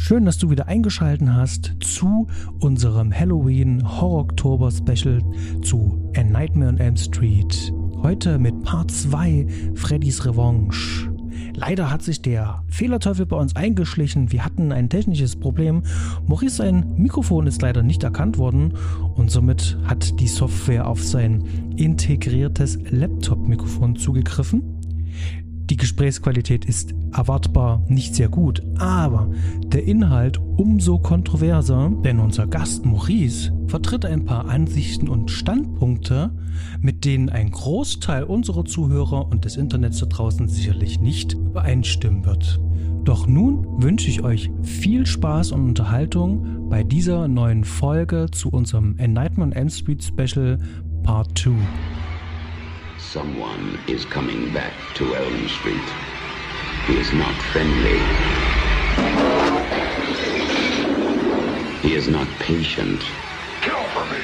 Schön, dass du wieder eingeschaltet hast zu unserem Halloween Horror Oktober Special zu A Nightmare on Elm Street. Heute mit Part 2 Freddy's Revanche. Leider hat sich der Fehlerteufel bei uns eingeschlichen. Wir hatten ein technisches Problem. Maurice sein Mikrofon ist leider nicht erkannt worden und somit hat die Software auf sein integriertes Laptop-Mikrofon zugegriffen. Die Gesprächsqualität ist erwartbar nicht sehr gut, aber der Inhalt umso kontroverser, denn unser Gast Maurice vertritt ein paar Ansichten und Standpunkte, mit denen ein Großteil unserer Zuhörer und des Internets da draußen sicherlich nicht übereinstimmen wird. Doch nun wünsche ich euch viel Spaß und Unterhaltung bei dieser neuen Folge zu unserem on Elm Street Special Part 2. Someone is coming back to Elm Street. He is not friendly. He is not patient. Kill for me.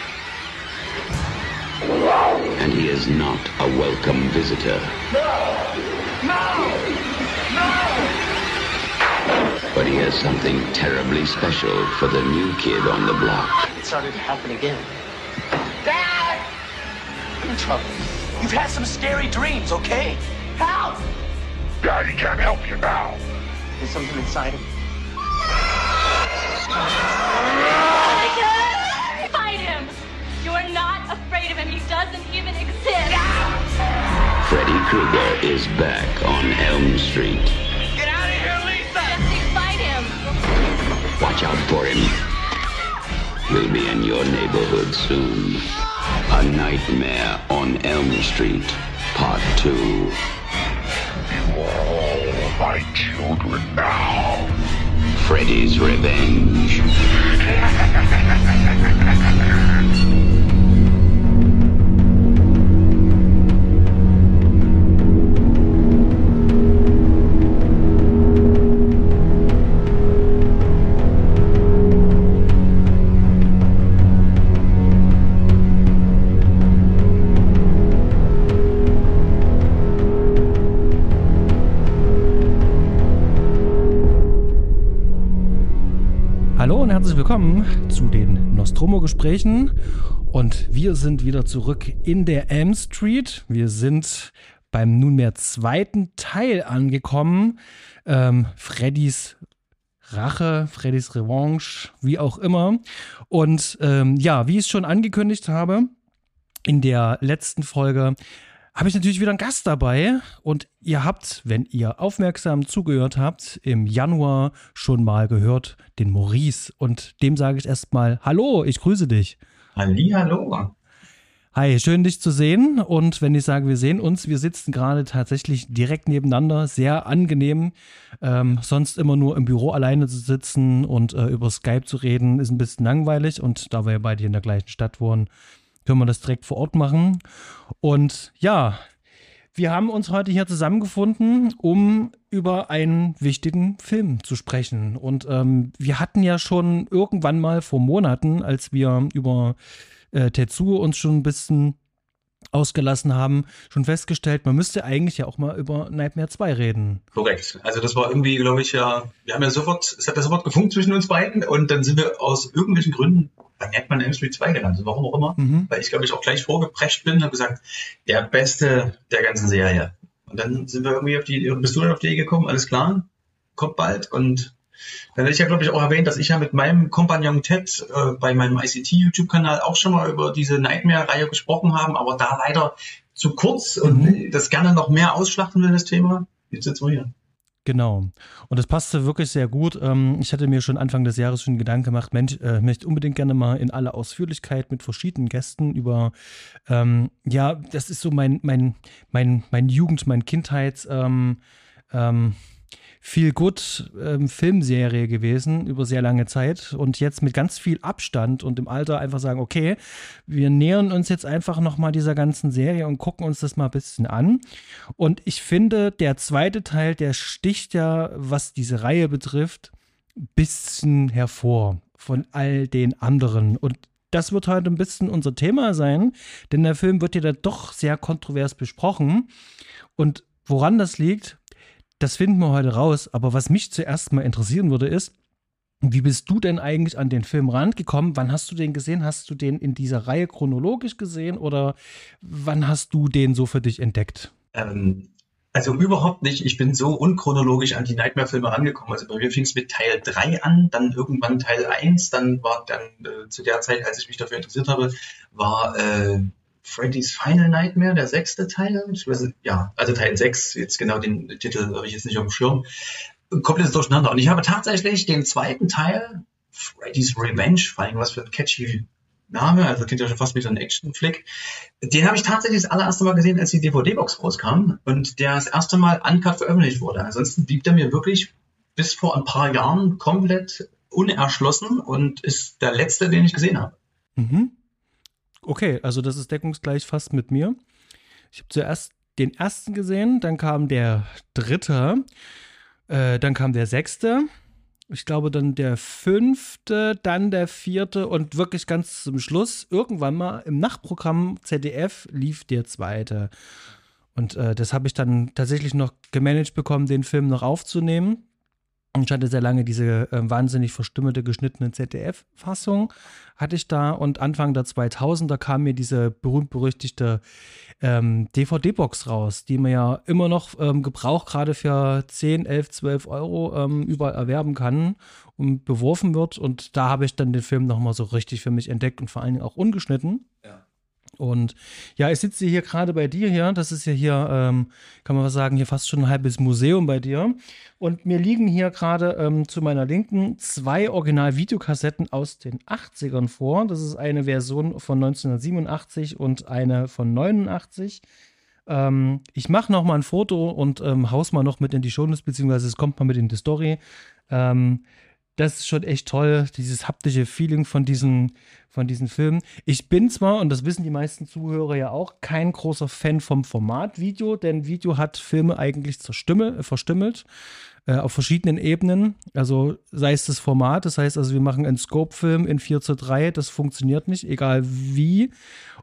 And he is not a welcome visitor. No! No! No! But he has something terribly special for the new kid on the block. It started to happen again. Dad! I'm in trouble. You've had some scary dreams, okay? Help! Daddy can't help you now. There's something inside him. Fight him! You're not afraid of him. He doesn't even exist. Freddy Krueger is back on Elm Street. Get out of here, Lisa! Jesse, fight him! Watch out for him. He'll be in your neighborhood soon. A Nightmare on Elm Street, Part 2. You are all my children now. Freddy's Revenge. Hallo und herzlich willkommen zu den Nostromo-Gesprächen. Und wir sind wieder zurück in der Elm Street. Wir sind beim nunmehr zweiten Teil angekommen. Ähm, Freddys Rache, Freddys Revanche, wie auch immer. Und ähm, ja, wie ich es schon angekündigt habe, in der letzten Folge habe ich natürlich wieder einen Gast dabei und ihr habt, wenn ihr aufmerksam zugehört habt, im Januar schon mal gehört den Maurice und dem sage ich erstmal Hallo, ich grüße dich. Hallihallo. Hi, schön dich zu sehen und wenn ich sage, wir sehen uns, wir sitzen gerade tatsächlich direkt nebeneinander, sehr angenehm. Ähm, sonst immer nur im Büro alleine zu sitzen und äh, über Skype zu reden, ist ein bisschen langweilig und da wir ja beide hier in der gleichen Stadt wohnen, können wir das direkt vor Ort machen. Und ja, wir haben uns heute hier zusammengefunden, um über einen wichtigen Film zu sprechen. Und ähm, wir hatten ja schon irgendwann mal vor Monaten, als wir über äh, Tetsuo uns schon ein bisschen ausgelassen haben, schon festgestellt, man müsste eigentlich ja auch mal über Nightmare 2 reden. Korrekt. Also das war irgendwie, glaube ich, ja, wir haben ja sofort, es hat ja sofort gefunkt zwischen uns beiden und dann sind wir aus irgendwelchen Gründen Nightmare on Elm Street 2 gelandet. Warum auch immer. Mhm. Weil ich, glaube ich, auch gleich vorgeprescht bin und habe gesagt, der Beste der ganzen Serie. Und dann sind wir irgendwie auf die, bist du dann auf die Idee gekommen, alles klar, kommt bald und dann hätte ich ja, glaube ich, auch erwähnt, dass ich ja mit meinem Kompagnon Ted äh, bei meinem ICT-YouTube-Kanal auch schon mal über diese Nightmare-Reihe gesprochen haben, aber da leider zu kurz und Mhm. das gerne noch mehr ausschlachten will, das Thema. Jetzt sitzen wir hier. Genau. Und das passte wirklich sehr gut. Ähm, Ich hatte mir schon Anfang des Jahres schon Gedanken gemacht, Mensch, äh, möchte unbedingt gerne mal in aller Ausführlichkeit mit verschiedenen Gästen über, ähm, ja, das ist so mein, mein, mein, mein Jugend, mein Kindheits, ähm, ähm, viel gut ähm, Filmserie gewesen über sehr lange Zeit und jetzt mit ganz viel Abstand und im Alter einfach sagen, okay, wir nähern uns jetzt einfach nochmal dieser ganzen Serie und gucken uns das mal ein bisschen an. Und ich finde, der zweite Teil, der sticht ja, was diese Reihe betrifft, ein bisschen hervor von all den anderen. Und das wird heute ein bisschen unser Thema sein, denn der Film wird ja da doch sehr kontrovers besprochen. Und woran das liegt, das finden wir heute raus. Aber was mich zuerst mal interessieren würde, ist, Wie bist du denn eigentlich an den Film rangekommen? Wann hast du den gesehen? Hast du den in dieser Reihe chronologisch gesehen oder wann hast du den so für dich entdeckt? Ähm, also überhaupt nicht. Ich bin so unchronologisch an die Nightmare-Filme rangekommen. Also bei mir fing es mit Teil 3 an, dann irgendwann Teil 1, dann war dann äh, zu der Zeit, als ich mich dafür interessiert habe, war äh, Freddy's Final Nightmare, der sechste Teil. Ich weiß, ja, also Teil 6, jetzt genau den Titel habe ich jetzt nicht auf dem Schirm komplettes Durcheinander. Und ich habe tatsächlich den zweiten Teil, Freddy's Revenge, vor allem was für ein catchy Name, also klingt ja schon fast wie so ein Action-Flick. Den habe ich tatsächlich das allererste Mal gesehen, als die DVD-Box rauskam und der das erste Mal uncut veröffentlicht wurde. Ansonsten blieb der mir wirklich bis vor ein paar Jahren komplett unerschlossen und ist der letzte, den ich gesehen habe. Mhm. Okay, also das ist deckungsgleich fast mit mir. Ich habe zuerst den ersten gesehen, dann kam der dritte. Äh, dann kam der sechste. Ich glaube, dann der fünfte, dann der vierte und wirklich ganz zum Schluss, irgendwann mal im Nachtprogramm ZDF lief der zweite. Und äh, das habe ich dann tatsächlich noch gemanagt bekommen, den Film noch aufzunehmen. Ich hatte sehr lange diese äh, wahnsinnig verstümmelte, geschnittene ZDF-Fassung, hatte ich da. Und Anfang der 2000er kam mir diese berühmt-berüchtigte ähm, DVD-Box raus, die man ja immer noch ähm, gebraucht, gerade für 10, 11, 12 Euro ähm, überall erwerben kann und beworfen wird. Und da habe ich dann den Film nochmal so richtig für mich entdeckt und vor allen Dingen auch ungeschnitten. Ja. Und ja, ich sitze hier gerade bei dir hier. Das ist ja hier, ähm, kann man was sagen, hier fast schon ein halbes Museum bei dir. Und mir liegen hier gerade ähm, zu meiner Linken zwei Original-Videokassetten aus den 80ern vor. Das ist eine Version von 1987 und eine von 89. Ähm, ich mache noch mal ein Foto und ähm, haus mal noch mit in die Shownotes, beziehungsweise es kommt mal mit in die Story. Ähm, das ist schon echt toll, dieses haptische Feeling von diesen, von diesen Filmen. Ich bin zwar, und das wissen die meisten Zuhörer ja auch, kein großer Fan vom Format Video, denn Video hat Filme eigentlich zerstümmel, verstümmelt äh, auf verschiedenen Ebenen. Also sei es das Format, das heißt also, wir machen einen Scope-Film in 4 zu 3, das funktioniert nicht, egal wie.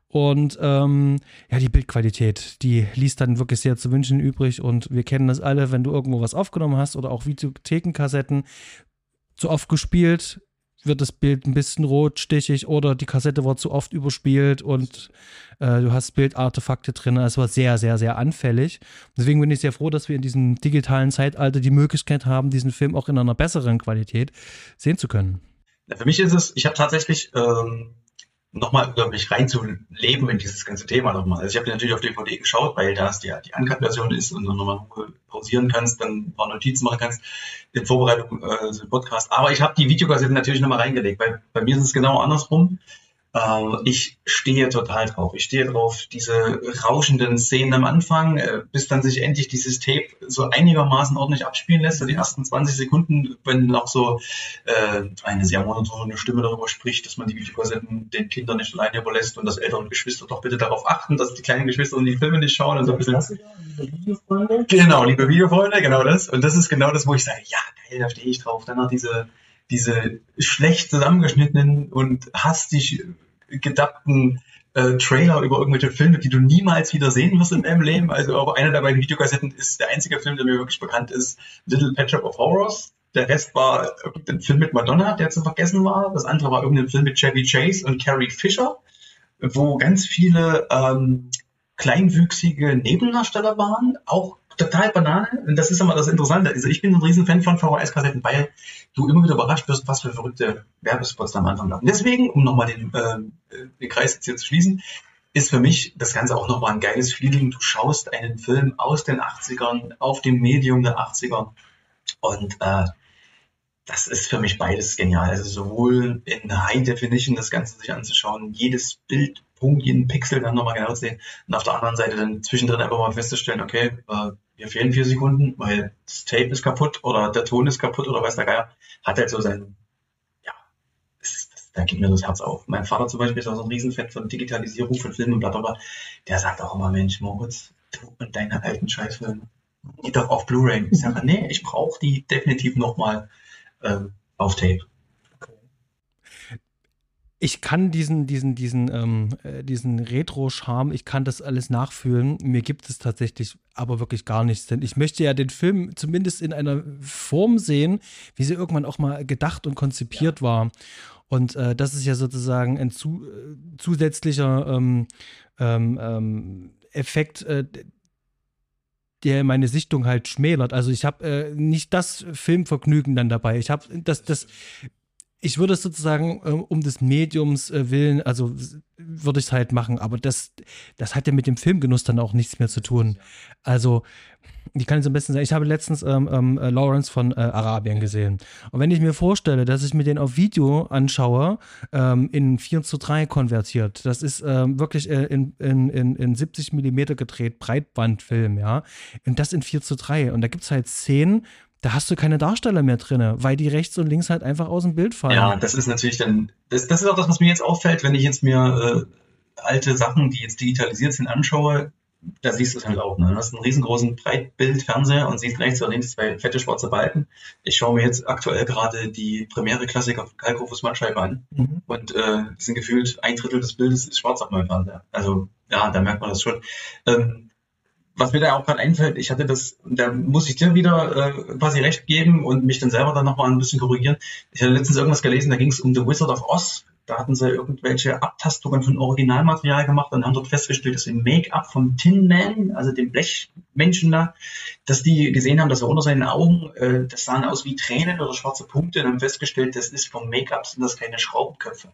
Und ähm, ja, die Bildqualität, die liest dann wirklich sehr zu wünschen übrig. Und wir kennen das alle, wenn du irgendwo was aufgenommen hast oder auch Videothekenkassetten, zu oft gespielt, wird das Bild ein bisschen rot, stichig oder die Kassette war zu oft überspielt und äh, du hast Bildartefakte drin. Es war sehr, sehr, sehr anfällig. Deswegen bin ich sehr froh, dass wir in diesem digitalen Zeitalter die Möglichkeit haben, diesen Film auch in einer besseren Qualität sehen zu können. Für mich ist es, ich habe tatsächlich ähm, nochmal, glaube ich, reinzuleben in dieses ganze Thema nochmal. Also ich habe natürlich auf DVD geschaut, weil da es die, Uncut-Version ist und du nochmal pausieren kannst, dann ein paar Notizen machen kannst in Vorbereitung äh, zum Podcast. Aber ich habe die Videokassetten natürlich nochmal reingelegt, weil bei mir ist es genau andersrum. Ähm, ich stehe total drauf. Ich stehe drauf, diese rauschenden Szenen am Anfang, äh, bis dann sich endlich dieses Tape so einigermaßen ordentlich abspielen lässt. So die ersten 20 Sekunden, wenn noch so äh, eine sehr monotone Stimme darüber spricht, dass man die Videokassetten den Kindern nicht alleine überlässt und dass Eltern und Geschwister doch bitte darauf achten, dass die kleinen Geschwister die Filme nicht schauen und so ein bisschen. Liebe Videofreunde. Genau, liebe Videofreunde, genau das. Und das ist genau das, wo ich sage, ja, geil, da stehe ich drauf. Dann noch diese diese schlecht zusammengeschnittenen und hastig gedappten äh, Trailer über irgendwelche Filme, die du niemals wieder sehen wirst in deinem Leben. Also aber einer der beiden Videokassetten ist der einzige Film, der mir wirklich bekannt ist, Little Pet Shop of Horrors. Der Rest war irgendein Film mit Madonna, der zu vergessen war. Das andere war irgendein Film mit Chevy Chase und Carrie Fisher, wo ganz viele ähm, kleinwüchsige Nebendarsteller waren, auch total Banane. Und das ist immer das Interessante. Also ich bin ein Riesenfan von VHS-Kassetten, weil du immer wieder überrascht wirst, was für verrückte Werbespots da am Anfang laufen. Deswegen, um nochmal den, äh, den Kreis jetzt hier zu schließen, ist für mich das Ganze auch nochmal ein geiles Feeling. Du schaust einen Film aus den 80ern, auf dem Medium der 80er und äh, das ist für mich beides genial. Also sowohl in High Definition das Ganze sich anzuschauen, jedes Bild Punkt, jeden Pixel dann nochmal genau sehen und auf der anderen Seite dann zwischendrin einfach mal festzustellen, okay, äh, mir fehlen vier Sekunden, weil das Tape ist kaputt oder der Ton ist kaputt oder weiß der Geier, hat halt so sein, ja, das, das, da geht mir das Herz auf. Mein Vater zum Beispiel ist auch so ein Riesenfan von Digitalisierung von Filmen und bla bla bla, der sagt auch immer, Mensch, Moritz, du und deine alten Scheißfilme, die doch auf Blu-ray. Ich sage, nee, ich brauche die definitiv nochmal ähm, auf Tape. Ich kann diesen, diesen, diesen, ähm, äh, diesen Retro-Charme, ich kann das alles nachfühlen. Mir gibt es tatsächlich aber wirklich gar nichts. Denn ich möchte ja den Film zumindest in einer Form sehen, wie sie irgendwann auch mal gedacht und konzipiert ja. war. Und äh, das ist ja sozusagen ein zu, äh, zusätzlicher ähm, ähm, ähm Effekt, äh, der meine Sichtung halt schmälert. Also ich habe äh, nicht das Filmvergnügen dann dabei. Ich habe das, das ich würde es sozusagen äh, um des Mediums äh, willen, also würde ich es halt machen, aber das, das hat ja mit dem Filmgenuss dann auch nichts mehr zu tun. Also, ich kann es am besten sagen, ich habe letztens ähm, ähm, äh, Lawrence von äh, Arabien gesehen. Und wenn ich mir vorstelle, dass ich mir den auf Video anschaue, ähm, in 4 zu 3 konvertiert, das ist ähm, wirklich äh, in, in, in, in 70 Millimeter gedreht, Breitbandfilm, ja, und das in 4 zu 3. Und da gibt es halt Szenen, da hast du keine Darsteller mehr drin, weil die rechts und links halt einfach aus dem Bild fallen. Ja, das ist natürlich dann, das, das ist auch das, was mir jetzt auffällt, wenn ich jetzt mir äh, alte Sachen, die jetzt digitalisiert sind, anschaue, da siehst du es halt auch. Ne? Du hast einen riesengroßen Breitbildfernseher und siehst rechts und links zwei fette schwarze Balken. Ich schaue mir jetzt aktuell gerade die Premiere-Klassiker von Kalkofus Mannscheibe an mhm. und äh, sind gefühlt ein Drittel des Bildes ist schwarz auf meinem Fernseher. Also ja, da merkt man das schon. Ähm, was mir da auch gerade einfällt, ich hatte das, da muss ich dir wieder äh, quasi recht geben und mich dann selber dann nochmal ein bisschen korrigieren. Ich hatte letztens irgendwas gelesen, da ging es um The Wizard of Oz. Da hatten sie irgendwelche Abtastungen von Originalmaterial gemacht und haben dort festgestellt, dass im Make-up vom Tin Man, also dem Blechmenschen da, dass die gesehen haben, dass er unter seinen Augen, äh, das sahen aus wie Tränen oder schwarze Punkte und haben festgestellt, das ist vom Make-up, sind das keine Schraubenköpfe.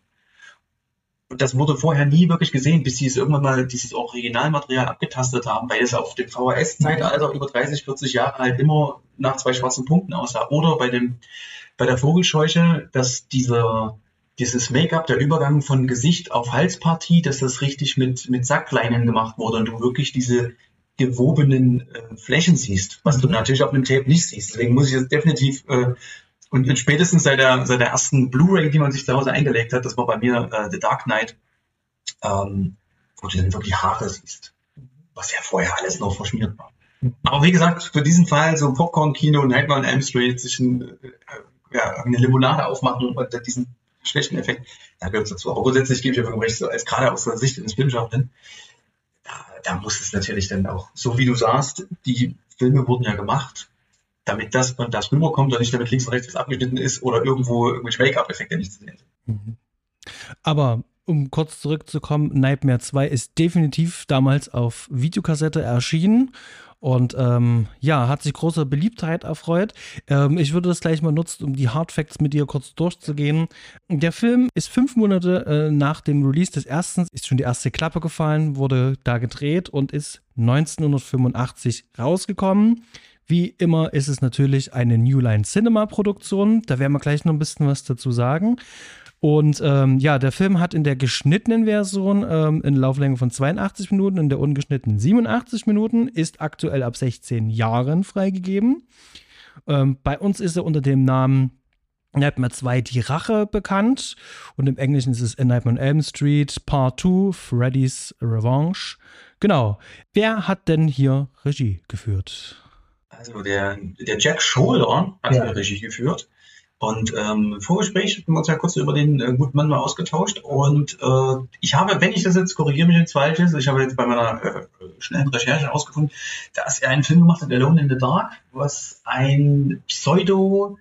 Und das wurde vorher nie wirklich gesehen, bis sie es irgendwann mal dieses Originalmaterial abgetastet haben, weil es auf dem VHS-Zeitalter über 30, 40 Jahre halt immer nach zwei schwarzen Punkten aussah. Oder bei dem, bei der Vogelscheuche, dass dieser, dieses Make-up, der Übergang von Gesicht auf Halspartie, dass das richtig mit, mit Sackleinen gemacht wurde und du wirklich diese gewobenen äh, Flächen siehst, was du natürlich auf dem Tape nicht siehst. Deswegen muss ich jetzt definitiv äh, und spätestens seit der, seit der ersten Blu-ray, die man sich zu Hause eingelegt hat, das war bei mir äh, The Dark Knight, ähm, wo du dann wirklich Haare siehst, was ja vorher alles noch verschmiert war. Aber wie gesagt, für diesen Fall so Popcorn-Kino, Nightmare on Elm Street, sich ein, äh, ja, eine Limonade aufmachen und diesen schlechten Effekt, da gehört es dazu. Aber grundsätzlich gebe ich ja recht, so als gerade aus der Sicht eines Filmschaffenden, da, da muss es natürlich dann auch, so wie du sagst, die Filme wurden ja gemacht, damit das und das rüberkommt und nicht damit links und rechts abgeschnitten ist oder irgendwo irgendwelche Make-up-Effekte nicht zu sehen sind. Mhm. Aber um kurz zurückzukommen, Nightmare 2 ist definitiv damals auf Videokassette erschienen und ähm, ja, hat sich großer Beliebtheit erfreut. Ähm, ich würde das gleich mal nutzen, um die Hard Facts mit dir kurz durchzugehen. Der Film ist fünf Monate äh, nach dem Release des ersten, ist schon die erste Klappe gefallen, wurde da gedreht und ist 1985 rausgekommen. Wie immer ist es natürlich eine New Line Cinema Produktion. Da werden wir gleich noch ein bisschen was dazu sagen. Und ähm, ja, der Film hat in der geschnittenen Version ähm, eine Lauflänge von 82 Minuten, in der ungeschnittenen 87 Minuten, ist aktuell ab 16 Jahren freigegeben. Ähm, bei uns ist er unter dem Namen Nightmare 2 Die Rache bekannt und im Englischen ist es A Nightmare on Elm Street Part 2 Freddy's Revenge. Genau. Wer hat denn hier Regie geführt? Also der, der Jack Shoulder hat ja. Regie geführt. Und ähm, im Vorgespräch haben wir uns ja kurz über den äh, guten Mann mal ausgetauscht. Und äh, ich habe, wenn ich das jetzt korrigiere mich jetzt falsch ist, ich habe jetzt bei meiner äh, schnellen Recherche herausgefunden, dass er einen Film gemacht hat, Alone in the Dark, was ein Pseudo,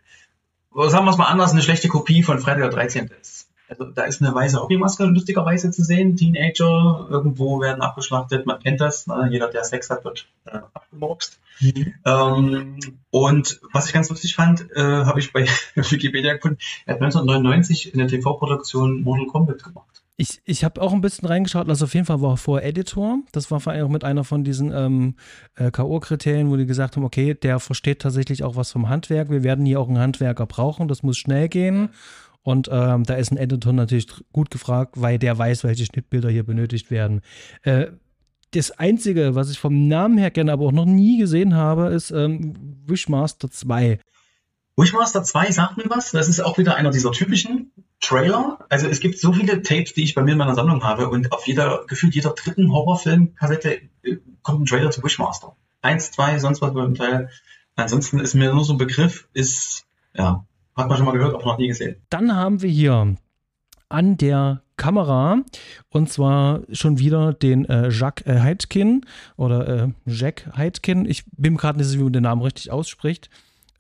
sagen wir es mal anders, eine schlechte Kopie von Freitag der 13. ist. Also da ist eine weiße Hobbymaske lustigerweise zu sehen. Teenager irgendwo werden abgeschlachtet, man kennt das. Ne? Jeder, der Sex hat, wird äh, abgemurkst. Mhm. Ähm, und was ich ganz lustig fand, äh, habe ich bei Wikipedia gefunden, er hat 1999 in der TV-Produktion Mortal Kombat gemacht. Ich, ich habe auch ein bisschen reingeschaut, also auf jeden Fall war er vorher Editor. Das war vor allem auch mit einer von diesen ähm, äh, K.O.-Kriterien, wo die gesagt haben, okay, der versteht tatsächlich auch was vom Handwerk. Wir werden hier auch einen Handwerker brauchen, das muss schnell gehen. Und ähm, da ist ein Editor natürlich gut gefragt, weil der weiß, welche Schnittbilder hier benötigt werden. Äh, das Einzige, was ich vom Namen her kenne, aber auch noch nie gesehen habe, ist ähm, Wishmaster 2. Wishmaster 2 sagt mir was. Das ist auch wieder einer dieser typischen Trailer. Also es gibt so viele Tapes, die ich bei mir in meiner Sammlung habe und auf jeder, gefühlt jeder dritten Horrorfilm-Kassette äh, kommt ein Trailer zu Wishmaster. Eins, zwei, sonst was beim Teil. Ansonsten ist mir nur so ein Begriff, ist, ja, hat man schon mal gehört, aber noch nie gesehen. Dann haben wir hier an der Kamera und zwar schon wieder den äh, Jacques äh, Heidkin oder äh, Jack Heidkin. Ich bin mir gerade nicht sicher, wie man den Namen richtig ausspricht.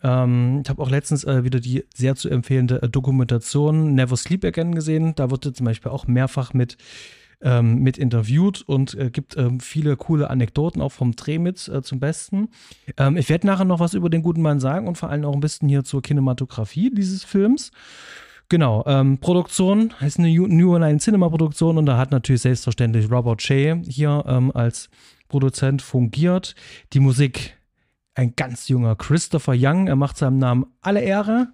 Ähm, ich habe auch letztens äh, wieder die sehr zu empfehlende äh, Dokumentation Never Sleep Again gesehen. Da wird zum Beispiel auch mehrfach mit ähm, mit interviewt und äh, gibt ähm, viele coole Anekdoten auch vom Dreh mit äh, zum Besten. Ähm, ich werde nachher noch was über den guten Mann sagen und vor allem auch ein bisschen hier zur Kinematografie dieses Films. Genau, ähm, Produktion heißt eine New Online Cinema Produktion und da hat natürlich selbstverständlich Robert Shea hier ähm, als Produzent fungiert. Die Musik ein ganz junger Christopher Young, er macht seinem Namen alle Ehre.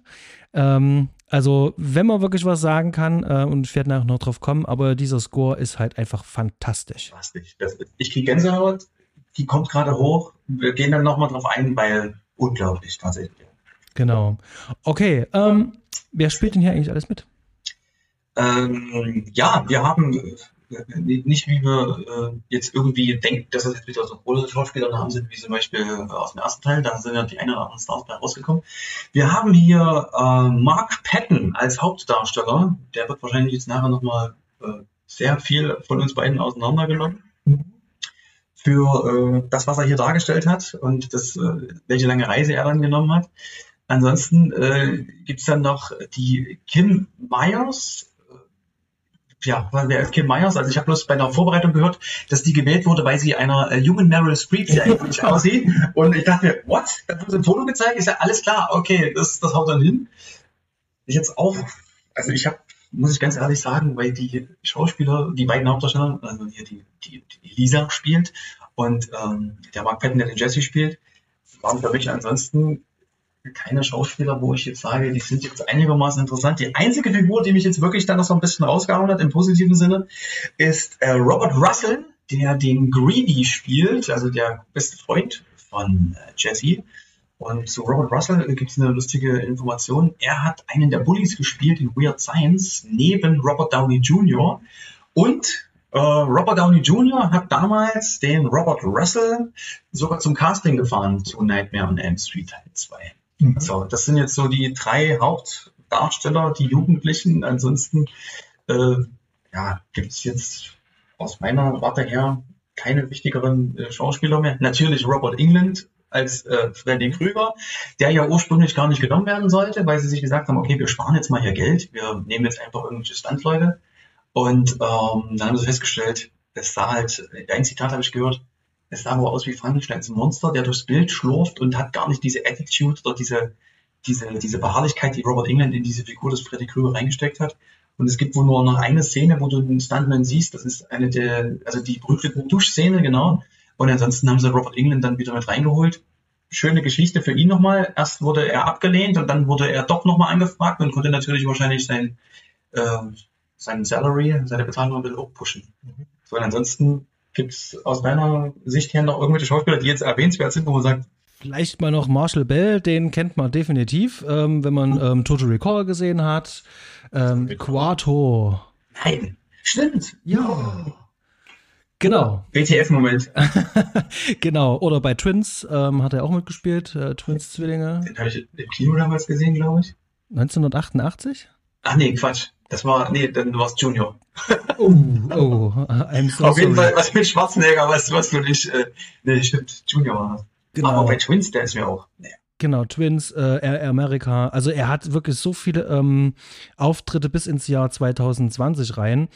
Ähm, also, wenn man wirklich was sagen kann, äh, und ich werde nachher noch drauf kommen, aber dieser Score ist halt einfach fantastisch. Fantastisch. Das, ich kriege Gänsehaut, die kommt gerade hoch. Wir gehen dann nochmal drauf ein, weil unglaublich tatsächlich. Genau. Okay, ähm, wer spielt denn hier eigentlich alles mit? Ähm, ja, wir haben nicht wie wir äh, jetzt irgendwie denken, dass das jetzt wieder so große Schauspielernamen sind, wie zum Beispiel äh, aus dem ersten Teil, da sind ja die ein oder anderen Stars bei rausgekommen. Wir haben hier äh, Mark Patton als Hauptdarsteller, der wird wahrscheinlich jetzt nachher nochmal äh, sehr viel von uns beiden auseinandergenommen. Für äh, das, was er hier dargestellt hat und das, äh, welche lange Reise er dann genommen hat. Ansonsten äh, gibt's dann noch die Kim Myers, ja, wer ist Kim Myers? Also ich habe bloß bei einer Vorbereitung gehört, dass die gewählt wurde, weil sie einer äh, jungen Meryl Streep sehr ähnlich aussieht. Und ich dachte mir, what? Da wurde ein Foto gezeigt, ist ja alles klar, okay, das, das haut dann hin. Ich jetzt auch, also ich habe, muss ich ganz ehrlich sagen, weil die Schauspieler, die beiden Hauptdarsteller, also hier die, die, die Lisa spielt und ähm, der Mark Patton, der den Jesse spielt, waren für mich ansonsten keine Schauspieler, wo ich jetzt sage, die sind jetzt einigermaßen interessant. Die einzige Figur, die mich jetzt wirklich dann noch so ein bisschen rausgehauen hat, im positiven Sinne, ist äh, Robert Russell, der den Greedy spielt, also der beste Freund von äh, Jesse. Und zu Robert Russell gibt es eine lustige Information. Er hat einen der Bullies gespielt in Weird Science neben Robert Downey Jr. Und äh, Robert Downey Jr. hat damals den Robert Russell sogar zum Casting gefahren zu Nightmare on Elm Street Teil 2. Mhm. So, das sind jetzt so die drei Hauptdarsteller, die Jugendlichen. Ansonsten äh, ja, gibt es jetzt aus meiner Warte her keine wichtigeren äh, Schauspieler mehr. Natürlich Robert England als äh, Freddy Krüger, der ja ursprünglich gar nicht genommen werden sollte, weil sie sich gesagt haben, okay, wir sparen jetzt mal hier Geld, wir nehmen jetzt einfach irgendwelche Standleute. Und ähm, dann haben sie festgestellt, es sah halt, ein Zitat habe ich gehört, es sah aber aus wie Frankensteins Monster, der durchs Bild schlurft und hat gar nicht diese Attitude oder diese, diese, diese Beharrlichkeit, die Robert England in diese Figur des Freddy Krüger reingesteckt hat. Und es gibt wohl nur noch eine Szene, wo du den Stuntman siehst. Das ist eine der, also die berühmte Duschszene, genau. Und ansonsten haben sie Robert England dann wieder mit reingeholt. Schöne Geschichte für ihn nochmal. Erst wurde er abgelehnt und dann wurde er doch nochmal angefragt und konnte natürlich wahrscheinlich sein, äh, seinen Salary, seine Bezahlung ein bisschen hochpushen. Mhm. So, und ansonsten Gibt es aus deiner Sicht her noch irgendwelche Schauspieler, die jetzt erwähnenswert sind, wo man sagt, Vielleicht mal noch Marshall Bell, den kennt man definitiv, ähm, wenn man ähm, Total Recall gesehen hat. Ähm, Quato. Nein, stimmt. Ja. Genau. WTF-Moment. genau. Oder bei Twins ähm, hat er auch mitgespielt. Äh, Twins-Zwillinge. Den habe ich im Kino damals gesehen, glaube ich. 1988? Ach nee, Quatsch. Das war, nee, dann war es Junior. Oh, oh, I'm so Auf jeden sorry. Fall, was mit Schwarzenegger, was, was du nicht, äh, nee, stimmt, Junior war das. Genau. Aber bei Twins, der ist mir auch, nee. Genau, Twins, äh, Air America. Also er hat wirklich so viele ähm, Auftritte bis ins Jahr 2020 rein.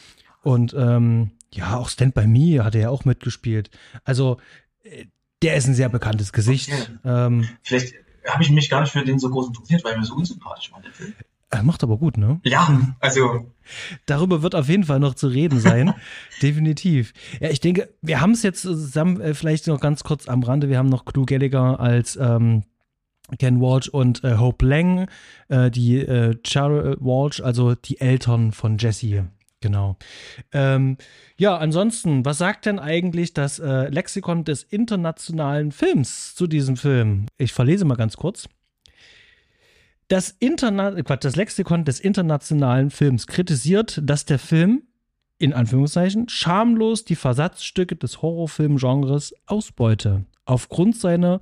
Und ähm, ja, auch Stand By Me hat er ja auch mitgespielt. Also äh, der ist ein sehr bekanntes Gesicht. Okay. Ähm, Vielleicht habe ich mich gar nicht für den so groß interessiert, weil er mir so unsympathisch war, der Film. Er macht aber gut, ne? Ja, also, Darüber wird auf jeden Fall noch zu reden sein. Definitiv. Ja, ich denke, wir haben es jetzt zusammen, äh, vielleicht noch ganz kurz am Rande, wir haben noch Clue Gallagher als ähm, Ken Walsh und äh, Hope Lang, äh, die äh, Cheryl Walsh, also die Eltern von Jesse. Genau. Ähm, ja, ansonsten, was sagt denn eigentlich das äh, Lexikon des internationalen Films zu diesem Film? Ich verlese mal ganz kurz. Das, Interna Quatsch, das Lexikon des internationalen Films kritisiert, dass der Film, in Anführungszeichen, schamlos die Versatzstücke des Horrorfilmgenres ausbeute. Aufgrund seiner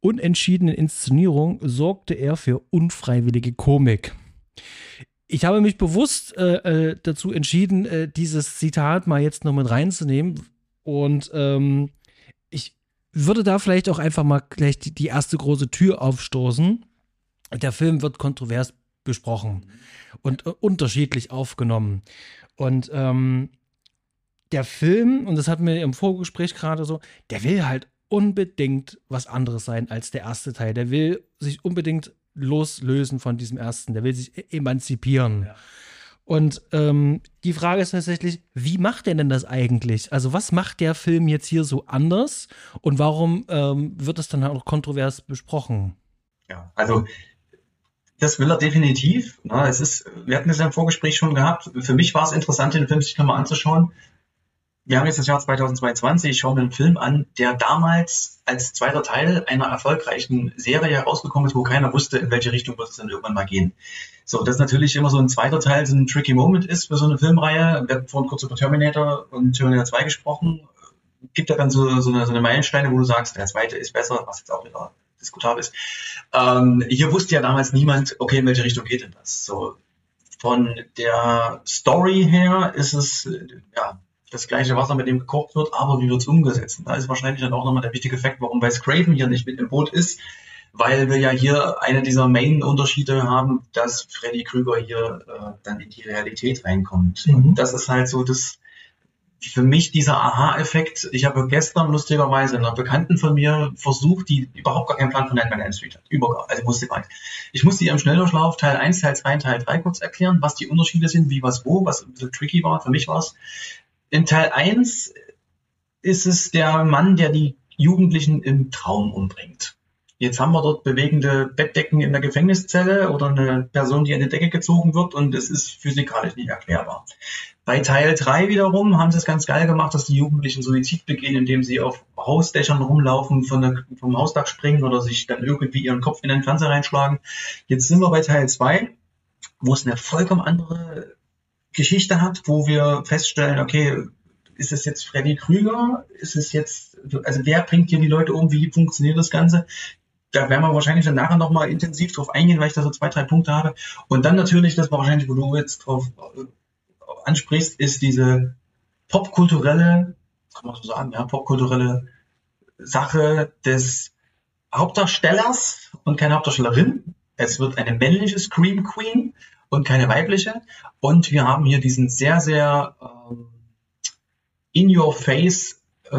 unentschiedenen Inszenierung sorgte er für unfreiwillige Komik. ich habe mich bewusst äh, äh, dazu entschieden, äh, dieses Zitat mal jetzt noch mit reinzunehmen. Und ähm, ich würde da vielleicht auch einfach mal gleich die, die erste große Tür aufstoßen. Der Film wird kontrovers besprochen und äh, unterschiedlich aufgenommen. Und ähm, der Film, und das hatten wir im Vorgespräch gerade so, der will halt unbedingt was anderes sein als der erste Teil. Der will sich unbedingt loslösen von diesem ersten. Der will sich e-, emanzipieren. Ja. Und ähm, die Frage ist tatsächlich, wie macht er denn das eigentlich? Also was macht der Film jetzt hier so anders und warum ähm, wird es dann auch kontrovers besprochen? Ja, also das will er definitiv. Na, es ist, wir hatten es ja im Vorgespräch schon gehabt. Für mich war es interessant, den Film sich nochmal anzuschauen, wir haben jetzt das Jahr 2022, ich schaue mir einen Film an, der damals als zweiter Teil einer erfolgreichen Serie herausgekommen ist, wo keiner wusste, in welche Richtung wird es dann irgendwann mal gehen. So, dass natürlich immer so ein zweiter Teil so ein tricky Moment ist für so eine Filmreihe. Wir hatten vorhin kurz über Terminator und Terminator 2 gesprochen. Gibt ja dann so, so, eine, so eine Meilensteine, wo du sagst, der zweite ist besser, was jetzt auch wieder diskutabel ist. Ähm, hier wusste ja damals niemand, okay, in welche Richtung geht denn das? So, von der Story her ist es, ja, das gleiche Wasser, mit dem gekocht wird, aber wie wird es umgesetzt? Und da ist wahrscheinlich dann auch nochmal der wichtige Fakt, warum Wes Craven hier nicht mit im Boot ist, weil wir ja hier eine dieser Main-Unterschiede haben, dass Freddy Krüger hier äh, dann in die Realität reinkommt. Mhm. Und das ist halt so das, für mich dieser Aha-Effekt. Ich habe gestern lustigerweise einer Bekannten von mir versucht, die überhaupt gar keinen Plan von Nightmare on Elm Street hat. Überhaupt, also wusste gar nicht. Ich musste ihr im Schnelldurchlauf Teil 1, Teil 2 Teil 3 kurz erklären, was die Unterschiede sind, wie was wo, was ein bisschen tricky war. Für mich war es, in Teil 1 ist es der Mann, der die Jugendlichen im Traum umbringt. Jetzt haben wir dort bewegende Bettdecken in der Gefängniszelle oder eine Person, die an die Decke gezogen wird und es ist physikalisch nicht erklärbar. Bei Teil 3 wiederum haben sie es ganz geil gemacht, dass die Jugendlichen Suizid begehen, indem sie auf Hausdächern rumlaufen, von der, vom Hausdach springen oder sich dann irgendwie ihren Kopf in den Fernseher reinschlagen. Jetzt sind wir bei Teil 2, wo es eine vollkommen andere Geschichte hat, wo wir feststellen, okay, ist es jetzt Freddy Krüger? Ist es jetzt, also wer bringt hier die Leute um? Wie funktioniert das Ganze? Da werden wir wahrscheinlich dann nachher nochmal intensiv drauf eingehen, weil ich da so zwei, drei Punkte habe. Und dann natürlich, das war wahrscheinlich, wo du jetzt drauf ansprichst, ist diese popkulturelle, kann man so sagen, ja, popkulturelle Sache des Hauptdarstellers und keine Hauptdarstellerin. Es wird eine männliche Scream Queen und keine weibliche. Und wir haben hier diesen sehr, sehr ähm, in your face äh,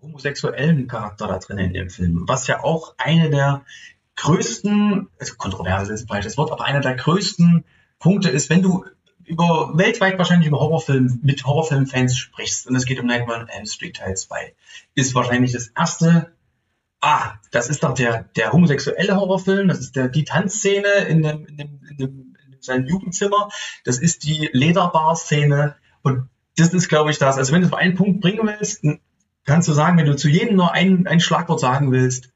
homosexuellen Charakter da drin in dem Film, was ja auch eine der größten, also kontroverse ist ein falsches Wort, aber einer der größten Punkte ist, wenn du über weltweit wahrscheinlich über Horrorfilm mit Horrorfilmfans sprichst und es geht um Nightmare on Elm Street Teil 2, ist wahrscheinlich das erste Ah, das ist doch der, der homosexuelle Horrorfilm, das ist der, die Tanzszene in dem, in dem, in dem sein Jugendzimmer. Das ist die Lederbar-Szene. Und das ist, glaube ich, das. Also wenn du einen Punkt bringen willst, kannst du sagen, wenn du zu jedem nur ein, ein Schlagwort sagen willst,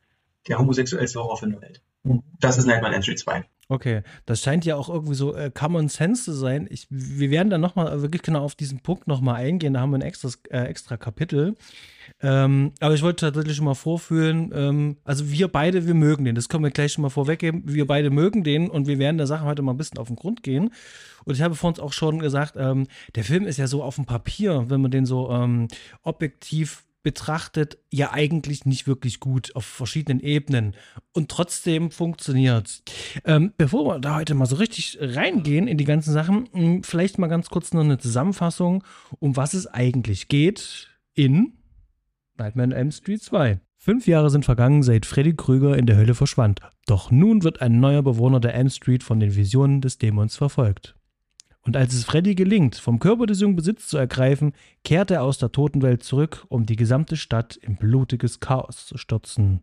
der homosexuellste Horrorfilm der Welt. Das ist Nightmare on Entry 2. Okay, das scheint ja auch irgendwie so äh, Common Sense zu sein. Ich, wir werden dann nochmal wirklich genau auf diesen Punkt nochmal eingehen. Da haben wir ein extra, äh, extra Kapitel. Ähm, aber ich wollte tatsächlich schon mal vorführen, ähm, also wir beide, wir mögen den. Das können wir gleich schon mal vorweggeben. Wir beide mögen den und wir werden der Sache heute mal ein bisschen auf den Grund gehen. Und ich habe vor uns auch schon gesagt, ähm, der Film ist ja so auf dem Papier, wenn man den so ähm, objektiv betrachtet, ja eigentlich nicht wirklich gut auf verschiedenen Ebenen. Und trotzdem funktioniert ähm, Bevor wir da heute mal so richtig reingehen in die ganzen Sachen, hm, vielleicht mal ganz kurz noch eine Zusammenfassung, um was es eigentlich geht in Nightmare on Elm Street 2. Fünf Jahre sind vergangen, seit Freddy Krüger in der Hölle verschwand. Doch nun wird ein neuer Bewohner der Elm Street von den Visionen des Dämons verfolgt. Und als es Freddy gelingt, vom Körper des Jungen Besitz zu ergreifen, kehrt er aus der Totenwelt zurück, um die gesamte Stadt in blutiges Chaos zu stürzen.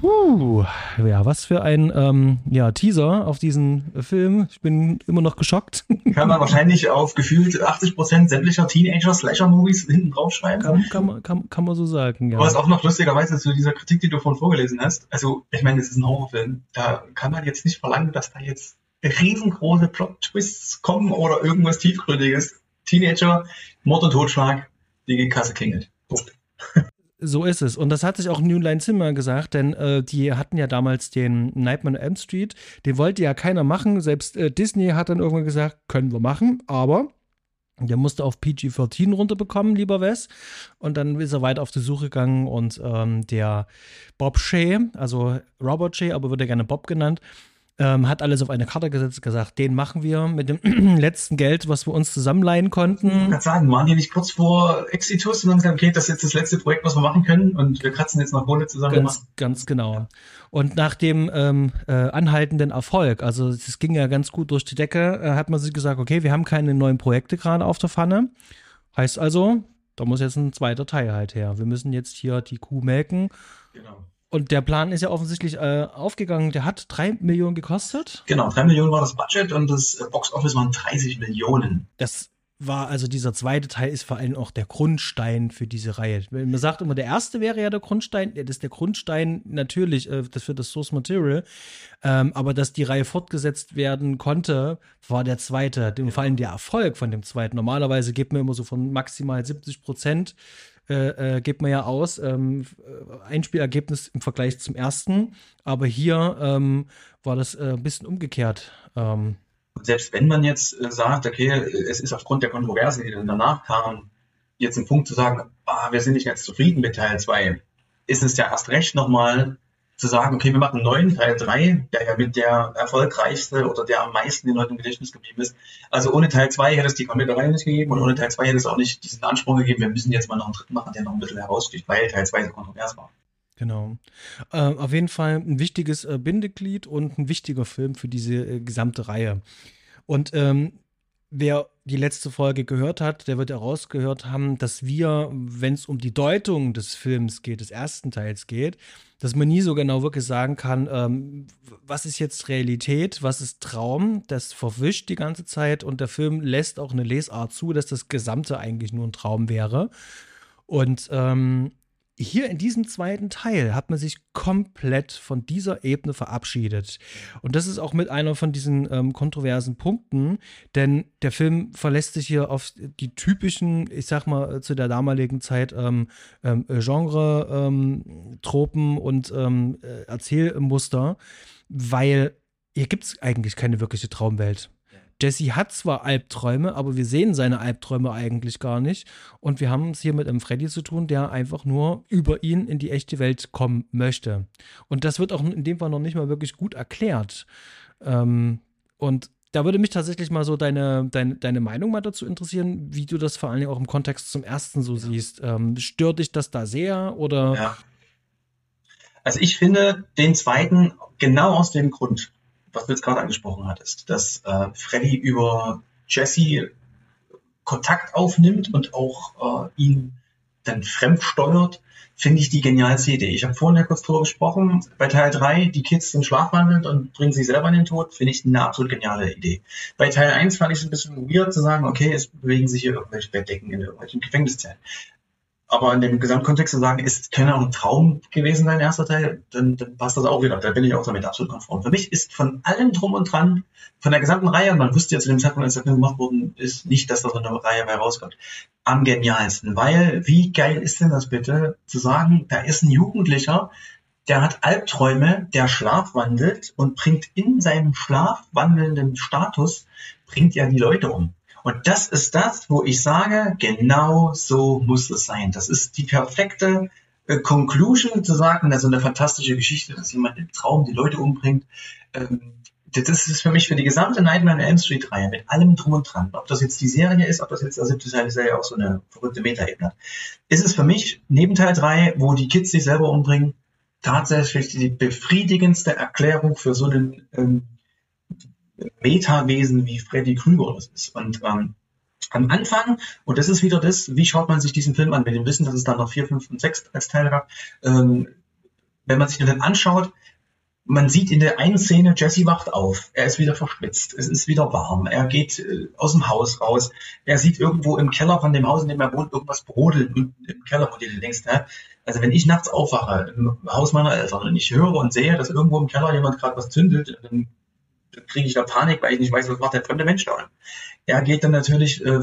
Puh, ja, was für ein ähm, ja, Teaser auf diesen Film. Ich bin immer noch geschockt. Kann man wahrscheinlich auf gefühlt 80% sämtlicher Teenager-Slasher-Movies hinten draufschreiben. Kann, kann, man, kann, kann man so sagen, ja. Aber es ist auch noch lustigerweise zu dieser Kritik, die du vorhin vorgelesen hast. Also, ich meine, es ist ein Horrorfilm. Da kann man jetzt nicht verlangen, dass da jetzt riesengroße Plot-Twists kommen oder irgendwas Tiefgründiges. Teenager, Mord und Totschlag, die Kasse klingelt. Punkt. So ist es. Und das hat sich auch New Line Cinema gesagt, denn äh, die hatten ja damals den Nightmare on Elm Street. Den wollte ja keiner machen. Selbst äh, Disney hat dann irgendwann gesagt, können wir machen, aber der musste auf PG-13 runterbekommen, lieber Wes. Und dann ist er weiter auf die Suche gegangen und ähm, der Bob Shea, also Robert Shea, aber wird er gerne Bob genannt, ähm, hat alles auf eine Karte gesetzt, gesagt, den machen wir mit dem letzten Geld, was wir uns zusammenleihen konnten. Ich kann sagen, waren die nicht kurz vor Exitus und haben gesagt, okay, das ist jetzt das letzte Projekt, was wir machen können und wir kratzen jetzt noch Kohle zusammen. Ganz, ganz genau. Und nach dem ähm, äh, anhaltenden Erfolg, also es ging ja ganz gut durch die Decke, äh, hat man sich gesagt, okay, wir haben keine neuen Projekte gerade auf der Pfanne. Heißt also, da muss jetzt ein zweiter Teil halt her. Wir müssen jetzt hier die Kuh melken. Genau. Und der Plan ist ja offensichtlich äh, aufgegangen. Der hat drei Millionen gekostet. Genau, drei Millionen war das Budget und das äh, Box Office waren 30 Millionen. Das war also dieser zweite Teil ist vor allem auch der Grundstein für diese Reihe. Man sagt immer, der erste wäre ja der Grundstein. Das ist der Grundstein natürlich äh, das für das Source Material. Ähm, aber dass die Reihe fortgesetzt werden konnte, war der zweite. Vor allem der Erfolg von dem zweiten. Normalerweise gibt man immer so von maximal 70 Prozent äh, äh, gibt man ja aus, ähm, Einspielergebnis im Vergleich zum ersten. Aber hier ähm, war das äh, ein bisschen umgekehrt. Ähm, Selbst wenn man jetzt äh, sagt, okay, es ist aufgrund der Kontroverse, die dann danach kam, jetzt ein Punkt zu sagen, ah, wir sind nicht ganz zufrieden mit Teil 2, ist es ja erst recht nochmal zu sagen, okay, wir machen einen neuen Teil 3, der ja mit der erfolgreichste oder der am meisten den Leuten im Gedächtnis geblieben ist. Also ohne Teil 2 hätte es die komplette Reihe nicht gegeben und ohne Teil 2 hätte es auch nicht diesen Anspruch gegeben, wir müssen jetzt mal noch einen dritten machen, der noch ein bisschen heraussticht, weil Teil 2 so kontrovers war. Genau. Äh, auf jeden Fall ein wichtiges äh, Bindeglied und ein wichtiger Film für diese äh, gesamte Reihe. Und ähm, wer die letzte Folge gehört hat, der wird herausgehört haben, dass wir, wenn es um die Deutung des Films geht, des ersten Teils geht, dass man nie so genau wirklich sagen kann, ähm, was ist jetzt Realität, was ist Traum. Das verwischt die ganze Zeit und der Film lässt auch eine Lesart zu, dass das Gesamte eigentlich nur ein Traum wäre. Und ähm, hier in diesem zweiten Teil hat man sich komplett von dieser Ebene verabschiedet. Und das ist auch mit einer von diesen ähm, kontroversen Punkten, denn der Film verlässt sich hier auf die typischen, ich sag mal, zu der damaligen Zeit ähm, ähm, Genre-Tropen ähm, und ähm, äh, Erzählmuster, weil hier gibt es eigentlich keine wirkliche Traumwelt. Jesse hat zwar Albträume, aber wir sehen seine Albträume eigentlich gar nicht. Und wir haben es hier mit einem Freddy zu tun, der einfach nur über ihn in die echte Welt kommen möchte. Und das wird auch in dem Fall noch nicht mal wirklich gut erklärt. Ähm, und da würde mich tatsächlich mal so deine, deine, deine Meinung mal dazu interessieren, wie du das vor allen Dingen auch im Kontext zum ersten so siehst. Ähm, stört dich das da sehr oder? Ja. Also ich finde den zweiten genau aus dem Grund was du jetzt gerade angesprochen hattest, dass äh, Freddy über Jesse Kontakt aufnimmt und auch äh, ihn dann fremdsteuert, finde ich die genialste Idee. Ich habe vorhin ja kurz drüber gesprochen, bei Teil 3, die Kids sind schlafwandelnd und bringen sich selber in den Tod, finde ich eine absolut geniale Idee. Bei Teil 1 fand ich es ein bisschen weird zu sagen, okay, es bewegen sich hier irgendwelche Bettdecken in irgendwelchen Gefängniszellen aber in dem Gesamtkontext zu sagen, ist auch ein Traum gewesen sein, erster Teil, dann, dann passt das auch wieder. Da bin ich auch damit absolut konform. Für mich ist von allem drum und dran, von der gesamten Reihe, man wusste ja zu dem Zeitpunkt, als der Film gemacht worden ist, nicht, dass da so eine Reihe bei rauskommt, am genialsten. Weil, wie geil ist denn das bitte, zu sagen, da ist ein Jugendlicher, der hat Albträume, der schlafwandelt und bringt in seinem schlafwandelnden Status, bringt ja die Leute um. Und das ist das, wo ich sage, genau so muss es sein. Das ist die perfekte äh, Conclusion zu sagen, also eine fantastische Geschichte, dass jemand im Traum die Leute umbringt. Ähm, das ist für mich für die gesamte Nightmare on Elm Street Reihe mit allem drum und dran. Ob das jetzt die Serie ist, ob das jetzt der siebte Teil der ja auch so eine verrückte Metaebene hat. Ist es für mich neben Teil 3, wo die Kids sich selber umbringen, tatsächlich die befriedigendste Erklärung für so einen ähm, Metawesen wie Freddy Krüger das ist. Und ähm, am Anfang, und das ist wieder das, wie schaut man sich diesen Film an, mit dem Wissen, dass es dann noch vier, fünf und sechs als Teile gab, ähm, wenn man sich den anschaut, man sieht in der einen Szene, Jesse wacht auf, er ist wieder verschwitzt, es ist wieder warm, er geht äh, aus dem Haus raus, er sieht irgendwo im Keller von dem Haus, in dem er wohnt, irgendwas brodeln unten im Keller, wo du denkst, hä? also wenn ich nachts aufwache im Haus meiner Eltern und ich höre und sehe, dass irgendwo im Keller jemand gerade was zündelt, dann kriege ich da Panik, weil ich nicht weiß, was macht der fremde Mensch da. Er geht dann natürlich äh,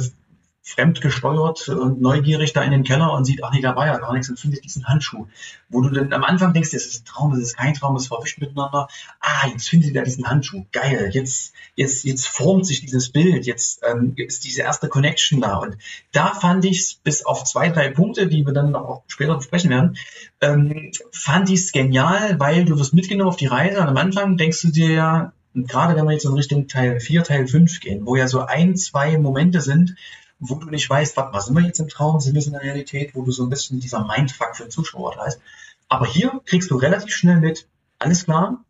fremdgesteuert und neugierig da in den Keller und sieht, ach nee, da war ja gar nichts und findet diesen Handschuh. Wo du dann am Anfang denkst, das ist ein Traum, das ist kein Traum, es verwischt miteinander. Ah, jetzt findet er diesen Handschuh. Geil. Jetzt, jetzt, jetzt formt sich dieses Bild. Jetzt ähm, ist diese erste Connection da. Und da fand ich es bis auf zwei, drei Punkte, die wir dann auch später besprechen werden, ähm, fand ich es genial, weil du wirst mitgenommen auf die Reise und am Anfang denkst du dir ja, und gerade wenn wir jetzt in Richtung Teil 4, Teil 5 gehen, wo ja so ein, zwei Momente sind, wo du nicht weißt, was, was sind wir jetzt im Traum, sind wir in der Realität, wo du so ein bisschen dieser Mindfuck für den Zuschauer da ist. Aber hier kriegst du relativ schnell mit, alles klar,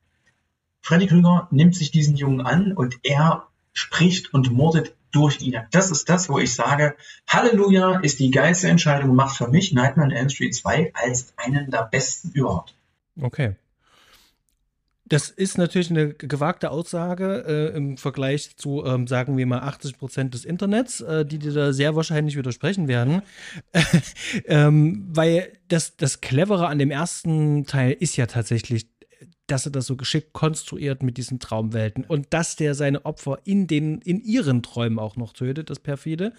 Freddy Krüger nimmt sich diesen Jungen an und er spricht und mordet durch ihn. Das ist das, wo ich sage, Halleluja ist die geilste Entscheidung, macht für mich Nightmare on Elm Street 2 als einen der besten überhaupt. Okay. Das ist natürlich eine gewagte Aussage äh, im Vergleich zu, ähm, sagen wir mal, 80 Prozent des Internets, äh, die dir da sehr wahrscheinlich widersprechen werden. ähm, weil das, das Clevere an dem ersten Teil ist ja tatsächlich, dass er das so geschickt konstruiert mit diesen Traumwelten und dass der seine Opfer in, den, in ihren Träumen auch noch tötet, das perfide.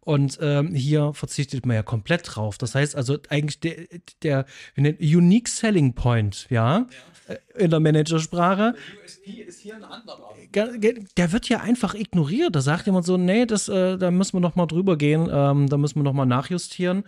Und ähm, hier verzichtet man ja komplett drauf. Das heißt also eigentlich der, der, der Unique Selling Point, ja. ja äh, in der Managersprache. Der USP ist hier ein anderer. Der wird ja einfach ignoriert. Da sagt jemand so, nee, das, äh, da müssen wir noch mal drüber gehen, ähm, da müssen wir noch mal nachjustieren.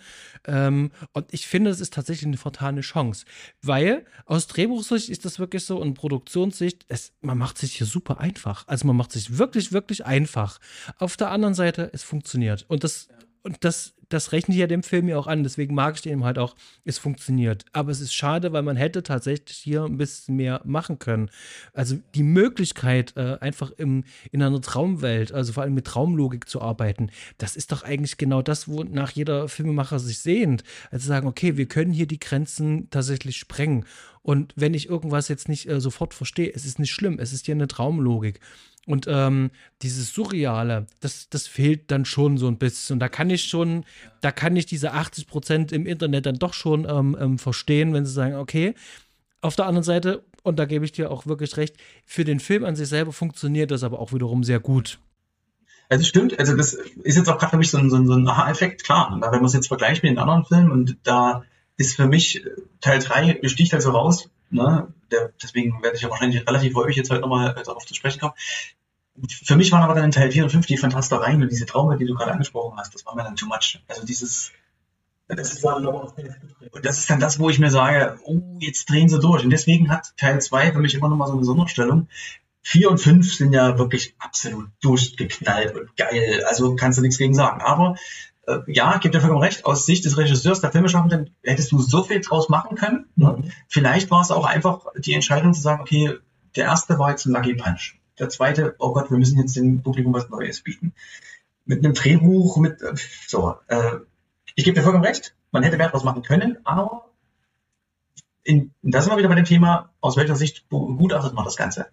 Ähm, und ich finde, es ist tatsächlich eine fatale Chance, weil aus Drehbuchsicht ist das wirklich so und Produktionssicht, es, man macht sich hier super einfach. Also man macht sich wirklich, wirklich einfach. Auf der anderen Seite, es funktioniert. Und das, und das das rechne ich ja dem Film ja auch an. Deswegen mag ich den halt auch. Es funktioniert. Aber es ist schade, weil man hätte tatsächlich hier ein bisschen mehr machen können. Also die Möglichkeit, äh, einfach im, in einer Traumwelt, also vor allem mit Traumlogik zu arbeiten, das ist doch eigentlich genau das, wonach jeder Filmemacher sich sehnt. Also sagen, okay, wir können hier die Grenzen tatsächlich sprengen. Und wenn ich irgendwas jetzt nicht äh, sofort verstehe, es ist nicht schlimm, es ist ja eine Traumlogik. Und ähm, dieses Surreale, das, das fehlt dann schon so ein bisschen. Und da kann ich schon, da kann ich diese 80 Prozent im Internet dann doch schon ähm, ähm, verstehen, wenn sie sagen, okay, auf der anderen Seite, und da gebe ich dir auch wirklich recht, für den Film an sich selber funktioniert das aber auch wiederum sehr gut. Also stimmt, also das ist jetzt auch gerade für mich so ein, so ein, so ein Aha-Effekt, klar. wenn man es jetzt vergleicht mit den anderen Filmen und da ist für mich Teil 3 sticht also raus, ne? Der, deswegen werde ich ja wahrscheinlich relativ häufig jetzt heute nochmal äh, darauf zu sprechen kommen für mich waren aber dann in Teil 4 und 5 die Fantastereien und diese Traume, die du gerade angesprochen hast, das war mir dann too much. Also dieses, das ist, und das ist dann das, wo ich mir sage, oh, jetzt drehen sie durch. Und deswegen hat Teil 2 für mich immer noch mal so eine Sonderstellung. 4 und 5 sind ja wirklich absolut durchgeknallt und geil. Also kannst du nichts gegen sagen. Aber äh, ja, gibt dir vollkommen recht, aus Sicht des Regisseurs, der Filmeschaffenden, hättest du so viel draus machen können. Ne? Mhm. Vielleicht war es auch einfach die Entscheidung zu sagen, okay, der erste war jetzt ein Lucky Punch. Der zweite, oh Gott, wir müssen jetzt dem Publikum was Neues bieten. Mit einem Drehbuch, mit, äh, so, äh, ich gebe dir vollkommen recht, man hätte mehr draus machen können, aber in, da sind wir wieder bei dem Thema, aus welcher Sicht begutachtet man das Ganze.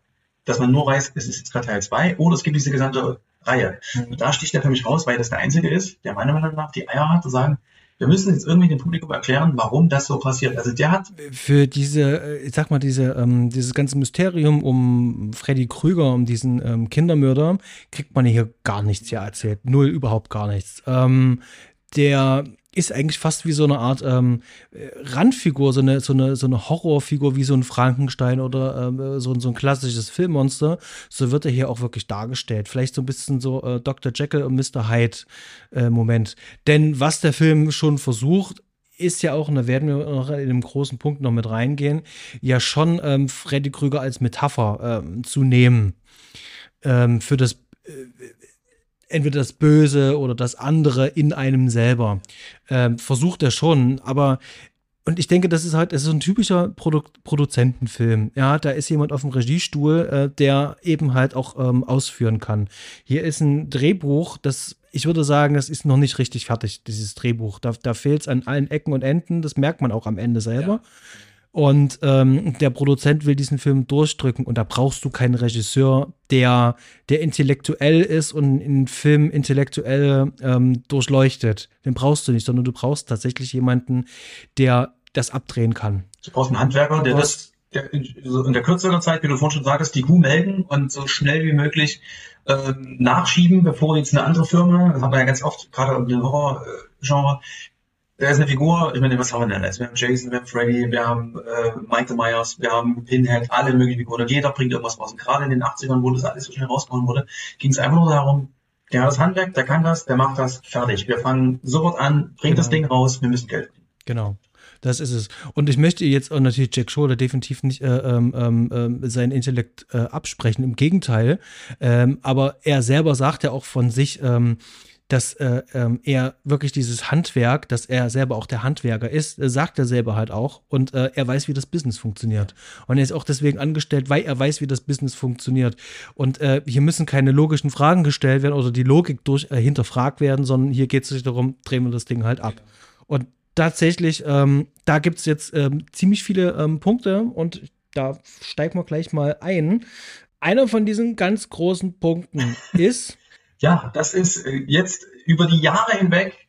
Dass man nur weiß, es ist jetzt gerade Teil 2 oder es gibt diese gesamte Reihe. Mhm. Da sticht er für mich raus, weil das der Einzige ist, der meiner Meinung nach die Eier hat, zu sagen, wir müssen jetzt irgendwie dem Publikum erklären, warum das so passiert. Also der hat. Für diese, äh, ich sag mal, diese, ähm, dieses ganze Mysterium um Freddy Krüger, um diesen ähm, Kindermörder, kriegt man hier gar nichts ja erzählt. Null, überhaupt gar nichts. Ähm, der ist eigentlich fast wie so eine Art ähm, Randfigur, so eine, so, eine, so eine Horrorfigur wie so ein Frankenstein oder ähm, so, so ein klassisches Filmmonster. So wird er hier auch wirklich dargestellt. Vielleicht so ein bisschen so äh, Dr. Jekyll und Mr. Hyde äh, Moment. Denn was der Film schon versucht, ist ja auch, und da werden wir noch in einem großen Punkt noch mit reingehen, ja schon ähm, Freddy Krüger als Metapher ähm, zu nehmen ähm, für das äh, entweder das Böse oder das andere in einem selber. Ähm, versucht er schon, aber und ich denke, das ist halt, das ist ein typischer Produ Produzentenfilm. Ja, da ist jemand auf dem Regiestuhl, äh, der eben halt auch ähm, ausführen kann. Hier ist ein Drehbuch, das, ich würde sagen, das ist noch nicht richtig fertig, dieses Drehbuch. Da, da fehlt es an allen Ecken und Enden, das merkt man auch am Ende selber. Ja. Und ähm, der Produzent will diesen Film durchdrücken und da brauchst du keinen Regisseur, der, der intellektuell ist und einen Film intellektuell ähm, durchleuchtet. Den brauchst du nicht, sondern du brauchst tatsächlich jemanden, der das abdrehen kann. Du brauchst einen Handwerker, der das, der, in, so in der kürzeren Zeit, wie du vorhin schon sagtest, die Kuh melken und so schnell wie möglich ähm, nachschieben, bevor jetzt eine andere Firma, das haben wir ja ganz oft, gerade im Horror-Genre, da ist eine Figur, ich meine, was haben wir denn jetzt? Wir haben Jason, wir haben Freddy, wir haben äh, Michael Myers, wir haben Pinhead, alle möglichen Figuren. Jeder bringt irgendwas raus. Und gerade in den 80ern, wo das alles so schnell rausgehauen wurde, ging es einfach nur darum, der hat das Handwerk, der kann das, der macht das, fertig. Wir fangen sofort an, bringt Genau. das Ding raus, wir müssen Geld verdienen. Genau. Das ist es. Und ich möchte jetzt auch natürlich Jack Schroeder definitiv nicht äh, ähm, ähm, seinen Intellekt äh, absprechen. Im Gegenteil. Ähm, aber er selber sagt ja auch von sich, ähm, dass äh, ähm, er wirklich dieses Handwerk, dass er selber auch der Handwerker ist, äh, sagt er selber halt auch. Und äh, er weiß, wie das Business funktioniert. Und er ist auch deswegen angestellt, weil er weiß, wie das Business funktioniert. Und äh, hier müssen keine logischen Fragen gestellt werden oder die Logik durch äh, hinterfragt werden, sondern hier geht es sich darum, drehen wir das Ding halt ab. Und tatsächlich, ähm, da gibt es jetzt ähm, ziemlich viele ähm, Punkte und da steigen wir gleich mal ein. Einer von diesen ganz großen Punkten ist, Ja, das ist äh, jetzt über die Jahre hinweg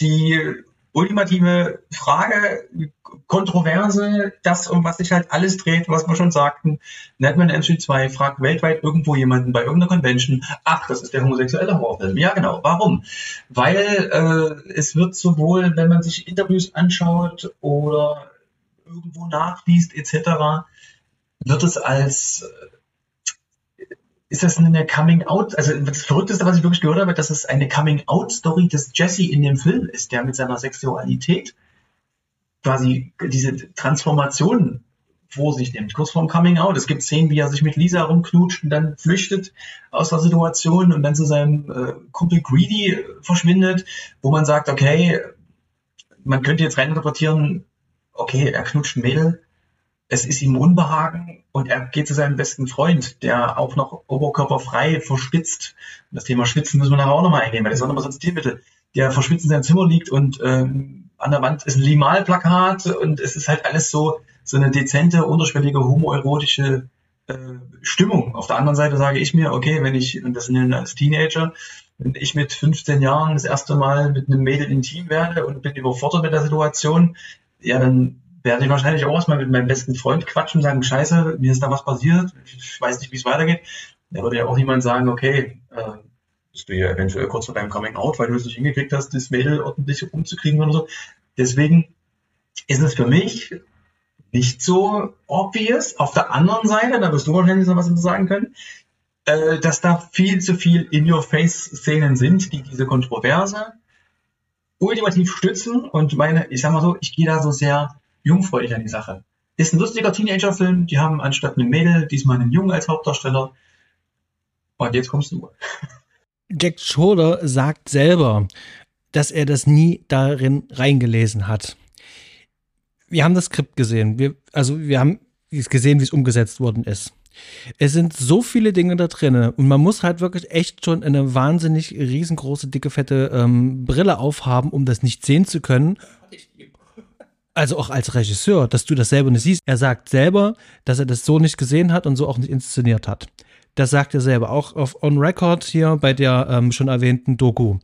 die ultimative Frage, Kontroverse, das, um was sich halt alles dreht, was wir schon sagten. Netman MC 2 fragt weltweit irgendwo jemanden bei irgendeiner Convention, ach, das ist der homosexuelle Horrorfilm. Ja, genau. Warum? Weil äh, es wird sowohl, wenn man sich Interviews anschaut oder irgendwo nachliest etc., wird es als ist das eine Coming Out? Also das Verrückteste, was ich wirklich gehört habe, dass es eine Coming Out Story des Jesse in dem Film ist, der mit seiner Sexualität quasi diese Transformation vor sich nimmt, kurz vorm Coming Out. Es gibt Szenen, wie er sich mit Lisa rumknutscht und dann flüchtet aus der Situation und dann zu seinem äh, Kumpel Greedy verschwindet, wo man sagt, okay, man könnte jetzt reininterpretieren, okay, er knutscht ein Mädel, es ist ihm Unbehagen und er geht zu seinem besten Freund, der auch noch oberkörperfrei verschwitzt. Und das Thema Schwitzen müssen wir nachher auch nochmal eingehen, weil das ist auch nochmal so ein Stilmittel. Der verschwitzt in seinem Zimmer liegt und ähm, an der Wand ist ein Limalplakat und es ist halt alles so, so eine dezente, unterschwellige, homoerotische äh, Stimmung. Auf der anderen Seite sage ich mir, okay, wenn ich, und das sind als Teenager, wenn ich mit 15 Jahren das erste Mal mit einem Mädel intim werde und bin überfordert mit der Situation, ja, dann werde ich wahrscheinlich auch erstmal mit meinem besten Freund quatschen und sagen, scheiße, mir ist da was passiert, ich weiß nicht, wie es weitergeht. Da würde ja auch niemand sagen, okay, äh, bist du ja eventuell kurz vor deinem Coming Out, weil du es nicht hingekriegt hast, das Mädel ordentlich umzukriegen oder so. Deswegen ist es für mich nicht so obvious. Auf der anderen Seite, da wirst du wahrscheinlich noch was sagen können, äh, dass da viel zu viel In-Your-Face-Szenen sind, die diese Kontroverse ultimativ stützen und meine, ich sag mal so, ich gehe da so sehr jungfräulich an die Sache. Ist ein lustiger Teenager-Film, die haben anstatt einem Mädel diesmal einen Jungen als Hauptdarsteller. Und jetzt kommst du. Jack Schroeder sagt selber, dass er das nie darin reingelesen hat. Wir haben das Skript gesehen. Wir, also wir haben gesehen, wie es umgesetzt worden ist. Es sind so viele Dinge da drin und man muss halt wirklich echt schon eine wahnsinnig riesengroße, dicke, fette ähm, Brille aufhaben, um das nicht sehen zu können. Also auch als Regisseur, dass du das selber nicht siehst. Er sagt selber, dass er das so nicht gesehen hat und so auch nicht inszeniert hat. Das sagt er selber, auch auf On Record hier bei der ähm, schon erwähnten Doku.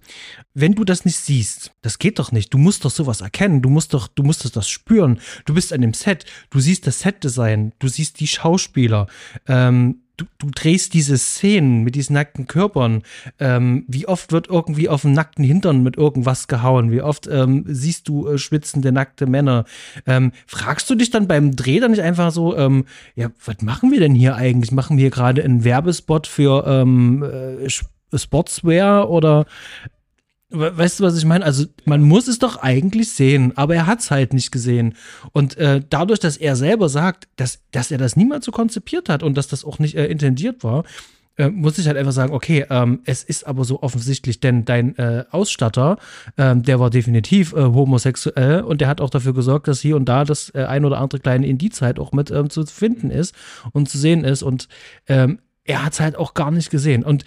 Wenn du das nicht siehst, das geht doch nicht. Du musst doch sowas erkennen. Du musst doch, du musst das spüren. Du bist an dem Set. Du siehst das Setdesign. Du siehst die Schauspieler. Ähm, du, du drehst diese Szenen mit diesen nackten Körpern. Ähm, wie oft wird irgendwie auf dem nackten Hintern mit irgendwas gehauen? Wie oft ähm, siehst du äh, schwitzende, nackte Männer? Ähm, fragst du dich dann beim Dreh dann nicht einfach so, ähm, ja, was machen wir denn hier eigentlich? Machen wir gerade einen Werbespot für ähm, äh, Sportswear oder Weißt du, was ich meine? Also, man muss es doch eigentlich sehen, aber er hat es halt nicht gesehen. Und äh, dadurch, dass er selber sagt, dass, dass er das niemals so konzipiert hat und dass das auch nicht äh, intendiert war, äh, muss ich halt einfach sagen, okay, ähm, es ist aber so offensichtlich, denn dein äh, Ausstatter, ähm, der war definitiv äh, homosexuell und der hat auch dafür gesorgt, dass hier und da das äh, ein oder andere kleine Indiz halt auch mit ähm, zu finden ist und zu sehen ist. Und ähm, er hat es halt auch gar nicht gesehen. Und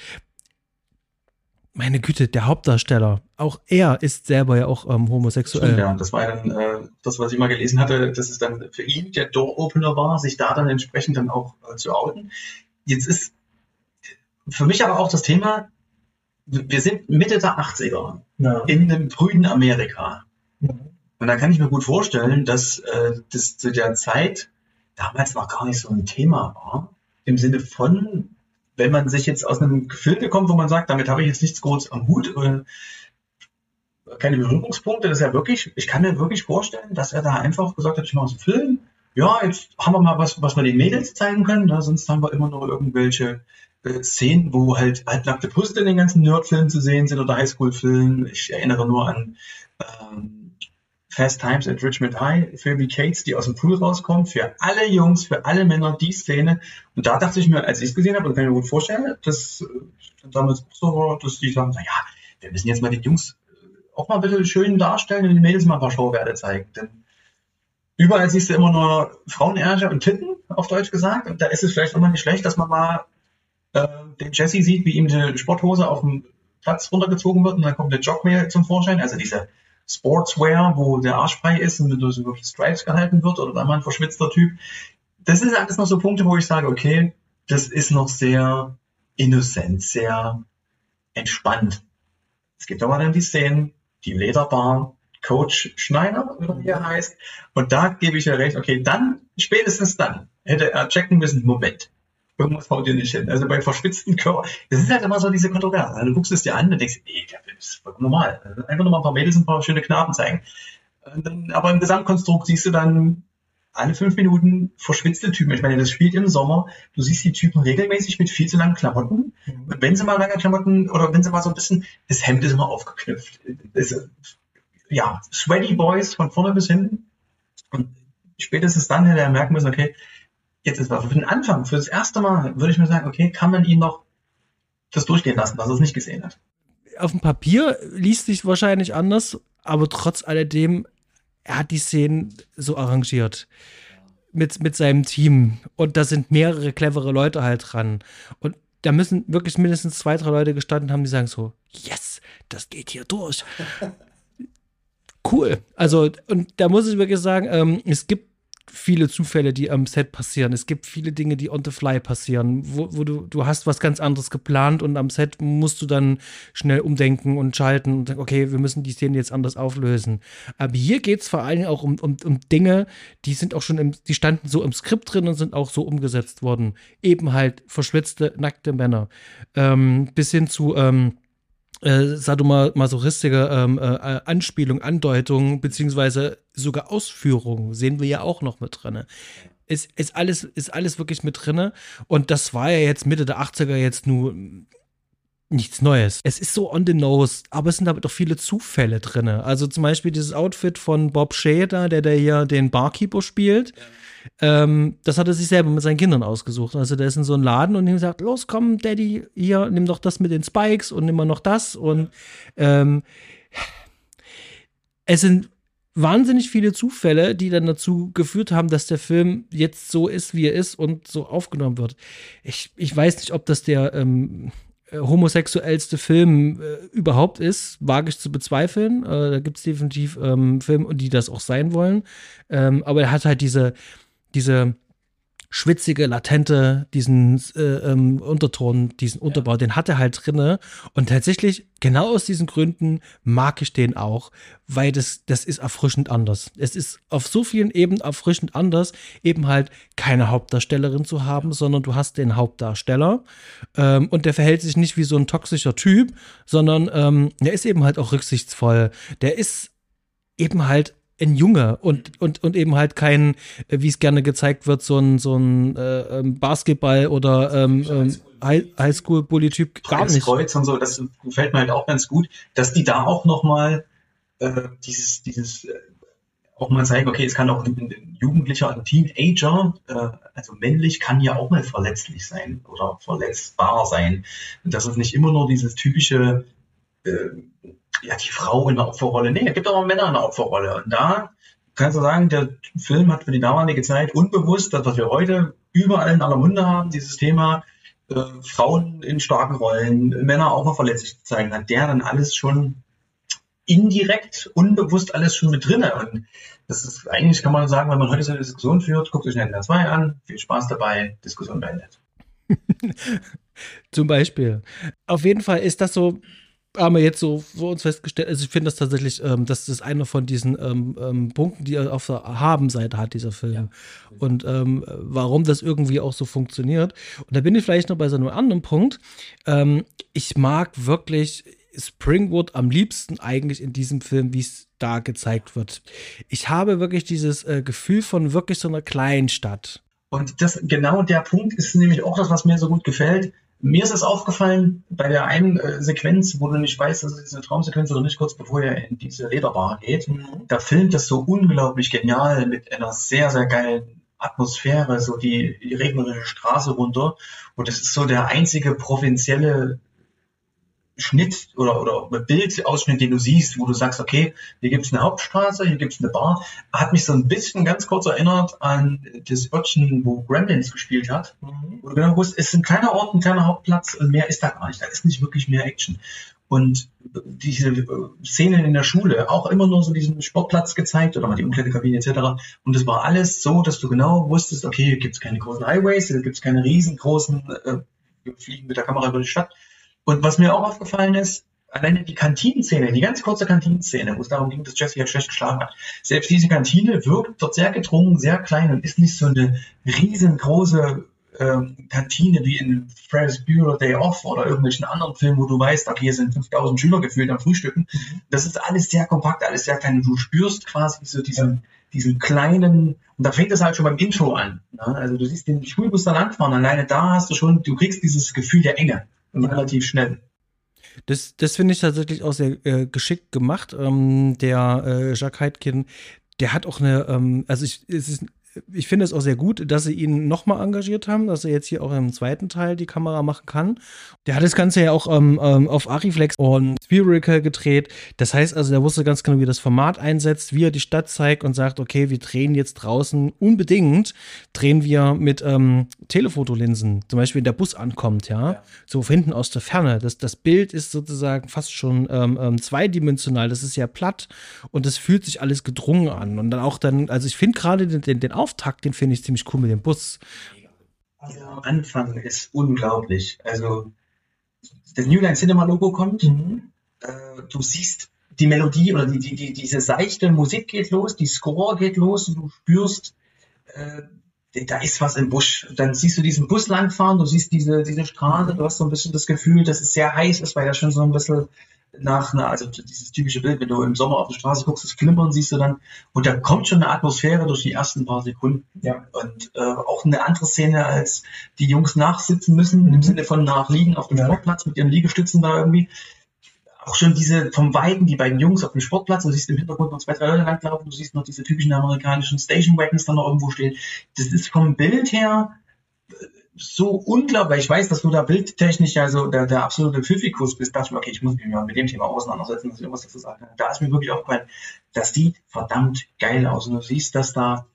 meine Güte, der Hauptdarsteller, auch er ist selber ja auch ähm, homosexuell. Stimmt, ja. Das war ja dann äh, das, was ich mal gelesen hatte, dass es dann für ihn der Door-Opener war, sich da dann entsprechend dann auch äh, zu outen. Jetzt ist für mich aber auch das Thema, wir sind Mitte der 80er Ja. in einem frühen Amerika. Mhm. Und da kann ich mir gut vorstellen, dass äh, das zu der Zeit damals noch gar nicht so ein Thema war. Im Sinne von, wenn man sich jetzt aus einem Gefilde kommt, wo man sagt, damit habe ich jetzt nichts groß am Hut, äh, keine Berührungspunkte, das ist ja wirklich, ich kann mir wirklich vorstellen, dass er da einfach gesagt hat, ich mache so einen Film, ja, jetzt haben wir mal was, was wir den Mädels zeigen können, ne? sonst haben wir immer nur irgendwelche äh, Szenen, wo halt halbnackte Brüste in den ganzen Nerdfilmen zu sehen sind oder Highschool-Filmen. Ich erinnere nur an ähm, Fast Times at Richmond High, Phoebe Cates, die aus dem Pool rauskommt, für alle Jungs, für alle Männer die Szene. Und da dachte ich mir, als ich es gesehen habe, und kann ich mir gut vorstellen, dass äh, damals so war, dass die sagen, naja, wir müssen jetzt mal den Jungs äh, auch mal ein bisschen schön darstellen und den Mädels mal ein paar Schauwerte zeigen. Denn überall siehst du immer nur Frauenärger und Titten, auf Deutsch gesagt. Und da ist es vielleicht mal nicht schlecht, dass man mal äh, den Jesse sieht, wie ihm die Sporthose auf dem Platz runtergezogen wird und dann kommt der Jogmail zum Vorschein. Also dieser Sportswear, wo der Arsch frei ist und durch so Stripes gehalten wird oder dann mal ein verschwitzter Typ. Das sind alles noch so Punkte, wo ich sage, okay, das ist noch sehr innocent, sehr entspannt. Es gibt aber dann die Szenen, die Lederbar, Coach Schneider, wie er heißt. Und da gebe ich ja recht, okay, dann, spätestens dann, hätte er checken müssen, Moment, irgendwas haut dir nicht hin. Also bei verschwitzten Körper, das ist halt immer so diese Kontroverse. Du guckst es dir an und denkst, nee, das ist vollkommen normal. Also einfach nur mal ein paar Mädels und ein paar schöne Knaben zeigen. Dann, aber im Gesamtkonstrukt siehst du dann alle fünf Minuten verschwitzte Typen. Ich meine, das spielt im Sommer. Du siehst die Typen regelmäßig mit viel zu langen Klamotten. Mhm. Und wenn sie mal lange Klamotten oder wenn sie mal so ein bisschen, das Hemd ist immer aufgeknüpft. Das, ja, sweaty Boys von vorne bis hinten. Und spätestens dann hätte er merken müssen, okay, jetzt ist was. Für den Anfang, für das erste Mal würde ich mir sagen, okay, kann man ihn noch das durchgehen lassen, dass er es nicht gesehen hat. Auf dem Papier liest sich wahrscheinlich anders, aber trotz alledem, er hat die Szenen so arrangiert. Mit, mit seinem Team. Und da sind mehrere clevere Leute halt dran. Und da müssen wirklich mindestens zwei, drei Leute gestanden haben, die sagen so, yes, das geht hier durch. cool. Also, und da muss ich wirklich sagen, ähm, es gibt viele Zufälle, die am Set passieren. Es gibt viele Dinge, die on the fly passieren, wo, wo du, du hast was ganz anderes geplant und am Set musst du dann schnell umdenken und schalten und sagen, okay, wir müssen die Szene jetzt anders auflösen. Aber hier geht es vor allen Dingen auch um, um, um Dinge, die sind auch schon im, die standen so im Skript drin und sind auch so umgesetzt worden. Eben halt verschwitzte, nackte Männer. Ähm, bis hin zu, ähm, äh, sadomasochistische ähm, äh, Anspielung, Andeutung, beziehungsweise sogar Ausführung sehen wir ja auch noch mit drin. Ist, ist, alles, ist alles wirklich mit drin. Und das war ja jetzt Mitte der 80er jetzt nur nichts Neues. Es ist so on the nose, aber es sind damit auch viele Zufälle drin. Also zum Beispiel dieses Outfit von Bob Shader, der, der hier den Barkeeper spielt. Ja ähm, das hat er sich selber mit seinen Kindern ausgesucht. Also der ist in so einem Laden und ihm sagt, los, komm, Daddy, hier, nimm doch das mit den Spikes und nimm mal noch das. Und ähm, es sind wahnsinnig viele Zufälle, die dann dazu geführt haben, dass der Film jetzt so ist, wie er ist und so aufgenommen wird. Ich, ich weiß nicht, ob das der ähm, homosexuellste Film äh, überhaupt ist, wage ich zu bezweifeln. Äh, da gibt es definitiv ähm, Filme, die das auch sein wollen. Ähm, aber er hat halt diese, diese schwitzige, latente, diesen äh, ähm, Unterton, diesen Unterbau, ja. den hat er halt drinne. Und tatsächlich, genau aus diesen Gründen mag ich den auch, weil das, das ist erfrischend anders. Es ist auf so vielen Ebenen erfrischend anders, eben halt keine Hauptdarstellerin zu haben, sondern du hast den Hauptdarsteller ähm, und der verhält sich nicht wie so ein toxischer Typ, sondern ähm, der ist eben halt auch rücksichtsvoll. Der ist eben halt ein Junge und, und, und eben halt kein, äh, wie es gerne gezeigt wird, so ein, so ein äh, ähm, Basketball- oder ähm, ähm Highschool-Bully-Typ gar nicht. Kreuz und so, das gefällt mir halt auch ganz gut, dass die da auch nochmal äh, dieses, dieses äh, auch mal zeigen, okay, es kann auch ein, ein Jugendlicher, ein Teenager, äh, also männlich, kann ja auch mal verletzlich sein oder verletzbar sein. Und das ist nicht immer nur dieses typische äh, ja, die Frau in der Opferrolle. Nee, es gibt auch Männer in der Opferrolle. Und da kannst du sagen, der Film hat für die damalige Zeit unbewusst, das, was wir heute überall in aller Munde haben, dieses Thema äh, Frauen in starken Rollen, Männer auch mal verletzlich zu zeigen, hat der dann alles schon indirekt, unbewusst alles schon mit drinne. Und das ist eigentlich, kann man sagen, wenn man heute so eine Diskussion führt, guckt euch Nintendo 2 an, viel Spaß dabei, Diskussion beendet. Zum Beispiel. Auf jeden Fall ist das so haben wir jetzt so vor uns festgestellt, also ich finde das tatsächlich, ähm, das ist einer von diesen ähm, ähm, Punkten, die er auf der Haben-Seite hat, dieser Film. Ja. Und ähm, warum das irgendwie auch so funktioniert. Und da bin ich vielleicht noch bei so einem anderen Punkt. Ähm, ich mag wirklich Springwood am liebsten eigentlich in diesem Film, wie es da gezeigt wird. Ich habe wirklich dieses äh, Gefühl von wirklich so einer kleinen Stadt. Und das genau der Punkt ist nämlich auch das, was mir so gut gefällt. Mir ist es aufgefallen bei der einen äh, Sequenz, wo du nicht weißt, dass es eine Traumsequenz oder nicht, kurz bevor er in diese Lederbar geht. Mhm. Da filmt das so unglaublich genial mit einer sehr, sehr geilen Atmosphäre, so die, die regnerische Straße runter. Und es ist so der einzige provinzielle Schnitt oder, oder Bildausschnitt, den du siehst, wo du sagst, okay, hier gibt es eine Hauptstraße, hier gibt es eine Bar, hat mich so ein bisschen ganz kurz erinnert an das Örtchen, wo Gremlins gespielt hat. Mhm. Wo du genau wusstest, es ist ein kleiner Ort, ein kleiner Hauptplatz und mehr ist da gar nicht. Da ist nicht wirklich mehr Action. Und diese äh, Szenen in der Schule, auch immer nur so diesen Sportplatz gezeigt oder mal die Umkleidekabine etc. Und es war alles so, dass du genau wusstest, okay, hier gibt es keine großen Highways, hier gibt es keine riesengroßen äh, Fliegen mit der Kamera über die Stadt, und was mir auch aufgefallen ist, alleine die Kantinenszene, die ganz kurze Kantinenszene, wo es darum ging, dass Jesse ja schlecht geschlagen hat. Selbst diese Kantine wirkt dort sehr gedrungen, sehr klein und ist nicht so eine riesengroße ähm, Kantine wie in Ferris Bueller Day Off oder irgendwelchen anderen Filmen, wo du weißt, okay, hier sind 5000 Schüler gefühlt am Frühstücken. Mhm. Das ist alles sehr kompakt, alles sehr klein. Du spürst quasi so diesen, diesen kleinen, und da fängt es halt schon beim Intro an. Ne? Also du siehst den Schulbus da langfahren, alleine da hast du schon, du kriegst dieses Gefühl der Enge relativ schnell. Das, das finde ich tatsächlich auch sehr äh, geschickt gemacht. Ähm, der äh, Jacques Heidkin, der hat auch eine, ähm, also ich, es ist ich finde es auch sehr gut, dass sie ihn nochmal engagiert haben, dass er jetzt hier auch im zweiten Teil die Kamera machen kann. Der hat das Ganze ja auch ähm, ähm, auf Ariflex und Spherical gedreht. Das heißt also, der wusste ganz genau, wie er das Format einsetzt, wie er die Stadt zeigt und sagt, okay, wir drehen jetzt draußen unbedingt, drehen wir mit ähm, Telefotolinsen, zum Beispiel wenn der Bus ankommt, ja, ja. so hinten aus der Ferne. Das, das Bild ist sozusagen fast schon ähm, ähm, zweidimensional, das ist ja platt und das fühlt sich alles gedrungen an. Und dann auch dann, also ich finde gerade den, den, den Auftakt, den finde ich ziemlich cool mit dem Bus. Also am Anfang ist unglaublich. Also das New Line Cinema Logo kommt, mhm. äh, du siehst die Melodie oder die, die, die, diese seichte Musik geht los, die Score geht los und du spürst, äh, da ist was im Busch. Dann siehst du diesen Bus langfahren, du siehst diese, diese Straße, du hast so ein bisschen das Gefühl, dass es sehr heiß ist, weil da schon so ein bisschen nach einer, also dieses typische Bild, wenn du im Sommer auf die Straße guckst, das Flimmern siehst du dann, und da kommt schon eine Atmosphäre durch die ersten paar Sekunden. Ja. Und äh, auch eine andere Szene, als die Jungs nachsitzen müssen, mhm. im Sinne von nachliegen auf dem ja. Sportplatz mit ihren Liegestützen da irgendwie. Auch schon diese vom Weiten, die beiden Jungs auf dem Sportplatz, du siehst im Hintergrund noch zwei, drei Leute langlaufen, du siehst noch diese typischen amerikanischen Station Wagons dann noch irgendwo stehen. Das ist vom Bild her so unglaublich, ich weiß, dass du da bildtechnisch also der, der absolute Pfiffikus bist, dachte ich mir, okay, ich muss mich mal mit dem Thema auseinandersetzen, dass ich irgendwas dazu sagen kann. Da ist mir wirklich aufgefallen, das sieht verdammt geil aus. Und du siehst, dass da,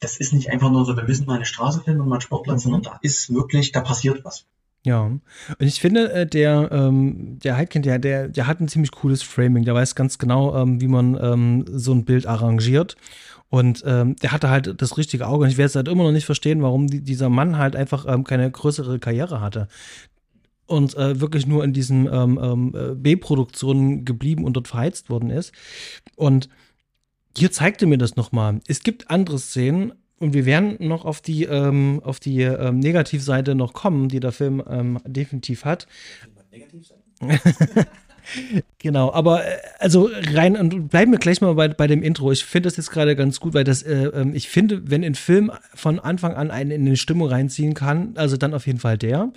das ist nicht einfach nur so, wir müssen mal eine Straße finden und mal einen Sportplatz, sondern da ist wirklich, da passiert was. Ja, und ich finde, äh, der, ähm, der Heidkind, der, der, der hat ein ziemlich cooles Framing. Der weiß ganz genau, ähm, wie man ähm, so ein Bild arrangiert. Und ähm, der hatte halt das richtige Auge. Und ich werde es halt immer noch nicht verstehen, warum die, dieser Mann halt einfach ähm, keine größere Karriere hatte. Und äh, wirklich nur in diesen ähm, ähm äh, B-Produktionen geblieben und dort verheizt worden ist. Und hier zeigte mir das nochmal. Es gibt andere Szenen, und wir werden noch auf die, ähm, auf die ähm, Negativseite noch kommen, die der Film ähm, definitiv hat. Negativseite? Genau, aber äh, also rein und bleiben wir gleich mal bei, bei dem Intro. Ich finde das jetzt gerade ganz gut, weil das, äh, ähm, ich finde, wenn ein Film von Anfang an einen in eine Stimmung reinziehen kann, also dann auf jeden Fall der.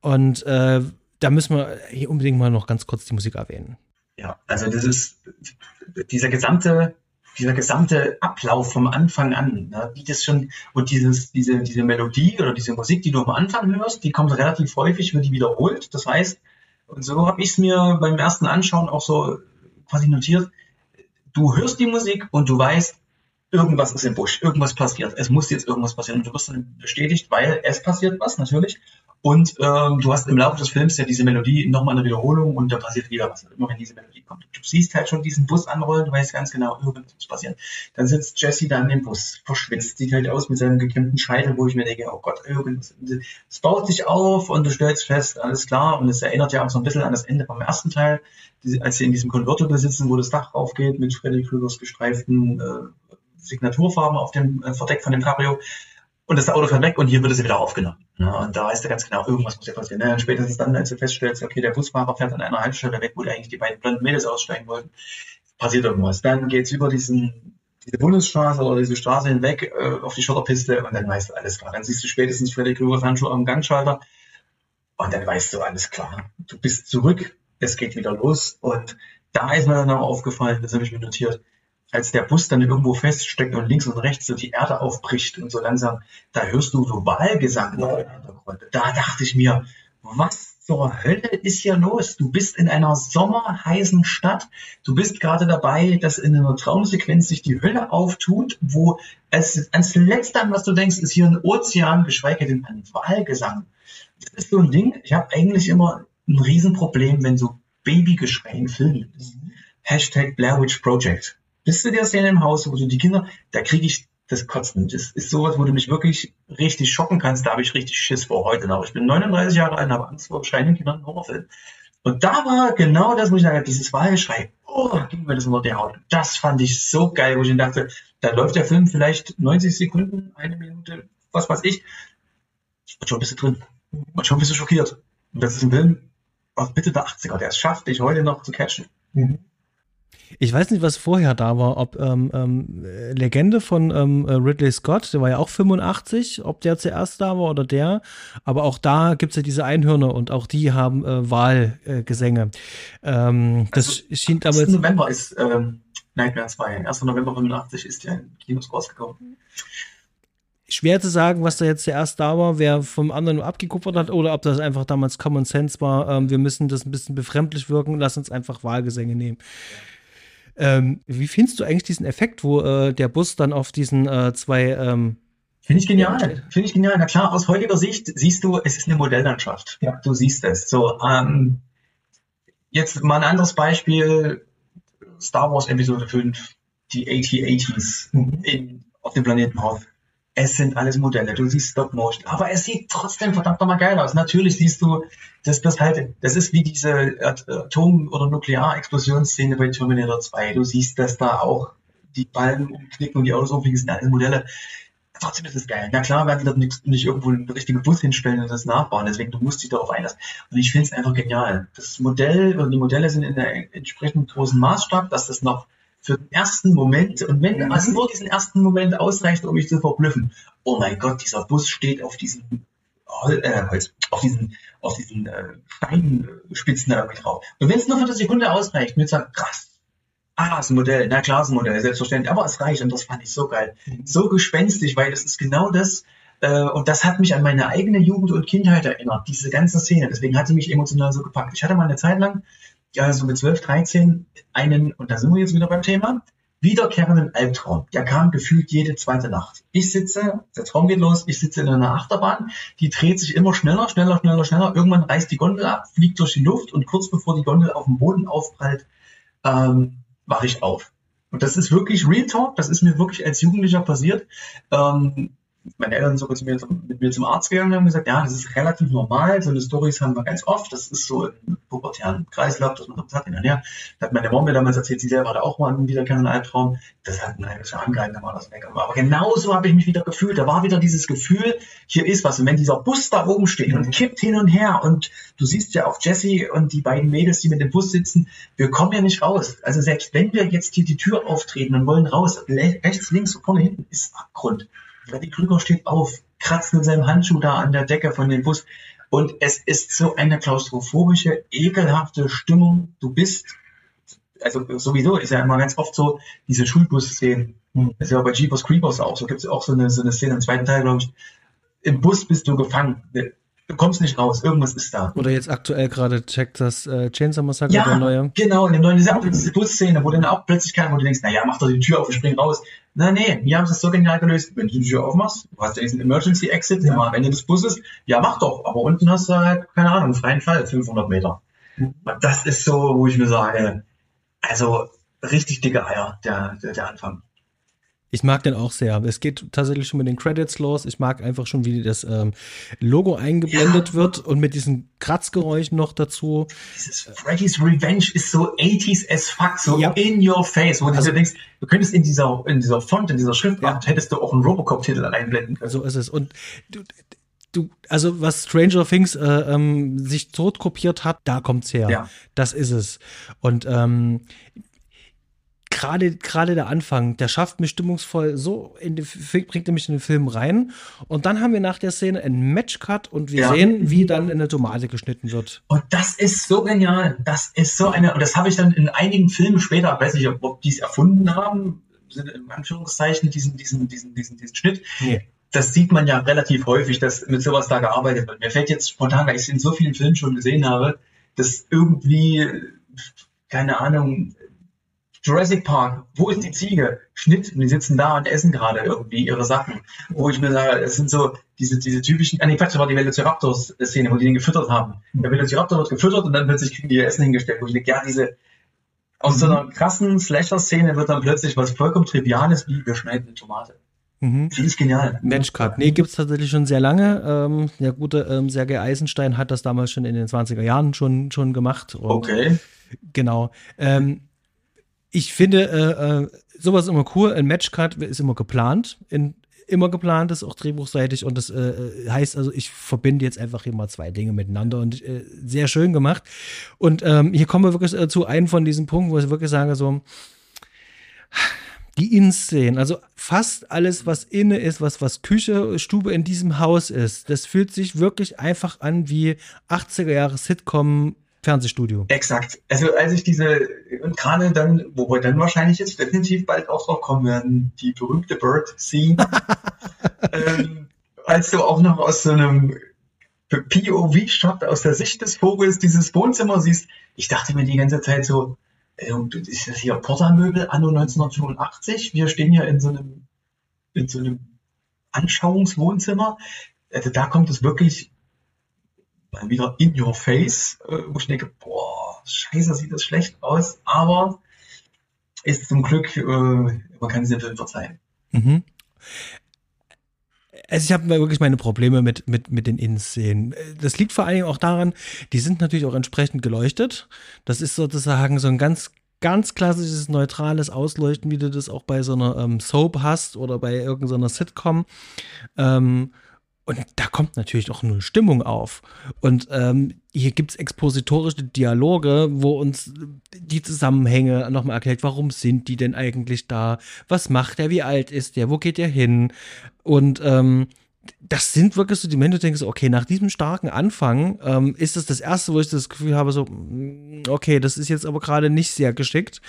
Und äh, da müssen wir hier unbedingt mal noch ganz kurz die Musik erwähnen. Ja, also das ist dieser gesamte, dieser gesamte Ablauf vom Anfang an, ne, wie das schon, und dieses, diese, diese Melodie oder diese Musik, die du am Anfang hörst, die kommt relativ häufig, wird die wiederholt. Das heißt, und so habe ich es mir beim ersten Anschauen auch so quasi notiert. Du hörst die Musik und du weißt, irgendwas ist im Busch, irgendwas passiert. Es muss jetzt irgendwas passieren. Und du wirst dann bestätigt, weil es passiert was, natürlich. Und ähm, du hast im Laufe des Films ja diese Melodie nochmal eine Wiederholung und da passiert wieder was. Immer wenn diese Melodie kommt. Du siehst halt schon diesen Bus anrollen, du weißt ganz genau, irgendwas muss passieren. Dann sitzt Jesse da in dem Bus, verschwitzt, sieht halt aus mit seinem gekämmten Scheitel, wo ich mir denke, oh Gott, irgendwas. Es baut sich auf und du stellst fest, alles klar. Und es erinnert ja auch so ein bisschen an das Ende vom ersten Teil, als sie in diesem Convertible sitzen, wo das Dach aufgeht mit Freddy Krügers gestreiften äh, Signaturfarben auf dem äh, Verdeck von dem Cabrio und das Auto fährt weg und hier wird es wieder aufgenommen. Ja, und da weißt du ganz genau, irgendwas muss ja passieren. Und spätestens dann, als du feststellst, okay, der Busfahrer fährt an einer Haltestelle weg, wo eigentlich die beiden blonden Mädels aussteigen wollten, passiert irgendwas. Dann geht's über diesen, diese Bundesstraße oder diese Straße hinweg äh, auf die Schotterpiste und dann weißt du alles klar. Dann siehst du spätestens Freddy Krügers Handschuh am Gangschalter und dann weißt du alles klar. Du bist zurück, es geht wieder los und da ist mir dann auch aufgefallen, das habe ich mir notiert, als der Bus dann irgendwo feststeckt und links und rechts so die Erde aufbricht und so langsam, da hörst du so Wahlgesang im Hintergrund. Da dachte ich mir, was zur Hölle ist hier los? Du bist in einer sommerheißen Stadt. Du bist gerade dabei, dass in einer Traumsequenz sich die Hölle auftut, wo es als letzte, was du denkst, ist hier ein Ozean, geschweige denn ein Wahlgesang. Das ist so ein Ding. Ich habe eigentlich immer ein Riesenproblem, wenn so Babygeschrei in Filmen ist. Hashtag Blair Witch Project bist du der Szene im Haus, wo du die Kinder, da kriege ich das Kotzen. Das ist sowas, wo du mich wirklich richtig schocken kannst. Da habe ich richtig Schiss vor heute noch. Ich bin 39 Jahre alt und habe Angst vor schreienden Kindern im Horrorfilm. Und da war genau das, wo ich sage, dieses Wahlgeschrei, oh, ging mir das unter die Haut. Das fand ich so geil, wo ich dachte, da läuft der Film vielleicht 90 Sekunden, eine Minute, was weiß ich. Und schon bist du drin. Und schon bist du schockiert. Und das ist ein Film aus Mitte der 80er, der es schafft, dich heute noch zu catchen. Mhm. Ich weiß nicht, was vorher da war, ob ähm, ähm, Legende von ähm, äh, Ridley Scott, der war ja auch 85, ob der zuerst da war oder der. Aber auch da gibt es ja diese Einhörner und auch die haben äh, Wahlgesänge. Ähm, das also, schien aber. 1. November ist ähm, Nightmare 2. 1. November 85 ist der in Kinos rausgekommen. Schwer zu sagen, was da jetzt zuerst da war, wer vom anderen abgekupfert hat oder ob das einfach damals Common Sense war. Ähm, wir müssen das ein bisschen befremdlich wirken, lass uns einfach Wahlgesänge nehmen. Ja. Ähm, wie findest du eigentlich diesen Effekt, wo äh, der Bus dann auf diesen äh, zwei ähm, Finde ich genial. Finde ich genial. Na klar, aus heutiger Sicht siehst du, es ist eine Modelllandschaft. Ja. Du siehst es. So, ähm, jetzt mal ein anderes Beispiel. Star Wars Episode 5, die AT-80s mhm. auf dem Planeten Hoth es sind alles Modelle, du siehst Stop Motion, aber es sieht trotzdem verdammt nochmal geil aus. Natürlich siehst du, dass das halt, das ist wie diese Atom- oder Nuklearexplosionsszene bei Terminator 2. Du siehst, dass da auch die Ballen umknicken und die Autos umfliegen, sind alles Modelle. Trotzdem ist es geil. Na klar werden die dort nicht, irgendwo einen richtigen Bus hinstellen und das nachbauen, deswegen du musst dich darauf einlassen. Und ich finde es einfach genial. Das Modell, oder die Modelle sind in einem entsprechend großen Maßstab, dass das noch für den ersten Moment. Und wenn mhm. es nur diesen ersten Moment ausreicht, um mich zu verblüffen, oh mein Gott, dieser Bus steht auf diesem äh, Holz, auf diesen, auf diesen äh, Steinspitzen da irgendwie drauf. Und wenn es nur für eine Sekunde ausreicht, mir zu sagen, krass, ah, ist ein Modell, na klar, ist ein Modell, selbstverständlich, aber es reicht und das fand ich so geil. Mhm. So gespenstig, weil das ist genau das, äh, und das hat mich an meine eigene Jugend und Kindheit erinnert, diese ganze Szene. Deswegen hat sie mich emotional so gepackt. Ich hatte mal eine Zeit lang ja, so mit 12, 13 einen, und da sind wir jetzt wieder beim Thema, wiederkehrenden Albtraum. Der kam gefühlt jede zweite Nacht. Ich sitze, der Traum geht los, ich sitze in einer Achterbahn, die dreht sich immer schneller, schneller, schneller, schneller. Irgendwann reißt die Gondel ab, fliegt durch die Luft und kurz bevor die Gondel auf dem Boden aufprallt, ähm, wache ich auf. Und das ist wirklich Real Talk, das ist mir wirklich als Jugendlicher passiert. Ähm, meine Eltern sogar zu mir, mit mir zum Arzt gegangen und haben gesagt, ja, das ist relativ normal, so eine Stories haben wir ganz oft, das ist so im pubertären Kreislauf, dass man das hat in der Nähe. Da hat meine Mom mir damals erzählt, sie selber hatte auch mal einen wiederkehrenden Albtraum, das hat einen eigentlich schon angehalten, dann war das weg. Aber genauso habe ich mich wieder gefühlt, da war wieder dieses Gefühl, hier ist was. Und wenn dieser Bus da oben steht und kippt hin und her und du siehst ja auch Jesse und die beiden Mädels, die mit dem Bus sitzen, wir kommen ja nicht raus. Also selbst wenn wir jetzt hier die Tür auftreten und wollen raus, rechts, links, vorne, hinten, ist Abgrund. Freddy Krüger steht auf, kratzt mit seinem Handschuh da an der Decke von dem Bus. Und es ist so eine klaustrophobische, ekelhafte Stimmung. Du bist, also sowieso ist ja immer ganz oft so, diese Schulbus-Szenen. Hm. Das ist ja bei Jeepers Creepers auch so. Gibt es auch so eine, so eine Szene im zweiten Teil, glaube ich. Im Bus bist du gefangen. Du kommst nicht raus, irgendwas ist da. Oder jetzt aktuell gerade checkt das äh, Chainsaw Massacre, der neue. genau, in der neuen, diese, diese Busszene, wo dann auch plötzlich kam, wo du denkst, naja, mach doch die Tür auf und spring raus. Na nee, wir haben es so genial gelöst. Wenn du die Tür aufmachst, du hast ja diesen Emergency Exit immer am Ende des Busses, ja mach doch, aber unten hast du halt, keine Ahnung, freien Fall, 500 Meter. Das ist so, wo ich mir sage, also richtig dicke Eier, der, der, der Anfang. Ich mag den auch sehr. Es geht tatsächlich schon mit den Credits los. Ich mag einfach schon, wie das ähm, Logo eingeblendet Ja. wird und mit diesen Kratzgeräuschen noch dazu. Dieses Freddy's Revenge ist so 80s as fuck, so Ja. in your face, wo du Also- dir denkst, du könntest in dieser, in dieser Font, in dieser Schriftart, hättest du auch einen Robocop-Titel einblenden können. So ist es. Und du, du also was Stranger Things äh, ähm, sich zurückkopiert hat, da kommt's her. Ja. Das ist es. Und ähm, gerade gerade der Anfang, der schafft mich stimmungsvoll so in die, bringt er mich in den Film rein und dann haben wir nach der Szene einen Matchcut und wir Ja. sehen, wie dann in eine Tomate geschnitten wird. Und das ist so genial. Das ist so eine, und das habe ich dann in einigen Filmen später, weiß nicht, ob, ob die es erfunden haben, sind in Anführungszeichen, diesen, diesen, diesen, diesen, diesen Schnitt. Nee. Das sieht man ja relativ häufig, dass mit sowas da gearbeitet wird. Mir fällt jetzt spontan, weil ich es in so vielen Filmen schon gesehen habe, dass irgendwie, keine Ahnung, Jurassic Park, wo ist die Ziege? Schnitt, und die sitzen da und essen gerade irgendwie ihre Sachen. Wo ich mir sage, es sind so diese, diese typischen, ah nee, Quatsch, das war die Velociraptor-Szene, wo die den gefüttert haben. Der Velociraptor wird gefüttert und dann plötzlich kriegen die ihr Essen hingestellt, wo ich denke, ja, diese, aus so einer krassen Slasher-Szene wird dann plötzlich was vollkommen Triviales wie, wir schneiden eine Tomate. Mhm. Finde ich genial. Matchcut. Nee, gibt's tatsächlich schon sehr lange. Ähm, der gute ähm, Sergei Eisenstein hat das damals schon in den 20er Jahren schon, schon gemacht. Okay. Genau. Ähm, ich finde äh, äh, sowas immer cool. Ein Matchcut ist immer geplant. In, immer geplant ist auch drehbuchseitig und das äh, heißt also, ich verbinde jetzt einfach hier mal zwei Dinge miteinander und äh, sehr schön gemacht. Und ähm, hier kommen wir wirklich äh, zu einem von diesen Punkten, wo ich wirklich sage, so, die Innenszenen, also fast alles, was inne ist, was, was Küche, Stube in diesem Haus ist, das fühlt sich wirklich einfach an wie 80er Jahre Sitcom Fernsehstudio. Exakt. Also als ich diese, und gerade dann, wo wir dann wahrscheinlich jetzt definitiv bald auch drauf kommen werden, die berühmte Bird-Scene, ähm, als du auch noch aus so einem POV-Shot aus der Sicht des Vogels dieses Wohnzimmer siehst, ich dachte mir die ganze Zeit so, äh, ist das hier Portermöbel anno 1985? Wir stehen ja in so einem, in so einem Anschauungswohnzimmer. Also da kommt es wirklich mal wieder in your face, äh, wo ich denke, boah, scheiße, sieht das schlecht aus, aber ist zum Glück, äh, man kann es Film verzeihen. Mhm. Also ich habe wirklich meine Probleme mit, mit, mit den Innenszenen. Das liegt vor allen Dingen auch daran, die sind natürlich auch entsprechend geleuchtet. Das ist sozusagen so ein ganz, ganz klassisches, neutrales Ausleuchten, wie du das auch bei so einer ähm, Soap hast oder bei irgendeiner Sitcom. Ähm, und da kommt natürlich auch eine Stimmung auf. Und ähm, hier gibt's expositorische Dialoge, wo uns die Zusammenhänge nochmal erklärt, warum sind die denn eigentlich da? Was macht er? Wie alt ist der? Wo geht er hin? Und ähm, das sind wirklich so die Momente, du denkst, okay, nach diesem starken Anfang ähm, ist das das erste, wo ich das Gefühl habe, so, mm, okay, das ist jetzt aber gerade nicht sehr geschickt.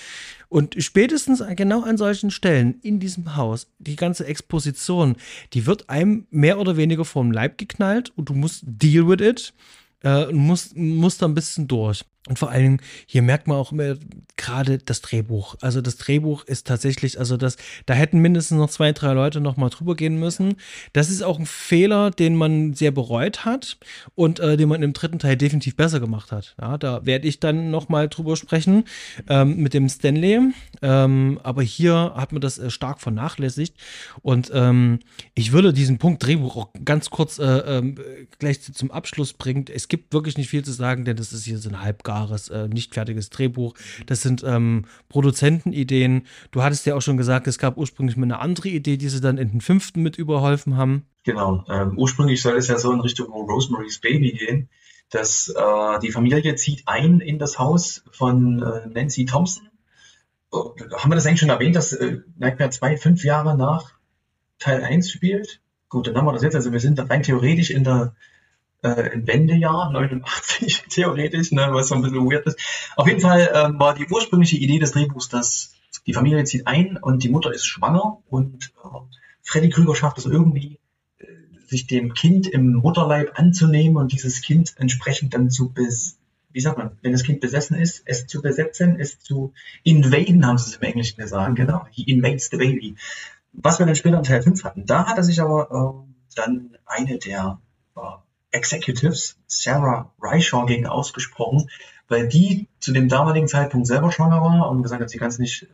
Und spätestens genau an solchen Stellen in diesem Haus, die ganze Exposition, die wird einem mehr oder weniger vom Leib geknallt und du musst deal with it äh, und musst, musst da ein bisschen durch. Und vor Dingen, hier merkt man auch immer gerade das Drehbuch. Also das Drehbuch ist tatsächlich, also das, da hätten mindestens noch zwei, drei Leute noch mal drüber gehen müssen. Das ist auch ein Fehler, den man sehr bereut hat und äh, den man im dritten Teil definitiv besser gemacht hat. Ja, da werde ich dann noch mal drüber sprechen ähm, mit dem Stanley. Ähm, aber hier hat man das äh, stark vernachlässigt. Und ähm, ich würde diesen Punkt Drehbuch auch ganz kurz äh, ähm, gleich zum Abschluss bringen. Es gibt wirklich nicht viel zu sagen, denn das ist hier so ein halbgares, äh, nicht fertiges Drehbuch. Das sind ähm, Produzentenideen. Du hattest ja auch schon gesagt, es gab ursprünglich mal eine andere Idee, die sie dann in den fünften mit überholfen haben. Genau. Ähm, ursprünglich soll es ja so in Richtung Rosemary's Baby gehen, dass äh, die Familie zieht ein in das Haus von äh, Nancy Thompson. Oh, haben wir das eigentlich schon erwähnt, dass äh, Nightmare 2 fünf Jahre nach Teil 1 spielt? Gut, dann haben wir das jetzt. Also wir sind rein theoretisch in der äh, im Wendejahr 89 theoretisch, ne, was so ein bisschen weird ist. Auf jeden Fall ähm, war die ursprüngliche Idee des Drehbuchs, dass die Familie zieht ein und die Mutter ist schwanger und äh, Freddy Krüger schafft es irgendwie, äh, sich dem Kind im Mutterleib anzunehmen und dieses Kind entsprechend dann zu bes wie sagt man, wenn das Kind besessen ist, es zu besetzen, es zu invaden, haben sie es im Englischen gesagt, genau. He invades the baby. Was wir dann später in Teil 5 hatten. Da hat er sich aber äh, dann eine der äh, Executives, Sarah Reishaw, gegen ausgesprochen, weil die zu dem damaligen Zeitpunkt selber schwanger war und gesagt hat, sie kann es nicht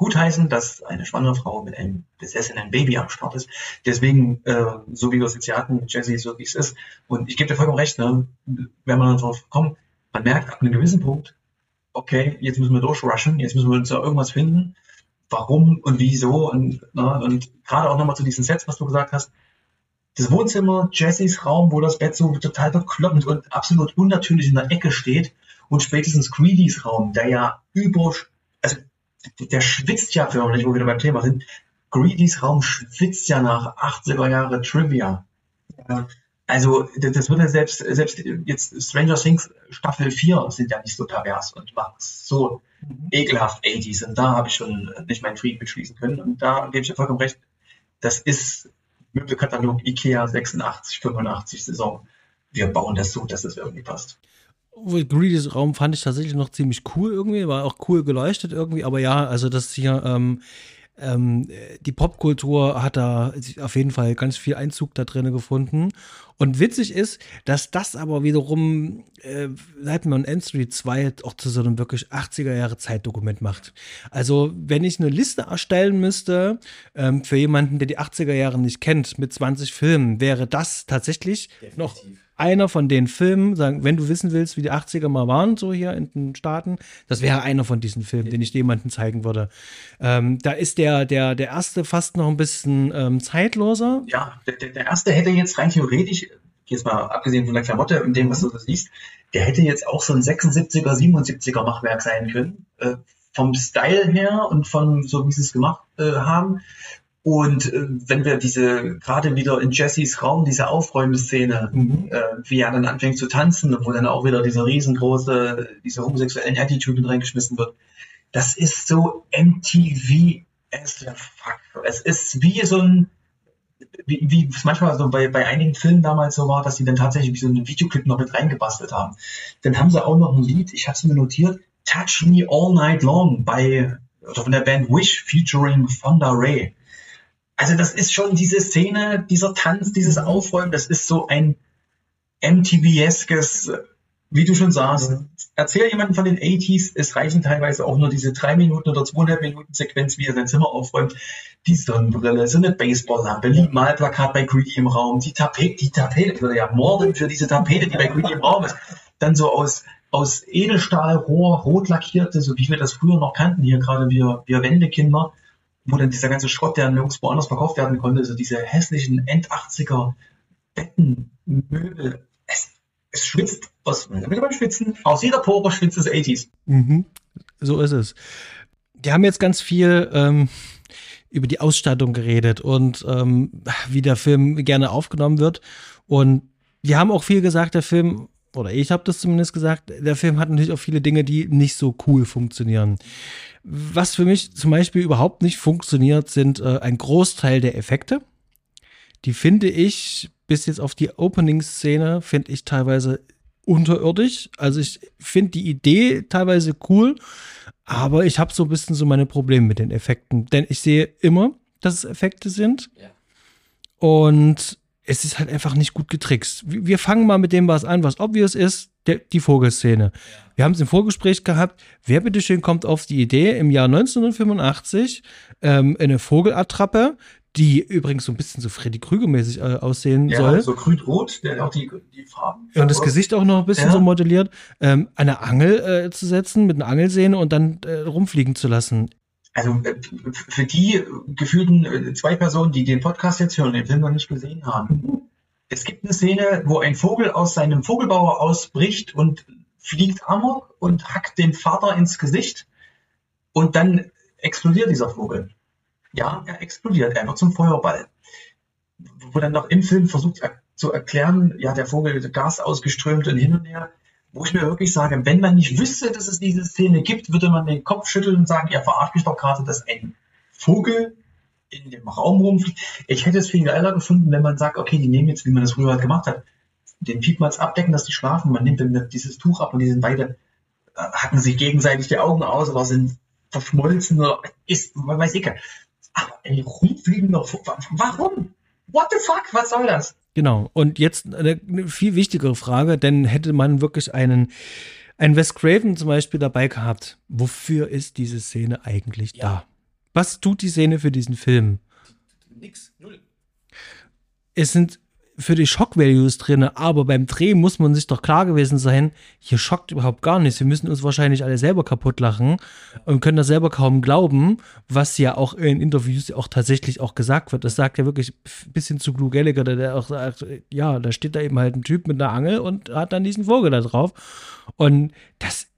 gutheißen, dass eine schwangere Frau mit einem besessenen Baby am Start ist. Deswegen, äh, so wie wir es jetzt hier hatten, Jesse, so wie es ist. Und ich gebe dir vollkommen recht, ne? wenn man darauf kommt, man merkt ab einem gewissen Punkt, okay, jetzt müssen wir durchrushen, jetzt müssen wir uns da irgendwas finden, warum und wieso. Und, ne? und gerade auch nochmal zu diesen Sets, was du gesagt hast, das Wohnzimmer, Jessys Raum, wo das Bett so total bekloppt und absolut unnatürlich in der Ecke steht und spätestens Greedys Raum, der ja über, also der schwitzt ja förmlich, wo wir wieder beim Thema sind. Greedys Raum schwitzt ja nach 80er Jahre Trivia. Ja. Also das wird ja selbst, selbst jetzt Stranger Things Staffel 4 sind ja nicht so pervers und machen so mhm. ekelhaft 80s. Und da habe ich schon nicht meinen Frieden mitschließen können. Und da gebe ich dir vollkommen recht. Das ist Möbelkatalog IKEA 86, 85 Saison. Wir bauen das so, dass es irgendwie passt. Greedys Raum fand ich tatsächlich noch ziemlich cool irgendwie, war auch cool geleuchtet irgendwie, aber ja, also das hier, ähm, ähm, die Popkultur hat da auf jeden Fall ganz viel Einzug da drin gefunden. Und witzig ist, dass das aber wiederum äh, Nightmare on End Street 2 auch zu so einem wirklich 80er Jahre Zeitdokument macht. Also, wenn ich eine Liste erstellen müsste, ähm, für jemanden, der die 80er Jahre nicht kennt, mit 20 Filmen, wäre das tatsächlich Definitiv. noch einer von den Filmen, sagen, wenn du wissen willst, wie die 80er mal waren, so hier in den Staaten, das wäre einer von diesen Filmen, den ich jemandem zeigen würde. Ähm, da ist der, der, der erste fast noch ein bisschen ähm, zeitloser. Ja, der, der erste hätte jetzt rein theoretisch, jetzt mal abgesehen von der Klamotte und dem, was du da siehst, der hätte jetzt auch so ein 76er, 77er Machwerk sein können. Äh, vom Style her und von so wie sie es gemacht äh, haben. Und äh, wenn wir diese, gerade wieder in Jessys Raum, diese Aufräumszene, mhm. äh, wie er dann anfängt zu tanzen, wo dann auch wieder dieser riesengroße, diese homosexuellen Attitude reingeschmissen wird, das ist so MTV as fuck. Es ist wie so ein, wie, wie es manchmal so bei, bei einigen Filmen damals so war, dass sie dann tatsächlich wie so einen Videoclip noch mit reingebastelt haben. Dann haben sie auch noch ein Lied, ich habe es mir notiert, Touch Me All Night Long bei, oder von der Band Wish featuring Fonda Ray. Also das ist schon diese Szene, dieser Tanz, dieses Aufräumen, das ist so ein MTV-eskes, wie du schon sagst. Mhm. Erzähl jemanden von den 80s, es reichen teilweise auch nur diese drei Minuten oder zweieinhalb Minuten Sequenz, wie er sein Zimmer aufräumt. Die Sonnenbrille, so eine Baseballlampe, ein Malplakat bei Greedy im Raum, die Tapete, die Tapete, würde ja morden für diese Tapete, die bei Greedy im Raum ist. Dann so aus, aus Edelstahlrohr, rot lackierte, so wie wir das früher noch kannten, hier gerade wir, wir Wendekinder wo dann dieser ganze Schrott, der nirgendwo anders verkauft werden konnte, also diese hässlichen End-80er Betten, Möbel, es, es schwitzt aus, beim Schwitzen, aus jeder Pore schwitzt es 80s. Mhm, so ist es. Die haben jetzt ganz viel ähm, über die Ausstattung geredet und ähm, wie der Film gerne aufgenommen wird. Und die haben auch viel gesagt, der Film oder ich habe das zumindest gesagt, der Film hat natürlich auch viele Dinge, die nicht so cool funktionieren. Was für mich zum Beispiel überhaupt nicht funktioniert, sind äh, ein Großteil der Effekte. Die finde ich bis jetzt auf die Opening-Szene, finde ich teilweise unterirdisch. Also ich finde die Idee teilweise cool, aber ich habe so ein bisschen so meine Probleme mit den Effekten. Denn ich sehe immer, dass es Effekte sind. Ja. Und es ist halt einfach nicht gut getrickst. Wir fangen mal mit dem was an, was obvious ist, der, die Vogelszene. Wir haben es im Vorgespräch gehabt. Wer bitteschön kommt auf die Idee, im Jahr 1985 ähm, eine Vogelattrappe, die übrigens so ein bisschen so Freddy Krüger-mäßig äh, aussehen ja, soll. so grün-rot, der auch die, die Farben. Ja, und das Gesicht auch noch ein bisschen ja. so modelliert, ähm, eine Angel äh, zu setzen mit einer Angelsehne und dann äh, rumfliegen zu lassen also äh, für die gefühlten äh, zwei Personen, die den Podcast jetzt hören, den Film noch nicht gesehen haben, es gibt eine Szene, wo ein Vogel aus seinem Vogelbauer ausbricht und fliegt amok und hackt den Vater ins Gesicht und dann explodiert dieser Vogel. Ja, er explodiert, er wird zum Feuerball. Wo dann noch im Film versucht zu erklären, ja, der Vogel Gas ausgeströmt und hin und her wo ich mir wirklich sage, wenn man nicht wüsste, dass es diese Szene gibt, würde man den Kopf schütteln und sagen, ihr verarscht mich doch gerade, dass ein Vogel in dem Raum rumfliegt. Ich hätte es viel geiler gefunden, wenn man sagt, okay, die nehmen jetzt, wie man das früher halt gemacht hat, den Piepmatz abdecken, dass die schlafen. Man nimmt dann dieses Tuch ab und die sind beide, äh, hacken sich gegenseitig die Augen aus oder sind verschmolzen oder ist, man weiß ich gar. Aber ey, rumfliegen noch, warum? What the fuck, was soll das? Genau. Und jetzt eine, viel wichtigere Frage, denn hätte man wirklich einen, einen Wes Craven zum Beispiel dabei gehabt, wofür ist diese Szene eigentlich Ja. da? Was tut die Szene für diesen Film? Nix, null. es sind für die Shock-Values drin, aber beim Dreh muss man sich doch klar gewesen sein, hier schockt überhaupt gar nichts. Wir müssen uns wahrscheinlich alle selber kaputt lachen und können das selber kaum glauben, was ja auch in Interviews auch tatsächlich auch gesagt wird. Das sagt ja wirklich ein bisschen zu Blue Gallagher, der- auch sagt, ja, da steht da eben halt ein Typ mit einer Angel und hat dann diesen Vogel da drauf. Und das,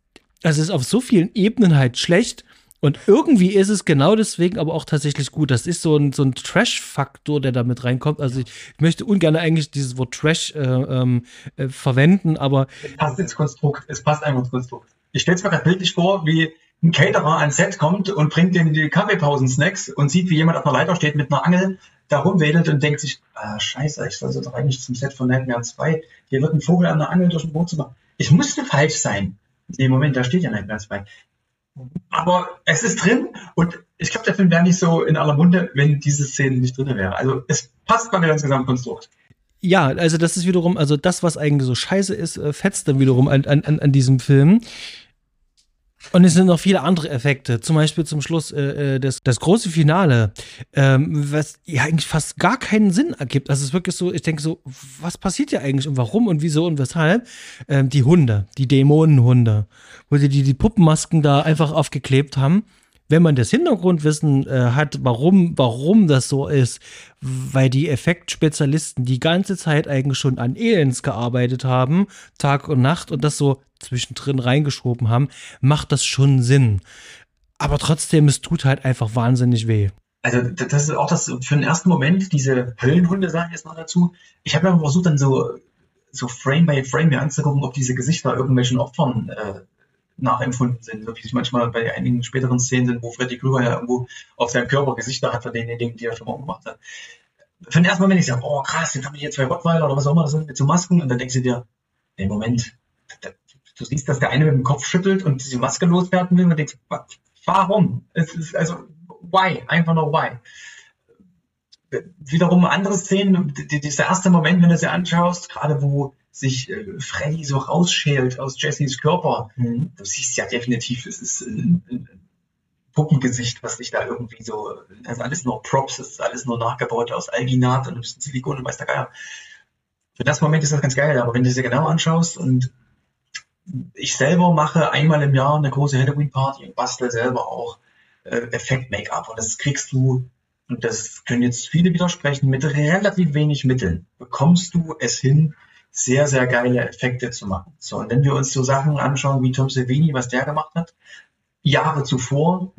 das ist auf so vielen Ebenen halt schlecht. Und irgendwie ist es genau deswegen aber auch tatsächlich gut. Das ist so ein, so ein Trash-Faktor, der da mit reinkommt. Also ich, ich möchte ungern eigentlich dieses Wort Trash äh, ähm, äh, verwenden, aber Es passt ins Konstrukt. Es passt einfach ins Konstrukt. Ich stelle es mir gerade bildlich vor, wie ein Caterer ans Set kommt und bringt denen die Kaffeepausen-Snacks und sieht, wie jemand auf einer Leiter steht mit einer Angel, da rumwedelt und denkt sich, ah, scheiße, ich soll so doch eigentlich zum Set von Nightmare 2. Hier wird ein Vogel an der Angel durch ein Wohnzimmer. Ich musste falsch sein. Nee, Moment, da steht ja Nightmare 2. Aber es ist drin und ich glaube, der Film wäre nicht so in aller Munde, wenn diese Szene nicht drin wäre. Also es passt bei mir ins Gesamtkonstrukt. ja, also das ist wiederum, also das, was eigentlich so scheiße ist, äh, fetzt dann wiederum an, an an diesem Film. Und es sind noch viele andere Effekte, zum Beispiel zum Schluss äh, äh, das, das große Finale, ähm, was ja eigentlich fast gar keinen Sinn ergibt. Also es ist wirklich so, ich denke so, was passiert hier eigentlich und warum und wieso und weshalb? Ähm, die Hunde, die Dämonenhunde, wo sie die, die Puppenmasken da einfach aufgeklebt haben. Wenn man das Hintergrundwissen äh, hat, warum, warum das so ist, weil die Effektspezialisten die ganze Zeit eigentlich schon an Aliens gearbeitet haben, Tag und Nacht und das so zwischendrin reingeschoben haben, macht das schon Sinn. Aber trotzdem, es tut halt einfach wahnsinnig weh. Also das ist auch das für den ersten Moment, diese Höllenhunde sage ich jetzt noch dazu. Ich habe ja versucht, dann so, so Frame by Frame mir anzugucken, ob diese Gesichter irgendwelchen Opfern äh, nachempfunden sind, so wie es manchmal bei einigen späteren Szenen sind, wo Freddy Krueger ja irgendwo auf seinem Körper Gesichter hat von denjenigen, die er schon mal umgebracht hat. Für den ersten Moment ich sage, oh krass, jetzt haben wir hier zwei Rottweiler oder was auch immer das sind mit so Masken und dann denkst du dir, nee, Moment, du siehst, dass der eine mit dem Kopf schüttelt und diese Maske loswerden will und denkst, wa- warum? Es ist also why, einfach nur why. Wiederum andere Szenen, die, dieser erste Moment, wenn du sie anschaust, gerade wo sich äh, Freddy so rausschält aus Jessys Körper, du siehst ja definitiv, es ist ein, ein Puppengesicht, was sich da irgendwie so, das ist alles nur Props, das ist alles nur nachgebaut aus Alginat und ein bisschen Silikon und weiß der Geier. Für das Moment ist das ganz geil, aber wenn du sie genau anschaust und ich selber mache einmal im Jahr eine große Halloween-Party und bastel selber auch äh, Effekt-Make-up und das kriegst du, und das können jetzt viele widersprechen, mit relativ wenig Mitteln bekommst du es hin, sehr, sehr geile Effekte zu machen. So, und wenn wir uns so Sachen anschauen wie Tom Savini, was der gemacht hat, Jahre zuvor,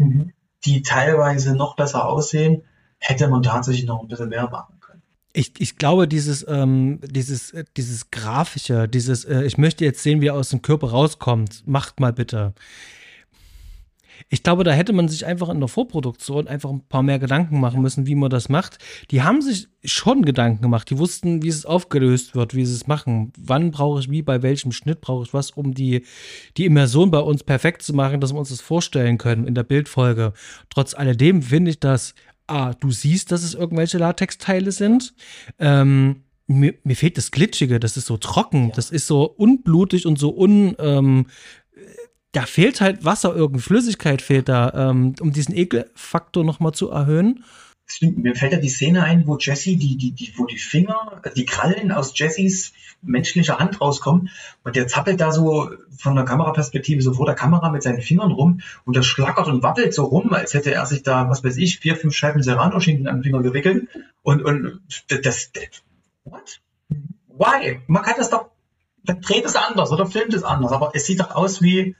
die teilweise noch besser aussehen, hätte man tatsächlich noch ein bisschen mehr machen können. Ich, ich glaube, dieses, ähm, dieses, äh, dieses Grafische, dieses, äh, ich möchte jetzt sehen, wie er aus dem Körper rauskommt, macht mal bitte. Ich glaube, da hätte man sich einfach in der Vorproduktion einfach ein paar mehr Gedanken machen müssen, wie man das macht. Die haben sich schon Gedanken gemacht. Die wussten, wie es aufgelöst wird, wie sie es machen. Wann brauche ich wie, bei welchem Schnitt brauche ich was, um die, die Immersion bei uns perfekt zu machen, dass wir uns das vorstellen können in der Bildfolge. Trotz alledem finde ich das, ah, du siehst, dass es irgendwelche Latexteile sind. Ähm, mir, mir fehlt das Glitschige, das ist so trocken, das ist so unblutig und so un, ähm, da fehlt halt Wasser, irgendeine Flüssigkeit fehlt da, ähm, um diesen Ekelfaktor nochmal zu erhöhen. Stimmt, mir fällt ja die Szene ein, wo Jesse, die, die, die, wo die Finger, also die Krallen aus Jessys menschlicher Hand rauskommen und der zappelt da so von der Kameraperspektive so vor der Kamera mit seinen Fingern rum und das schlackert und wappelt so rum, als hätte er sich da, was weiß ich, vier, fünf Scheiben Serrano-Schinken an den Finger gewickelt und, und das, das, what? Why? Man kann das doch, dann dreht es anders oder filmt es anders, aber es sieht doch aus wie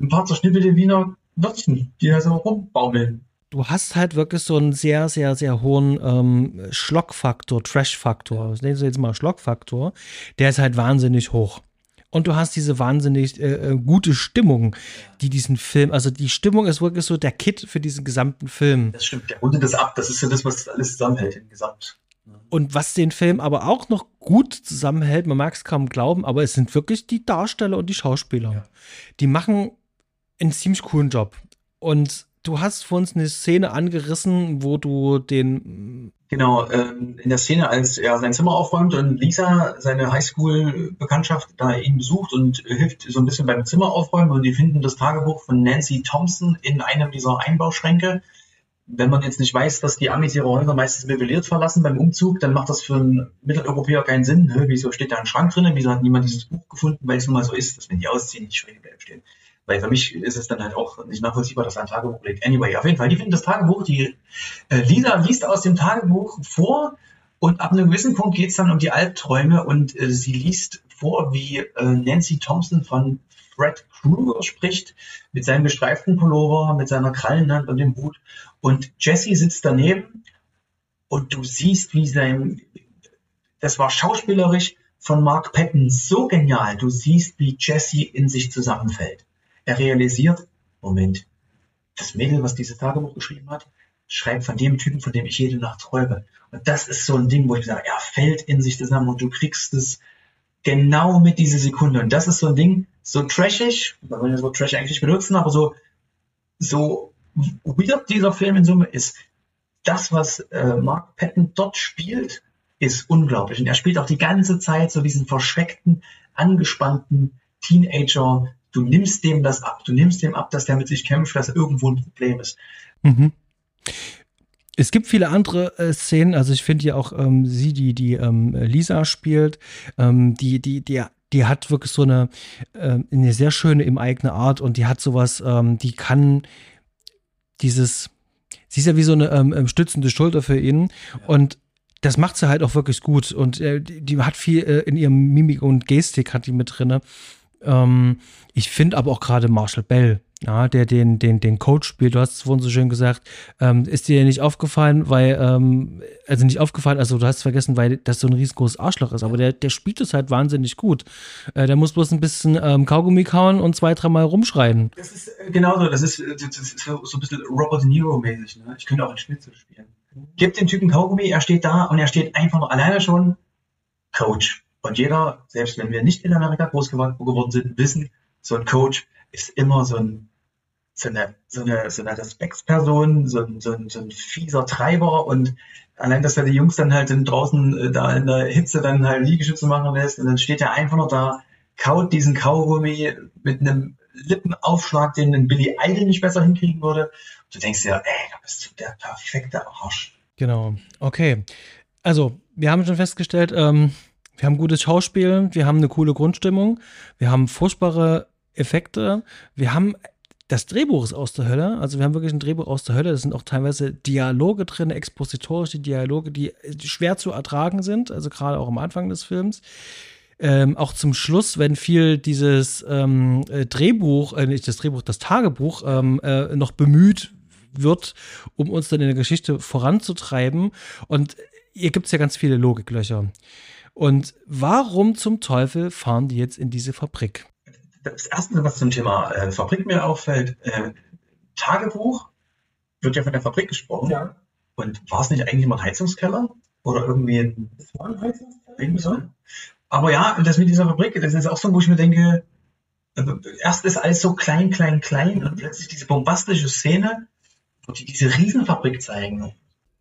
ein paar zerschnittelte Wiener Würstchen, die da so rumbaumeln. Du hast halt wirklich so einen sehr, sehr, sehr hohen ähm, Schlockfaktor, Trash-Faktor. Das nennen sie jetzt mal Schlockfaktor. Der ist halt wahnsinnig hoch. und du hast diese wahnsinnig äh, äh, gute Stimmung, die diesen Film, also die Stimmung ist wirklich so der Kit für diesen gesamten Film. Das stimmt, der rundet das ab. Das ist ja das, was alles zusammenhält im Gesamt. Und was den Film aber auch noch gut zusammenhält, man mag es kaum glauben, aber es sind wirklich die Darsteller und die Schauspieler. Ja. Die machen einen ziemlich coolen Job. Und du hast vor uns eine Szene angerissen, wo du den. Genau, ähm, in der Szene, als er sein Zimmer aufräumt und Lisa, seine Highschool-Bekanntschaft, da ihn besucht und hilft so ein bisschen beim Zimmer aufräumen und die finden das Tagebuch von Nancy Thompson in einem dieser Einbauschränke. Wenn man jetzt nicht weiß, dass die Amis ihre Häuser meistens möbliert verlassen beim Umzug, dann macht das für einen Mitteleuropäer keinen Sinn. Wieso steht da ein Schrank drin? Wieso hat niemand dieses Buch gefunden? Weil es nun mal so ist, dass wenn die ausziehen, die Schränke bleiben stehen. Weil für mich ist es dann halt auch nicht nachvollziehbar, dass ein Tagebuch liegt. Anyway, auf jeden Fall, die finden das Tagebuch, die äh, Lisa liest aus dem Tagebuch vor und ab einem gewissen Punkt geht es dann um die Albträume und äh, sie liest vor, wie äh, Nancy Thompson von Fred Krueger spricht, mit seinem gestreiften Pullover, mit seiner Krallenhand und dem Hut. Und Jesse sitzt daneben und du siehst, wie sein, das war schauspielerisch von Mark Patton so genial. Du siehst, wie Jesse in sich zusammenfällt. Er realisiert, Moment, das Mädel, was dieses Tagebuch geschrieben hat, schreibt von dem Typen, von dem ich jede Nacht träume. Und das ist so ein Ding, wo ich sage, er fällt in sich zusammen und du kriegst es genau mit dieser Sekunde. Und das ist so ein Ding, so trashig, man will ja so trash eigentlich benutzen, aber so, so weird dieser Film in Summe ist, das, was äh, Mark Patton dort spielt, ist unglaublich. Und er spielt auch die ganze Zeit so diesen verschreckten, angespannten Teenager, du nimmst dem das ab. Du nimmst dem ab, dass der mit sich kämpft, dass irgendwo ein Problem ist. Mhm. Es gibt viele andere äh, Szenen, also ich finde ja auch ähm, sie, die die ähm, Lisa spielt, ähm, die die die die hat wirklich so eine äh, eine sehr schöne im eigene Art und die hat sowas, ähm, die kann dieses, sie ist ja wie so eine ähm, ähm stützende Schulter für ihn ja. und das macht sie halt auch wirklich gut und äh, die, die, hat viel äh, in ihrem Mimik und Gestik hat die mit drinne ähm, ich finde aber auch gerade Marshall Bell, ja, der den, den, den Coach spielt, du hast es vorhin so schön gesagt, ähm, ist dir nicht aufgefallen, weil, ähm, also nicht aufgefallen, also du hast vergessen, weil das so ein riesengroßes Arschloch ist, aber der, der spielt es halt wahnsinnig gut. Äh, der muss bloß ein bisschen ähm, Kaugummi kauen und zwei, dreimal rumschreien. Das ist äh, genauso, das ist, das ist so, so ein bisschen Robert De Niro-mäßig, ne? Ich könnte auch einen Schnitzel spielen. Gib dem Typen Kaugummi, er steht da und er steht einfach nur alleine schon Coach. Und jeder, selbst wenn wir nicht in Amerika groß geworden sind, wissen, so ein Coach ist immer so, ein, so, eine, so, eine, so eine Respektsperson, so ein, so, ein, so ein fieser Treiber und allein, dass er die Jungs dann halt draußen äh, da in der Hitze dann halt Liegestütze machen lässt und dann steht er einfach nur da, kaut diesen Kaugummi mit einem Lippenaufschlag, den ein Billy Idol nicht besser hinkriegen würde. Du denkst dir, ey, da bist du der perfekte Arsch. Genau, okay. Also, wir haben schon festgestellt, ähm, wir haben gutes Schauspiel, wir haben eine coole Grundstimmung, wir haben furchtbare Effekte, wir haben das Drehbuch ist aus der Hölle, also wir haben wirklich ein Drehbuch aus der Hölle. Es sind auch teilweise Dialoge drin, expositorische Dialoge, die, schwer zu ertragen sind, also gerade auch am Anfang des Films. Ähm, auch zum Schluss, wenn viel dieses ähm, äh, Drehbuch, äh, nicht das Drehbuch, das Tagebuch ähm, äh, noch bemüht wird, um uns dann in der Geschichte voranzutreiben. Und hier gibt es ja ganz viele Logiklöcher. Und warum zum Teufel fahren die jetzt in diese Fabrik? Das Erste, was zum Thema äh, Fabrik mir auffällt, äh, Tagebuch wird ja von der Fabrik gesprochen. Ja. Und war es nicht eigentlich mal ein Heizungskeller? Oder irgendwie ein, war ein Heizungskeller? Irgendwie so. Aber ja, das mit dieser Fabrik, das ist auch so, wo ich mir denke, äh, erst ist alles so klein, klein, klein und plötzlich diese bombastische Szene, wo die diese Riesenfabrik zeigen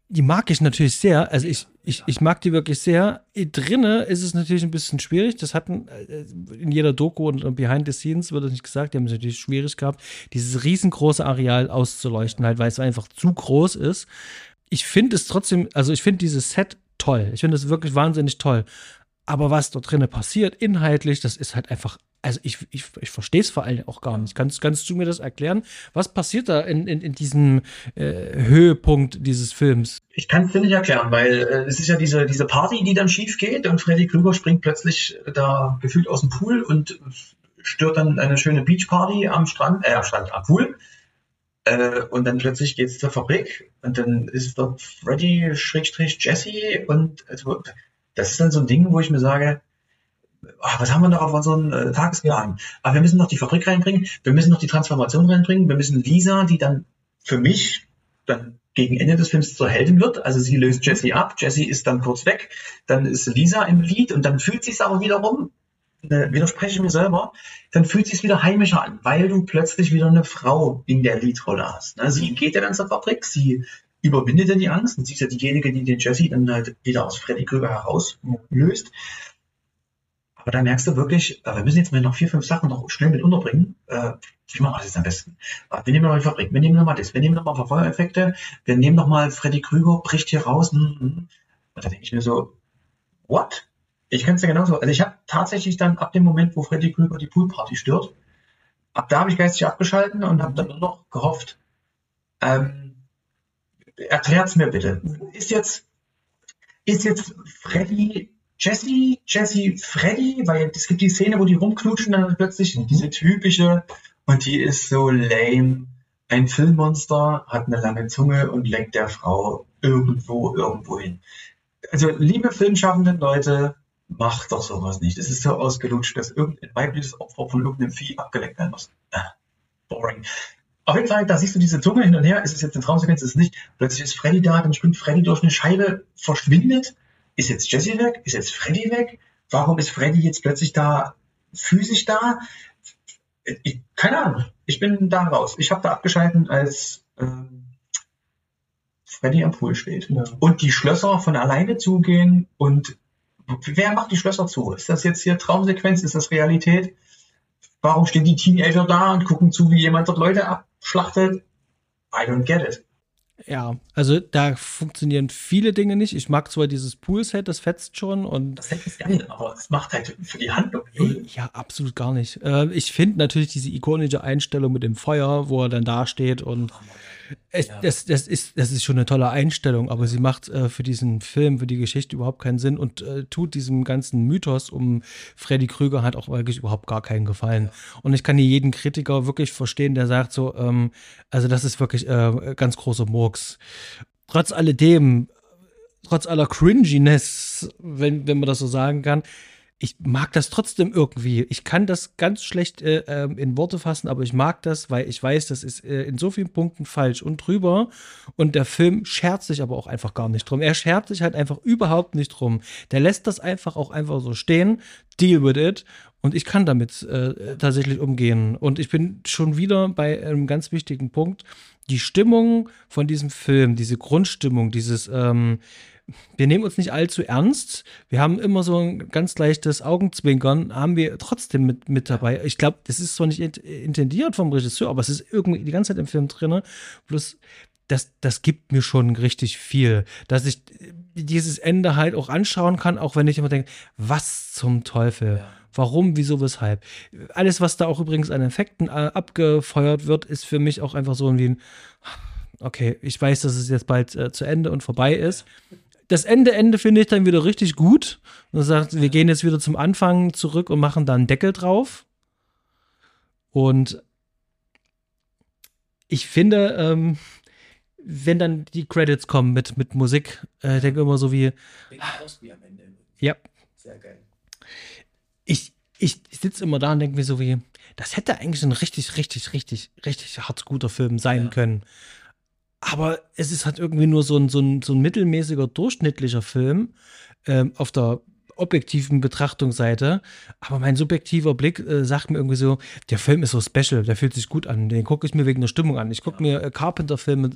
die mag ich natürlich sehr. Also ich, ich, ich mag die wirklich sehr. Drinne ist es natürlich ein bisschen schwierig. Das hatten äh, in jeder Doku und Behind the Scenes wird das nicht gesagt. Die haben es natürlich schwierig gehabt, dieses riesengroße Areal auszuleuchten, halt, weil es einfach zu groß ist. Ich finde es trotzdem, also ich finde dieses Set toll. Ich finde es wirklich wahnsinnig toll. Aber was dort drinnen passiert, inhaltlich, das ist halt einfach also ich, ich, ich verstehe es vor allem auch gar nicht. Kannst, kannst du mir das erklären? Was passiert da in, in, in diesem äh, Höhepunkt dieses Films? Ich kann es dir nicht erklären, weil äh, es ist ja diese, diese Party, die dann schief geht und Freddy Krueger springt plötzlich da gefühlt aus dem Pool und stört dann eine schöne Beachparty am Strand, äh, am Strand, am Pool. Äh, und dann plötzlich geht es zur Fabrik und dann ist dort Freddy, Schrägstrich, Jesse und also, das ist dann so ein Ding, wo ich mir sage, ach, was haben wir noch auf unseren äh, Tagesplan? Ah, wir müssen noch die Fabrik reinbringen, wir müssen noch die Transformation reinbringen, wir müssen Lisa, die dann für mich dann gegen Ende des Films zur Heldin wird. Also sie löst Jesse ab, Jesse ist dann kurz weg, dann ist Lisa im Lied und dann fühlt sich aber wiederum, äh, widerspreche ich mir selber, dann fühlt sich wieder heimischer an, weil du plötzlich wieder eine Frau in der Liedrolle hast. Ne? Sie geht ja dann zur Fabrik, sie überwindet dann die Angst und sie ist ja diejenige, die den Jesse dann halt wieder aus Freddy Krüger herauslöst. Aber da merkst du wirklich, äh, wir müssen jetzt mal noch vier, fünf Sachen noch schnell mit unterbringen. Äh, wie machen wir das jetzt am besten? Äh, wir nehmen nochmal die Fabrik, wir nehmen nochmal das, wir nehmen nochmal Verfeuereffekte, wir nehmen nochmal Freddy Krüger, bricht hier raus. Hm, hm. Und da denke ich mir so, what? Ich kann es ja genauso. Also ich habe tatsächlich dann ab dem Moment, wo Freddy Krüger die Poolparty stört, ab da habe ich geistig abgeschalten und habe dann nur noch gehofft, ähm, erklärt's mir bitte. Ist jetzt, ist jetzt Freddy Jesse, Jesse, Freddy, weil es gibt die Szene, wo die rumknutschen, dann plötzlich diese typische, und die ist so lame. Ein Filmmonster hat eine lange Zunge und lenkt der Frau irgendwo, irgendwo hin. Also, liebe filmschaffenden Leute, macht doch sowas nicht. Es ist so ausgelutscht, dass irgendein weibliches Opfer von irgendeinem Vieh abgelenkt werden muss. Ah, boring. Auf jeden Fall, da siehst du diese Zunge hin und her. Ist es jetzt eine Traumsequenz? Ist es nicht? Plötzlich ist Freddy da, dann springt Freddy durch eine Scheibe, verschwindet ist jetzt Jesse weg? Ist jetzt Freddy weg? Warum ist Freddy jetzt plötzlich da, physisch da? Ich, keine Ahnung. Ich bin da raus. Ich habe da abgeschalten, als ähm, Freddy am Pool steht. Ja. Und die Schlösser von alleine zugehen und wer macht die Schlösser zu? Ist das jetzt hier Traumsequenz? Ist das Realität? Warum stehen die Teenager da und gucken zu, wie jemand dort Leute abschlachtet? I don't get it. Ja, also da funktionieren viele Dinge nicht. Ich mag zwar dieses Poolset, das fetzt schon und. Das Set ist geil, aber es macht halt für die Handlung. Ja, absolut gar nicht. Äh, ich finde natürlich diese ikonische Einstellung mit dem Feuer, wo er dann da steht und. Oh es, ja. das, das, ist, das ist schon eine tolle Einstellung, aber sie macht äh, für diesen Film, für die Geschichte überhaupt keinen Sinn und äh, tut diesem ganzen Mythos um Freddy Krüger halt auch wirklich überhaupt gar keinen Gefallen. Ja. Und ich kann hier jeden Kritiker wirklich verstehen, der sagt so, ähm, also das ist wirklich äh, ganz großer Murks. Trotz alledem, trotz aller Cringiness, wenn, wenn man das so sagen kann, ich mag das trotzdem irgendwie. Ich kann das ganz schlecht äh, ähm, in Worte fassen, aber ich mag das, weil ich weiß, das ist äh, in so vielen Punkten falsch und drüber. Und der Film schert sich aber auch einfach gar nicht drum. Er schert sich halt einfach überhaupt nicht drum. Der lässt das einfach auch einfach so stehen, deal with it. Und ich kann damit äh, tatsächlich umgehen. Und ich bin schon wieder bei einem ganz wichtigen Punkt. Die Stimmung von diesem Film, diese Grundstimmung, dieses ähm, wir nehmen uns nicht allzu ernst. Wir haben immer so ein ganz leichtes Augenzwinkern, haben wir trotzdem mit, mit dabei. Ich glaube, das ist zwar nicht intendiert vom Regisseur, aber es ist irgendwie die ganze Zeit im Film drin. Bloß, das, das gibt mir schon richtig viel, dass ich dieses Ende halt auch anschauen kann, auch wenn ich immer denke, was zum Teufel? Warum, wieso, weshalb? Alles, was da auch übrigens an Effekten äh, abgefeuert wird, ist für mich auch einfach so wie ein, okay, ich weiß, dass es jetzt bald äh, zu Ende und vorbei ist das Ende, Ende finde ich dann wieder richtig gut. Und sagt, wir gehen jetzt wieder zum Anfang zurück und machen da einen Deckel drauf. Und ich finde, ähm, wenn dann die Credits kommen mit, mit Musik, äh, denke immer so wie. Ja. Sehr geil. Ich, ich sitze immer da und denke mir so wie, das hätte eigentlich ein richtig, richtig, richtig, richtig hart guter Film sein ja. können. Aber es ist halt irgendwie nur so ein, so ein, so ein mittelmäßiger, durchschnittlicher Film ähm, auf der objektiven Betrachtungsseite. Aber mein subjektiver Blick äh, sagt mir irgendwie so, der Film ist so special, der fühlt sich gut an. Den gucke ich mir wegen der Stimmung an. Ich gucke mir äh, Carpenter-Filme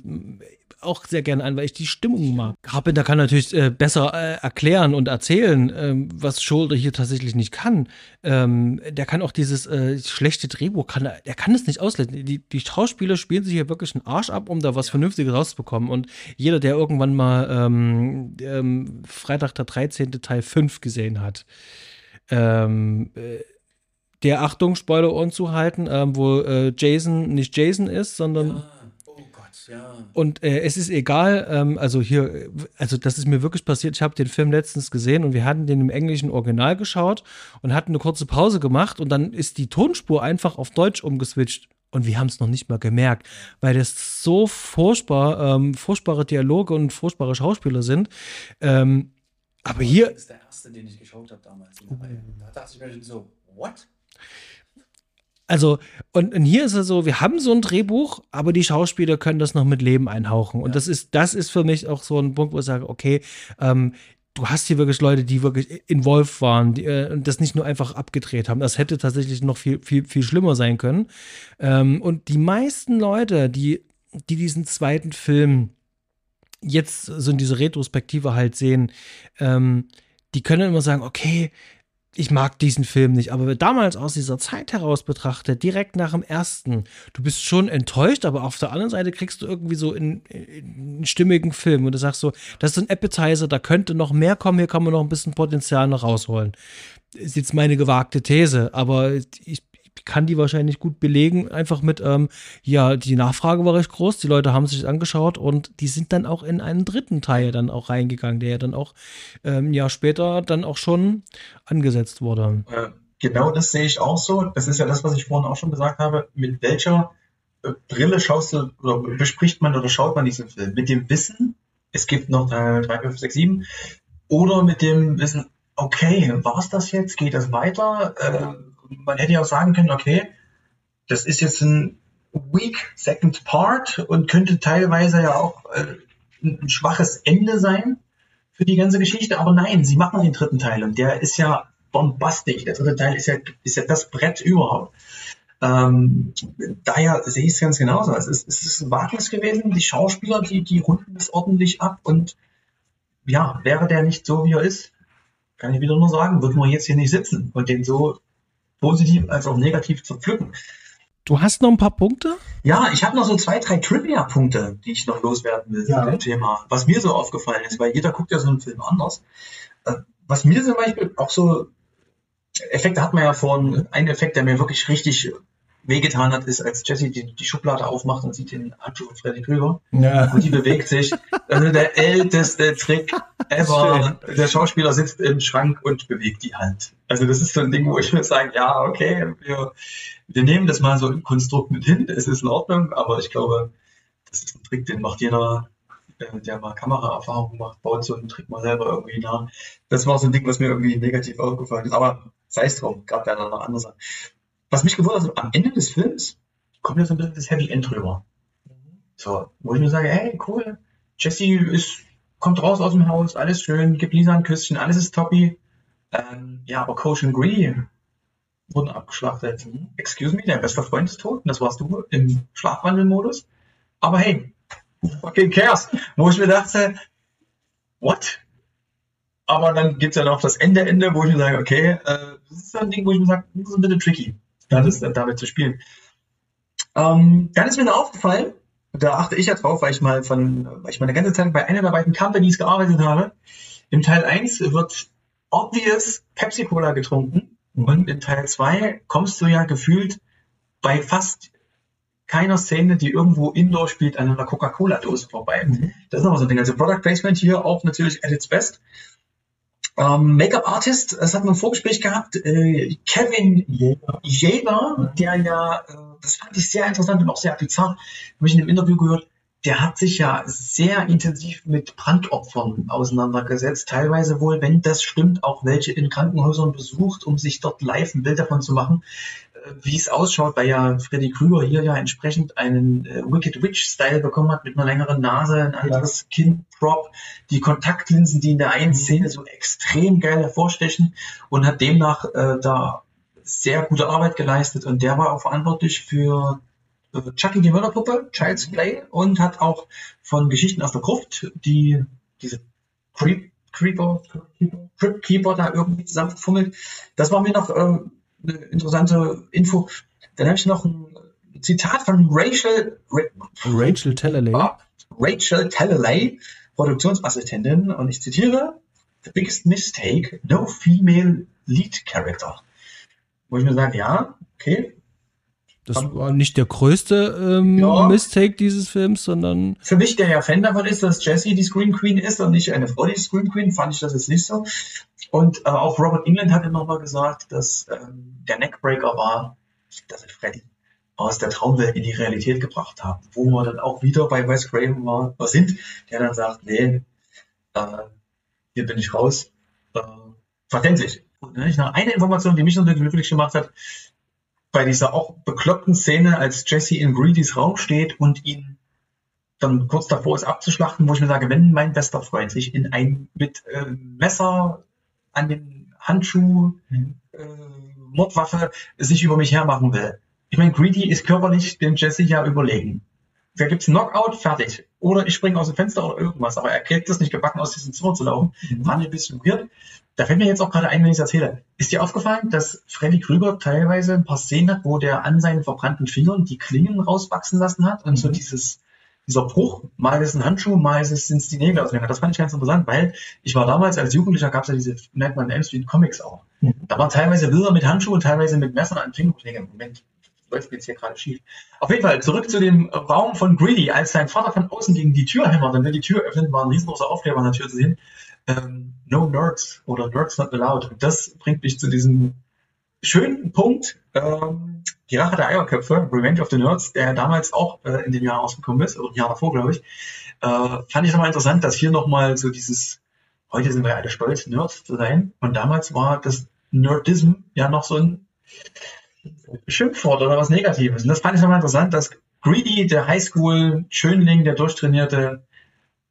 auch sehr gerne an, weil ich die Stimmung mag. Carpenter kann natürlich äh, besser äh, erklären und erzählen, ähm, was Shoulder hier tatsächlich nicht kann. Ähm, der kann auch dieses äh, schlechte Drehbuch, kann, der kann es nicht auslesen. Die, die Schauspieler spielen sich hier wirklich einen Arsch ab, um da was Vernünftiges rauszubekommen. Und jeder, der irgendwann mal ähm, ähm Freitag der 13. Teil 5 gesehen hat, ähm, äh, der Achtung, Spoiler-Ohren zu halten, ähm, wo äh, Jason nicht Jason ist, sondern ja ja. Und äh, es ist egal, ähm, also hier, also das ist mir wirklich passiert. Ich habe den Film letztens gesehen und wir hatten den im englischen Original geschaut und hatten eine kurze Pause gemacht und dann ist die Tonspur einfach auf Deutsch umgeswitcht. Und wir haben es noch nicht mal gemerkt, weil das so furchtbar, ähm, furchtbare Dialoge und furchtbare Schauspieler sind. Ähm, Aber hier, Das ist der erste, den ich geschaut habe damals in der Reihe. Da dachte ich mir schon so, what? also, und, und hier ist es so, wir haben so ein Drehbuch, aber die Schauspieler können das noch mit Leben einhauchen. Und das ist, das ist für mich auch so ein Punkt, wo ich sage, okay, ähm, du hast hier wirklich Leute, die wirklich involviert waren die, äh, und das nicht nur einfach abgedreht haben. Das hätte tatsächlich noch viel, viel, viel schlimmer sein können. Ähm, und die meisten Leute, die, die diesen zweiten Film jetzt so in diese Retrospektive halt sehen, ähm, die können immer sagen, okay, ich mag diesen Film nicht, aber damals aus dieser Zeit heraus betrachtet, direkt nach dem ersten, du bist schon enttäuscht, aber auf der anderen Seite kriegst du irgendwie so in, in einen stimmigen Film und du sagst so, das ist ein Appetizer, da könnte noch mehr kommen, hier kann man noch ein bisschen Potenzial noch rausholen. Ist jetzt meine gewagte These, aber ich kann die wahrscheinlich gut belegen, einfach mit, ähm, ja, die Nachfrage war recht groß, die Leute haben sich das angeschaut und die sind dann auch in einen dritten Teil dann auch reingegangen, der ja dann auch ähm, ein Jahr später dann auch schon angesetzt wurde. Äh, Genau das sehe ich auch so. Das ist ja das, was ich vorhin auch schon gesagt habe. Mit welcher äh, Brille schaust du oder bespricht man oder schaut man diesen Film? Mit dem Wissen, es gibt noch äh, 3, 5, 6, 7 oder mit dem Wissen, okay, war es das jetzt? Geht das weiter? Äh, man hätte ja auch sagen können, okay, das ist jetzt ein weak second part und könnte teilweise ja auch äh, ein, schwaches Ende sein für die ganze Geschichte. Aber nein, sie machen den dritten Teil und der ist ja bombastisch. Der dritte Teil ist ja, ist ja das Brett überhaupt. Ähm, daher sehe ich es ganz genauso. Es ist, es ist ein Wagnis gewesen. Die Schauspieler, die, die runden das ordentlich ab. Und ja, wäre der nicht so, wie er ist, kann ich wieder nur sagen, würden wir jetzt hier nicht sitzen und den so positiv als auch negativ zu pflücken. Du hast noch ein paar Punkte? Ja, ich habe noch so zwei, drei Trivia-Punkte, die ich noch loswerden will Ja. zu dem Thema. Was mir so aufgefallen ist, weil jeder guckt ja so einen Film anders. Äh, Was mir zum Beispiel auch so, Effekte hat man ja vorhin, ein Effekt, der mir wirklich richtig wehgetan hat, ist, als Jesse die, die Schublade aufmacht und sieht den Handschuh von Freddy Krüger Ja. und die bewegt sich. Also der älteste Trick ever. Der Schauspieler sitzt im Schrank und bewegt die Hand. Also das ist so ein Ding, wo ich mir sage, ja, okay, wir, wir nehmen das mal so im Konstrukt mit hin. Es ist in Ordnung, aber ich glaube, das ist ein Trick, den macht jeder, äh, der mal Kameraerfahrung macht, baut so einen Trick mal selber irgendwie nach. Das war so ein Ding, was mir irgendwie negativ aufgefallen ist. Aber sei es drum, gab ja noch andere Sachen. Was mich gewundert hat, am Ende des Films kommt ja so ein bisschen das Happy End rüber. So, wo ich mir sage, hey, cool, Jesse ist, kommt raus aus dem Haus, alles schön, gibt Lisa ein Küsschen, alles ist toppy. Ähm, ja, aber Coach und Gree wurden abgeschlachtet. Excuse me, dein bester Freund ist tot und das warst du im Schlafwandelmodus. Aber hey, fucking cares. Wo ich mir dachte, what? Aber dann gibt's ja noch das Ende, Ende, wo ich mir sage, okay, äh, das ist ein Ding, wo ich mir sage, das ist ein bisschen tricky, das ist, äh, damit zu spielen. Ähm, dann ist mir noch aufgefallen, da achte ich ja drauf, weil ich mal von, weil ich meine ganze Zeit bei einer der beiden Companies gearbeitet habe. Im Teil 1 wird obvious Pepsi Cola getrunken und in Teil 2 kommst du ja gefühlt bei fast keiner Szene, die irgendwo indoor spielt, an einer Coca-Cola-Dose vorbei. Das ist nochmal so ein Ding. Also Product Placement hier auch natürlich at its best. Ähm, Make-up-Artist, das hat man im Vorgespräch gehabt, äh, Kevin Jäger, der ja, äh, das fand ich sehr interessant und auch sehr bizarr, habe ich in einem Interview gehört, der hat sich ja sehr intensiv mit Brandopfern auseinandergesetzt, teilweise wohl, wenn das stimmt, auch welche in Krankenhäusern besucht, um sich dort live ein Bild davon zu machen, wie es ausschaut, weil ja Freddy Krüger hier ja entsprechend einen äh, Wicked Witch-Style bekommen hat, mit einer längeren Nase, ein anderes Kinn-Prop, die Kontaktlinsen, die in der einen Szene so extrem geil hervorstechen und hat demnach äh, da sehr gute Arbeit geleistet und der war auch verantwortlich für äh, Chucky die Mörderpuppe, Child's Play und hat auch von Geschichten aus der Gruft, die diese Creep, Creeper, Crypt Keeper da irgendwie zusammengefummelt. Das war mir noch äh, eine interessante Info. Dann habe ich noch ein Zitat von Rachel, Ra Rachel Talalay. Ah, Rachel Talalay, Produktionsassistentin, und ich zitiere: The biggest mistake, no female lead character. Wo ich mir sage, ja, okay, Das war nicht der größte ähm, Ja. Mistake dieses Films, sondern Für mich, der ja Fan davon ist, dass Jessie die Scream Queen ist und nicht eine Frau die Scream Queen, fand ich das jetzt nicht so. Und äh, auch Robert England hatte nochmal gesagt, dass ähm, der Neckbreaker war, dass sie Freddy aus der Traumwelt in die Realität gebracht haben. Wo wir dann auch wieder bei Wes Craven war, sind, der dann sagt, nee, äh, hier bin ich raus. Äh, verständlich. Und dann noch eine Information, die mich natürlich glücklich gemacht hat, bei dieser auch bekloppten Szene, als Jesse in Greedys Raum steht und ihn dann kurz davor ist abzuschlachten, wo ich mir sage, wenn mein bester Freund sich in ein mit äh, Messer an den Handschuh, äh, Mordwaffe sich über mich hermachen will. Ich meine, Greedy ist körperlich dem Jesse ja überlegen. Da gibt's Knockout, fertig. Oder ich springe aus dem Fenster oder irgendwas, aber er kriegt es nicht gebacken, aus diesem Zimmer zu laufen. Mhm. Ich ein bisschen weird. Da fällt mir jetzt auch gerade ein, wenn ich es erzähle. Ist dir aufgefallen, dass Freddy Krüger teilweise ein paar Szenen hat, wo der an seinen verbrannten Fingern die Klingen rauswachsen lassen hat und so dieses, dieser Bruch, mal ist es ein Handschuh, mal ist es, sind es die Nägel aus dem Finger. Das fand ich ganz interessant, weil ich war damals als Jugendlicher, gab es ja diese Nightmare on Street Comics auch. Mhm. Da waren teilweise Bilder mit Handschuhen, teilweise mit Messern an Fingerklingeln. Moment, läuft mir jetzt hier gerade schief. Auf jeden Fall, zurück zu dem Raum von Greedy, als sein Vater von außen gegen die Tür hämmert und wenn die Tür öffnet, war ein riesengroßer Aufkleber an der Tür zu sehen. Ähm, no Nerds oder Nerds not allowed. Und das bringt mich zu diesem schönen Punkt, ähm, die Rache der Eierköpfe, Revenge of the Nerds, der damals auch äh, in dem Jahr rausgekommen ist, oder ein Jahr davor, glaube ich, äh, fand ich nochmal interessant, dass hier nochmal so dieses, heute sind wir ja alle stolz, Nerds zu sein, und damals war das Nerdism ja noch so ein Schimpfwort oder was Negatives. Und das fand ich nochmal interessant, dass Greedy, der Highschool-Schönling, der durchtrainierte,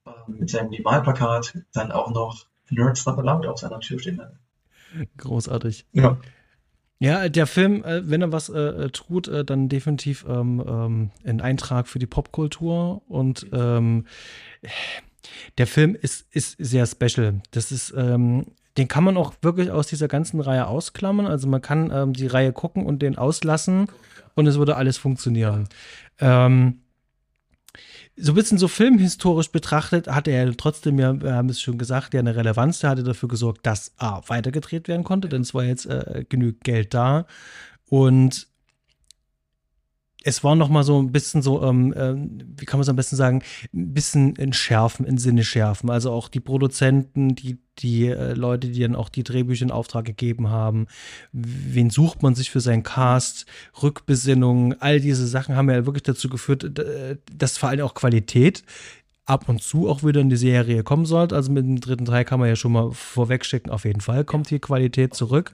äh, mit seinem Wahlplakat dann auch noch Nerds not allowed auf seiner Tür stehen hat. Großartig. Ja. Ja, der Film, äh, wenn er was äh, tut, äh, dann definitiv ähm, ähm, ein Eintrag für die Popkultur und ähm, der Film ist, ist sehr special. Das ist, ähm, den kann man auch wirklich aus dieser ganzen Reihe ausklammern. Also man kann ähm, die Reihe gucken und den auslassen und es würde alles funktionieren. Ähm, so ein bisschen so filmhistorisch betrachtet hat er trotzdem ja, wir haben es schon gesagt, ja eine Relevanz. Der hatte dafür gesorgt, dass A, weitergedreht werden konnte, denn es war jetzt äh, genügend Geld da. Und es war noch mal so ein bisschen so, ähm, ähm, wie kann man es am besten sagen, ein bisschen in Schärfen, in Sinne schärfen. Also auch die Produzenten, die, die äh, Leute, die dann auch die Drehbücher in Auftrag gegeben haben. Wen sucht man sich für seinen Cast? Rückbesinnung, all diese Sachen haben ja wirklich dazu geführt, d- dass vor allem auch Qualität ab und zu auch wieder in die Serie kommen sollte. Also mit dem dritten Teil kann man ja schon mal vorwegstecken, auf jeden Fall kommt hier Qualität zurück.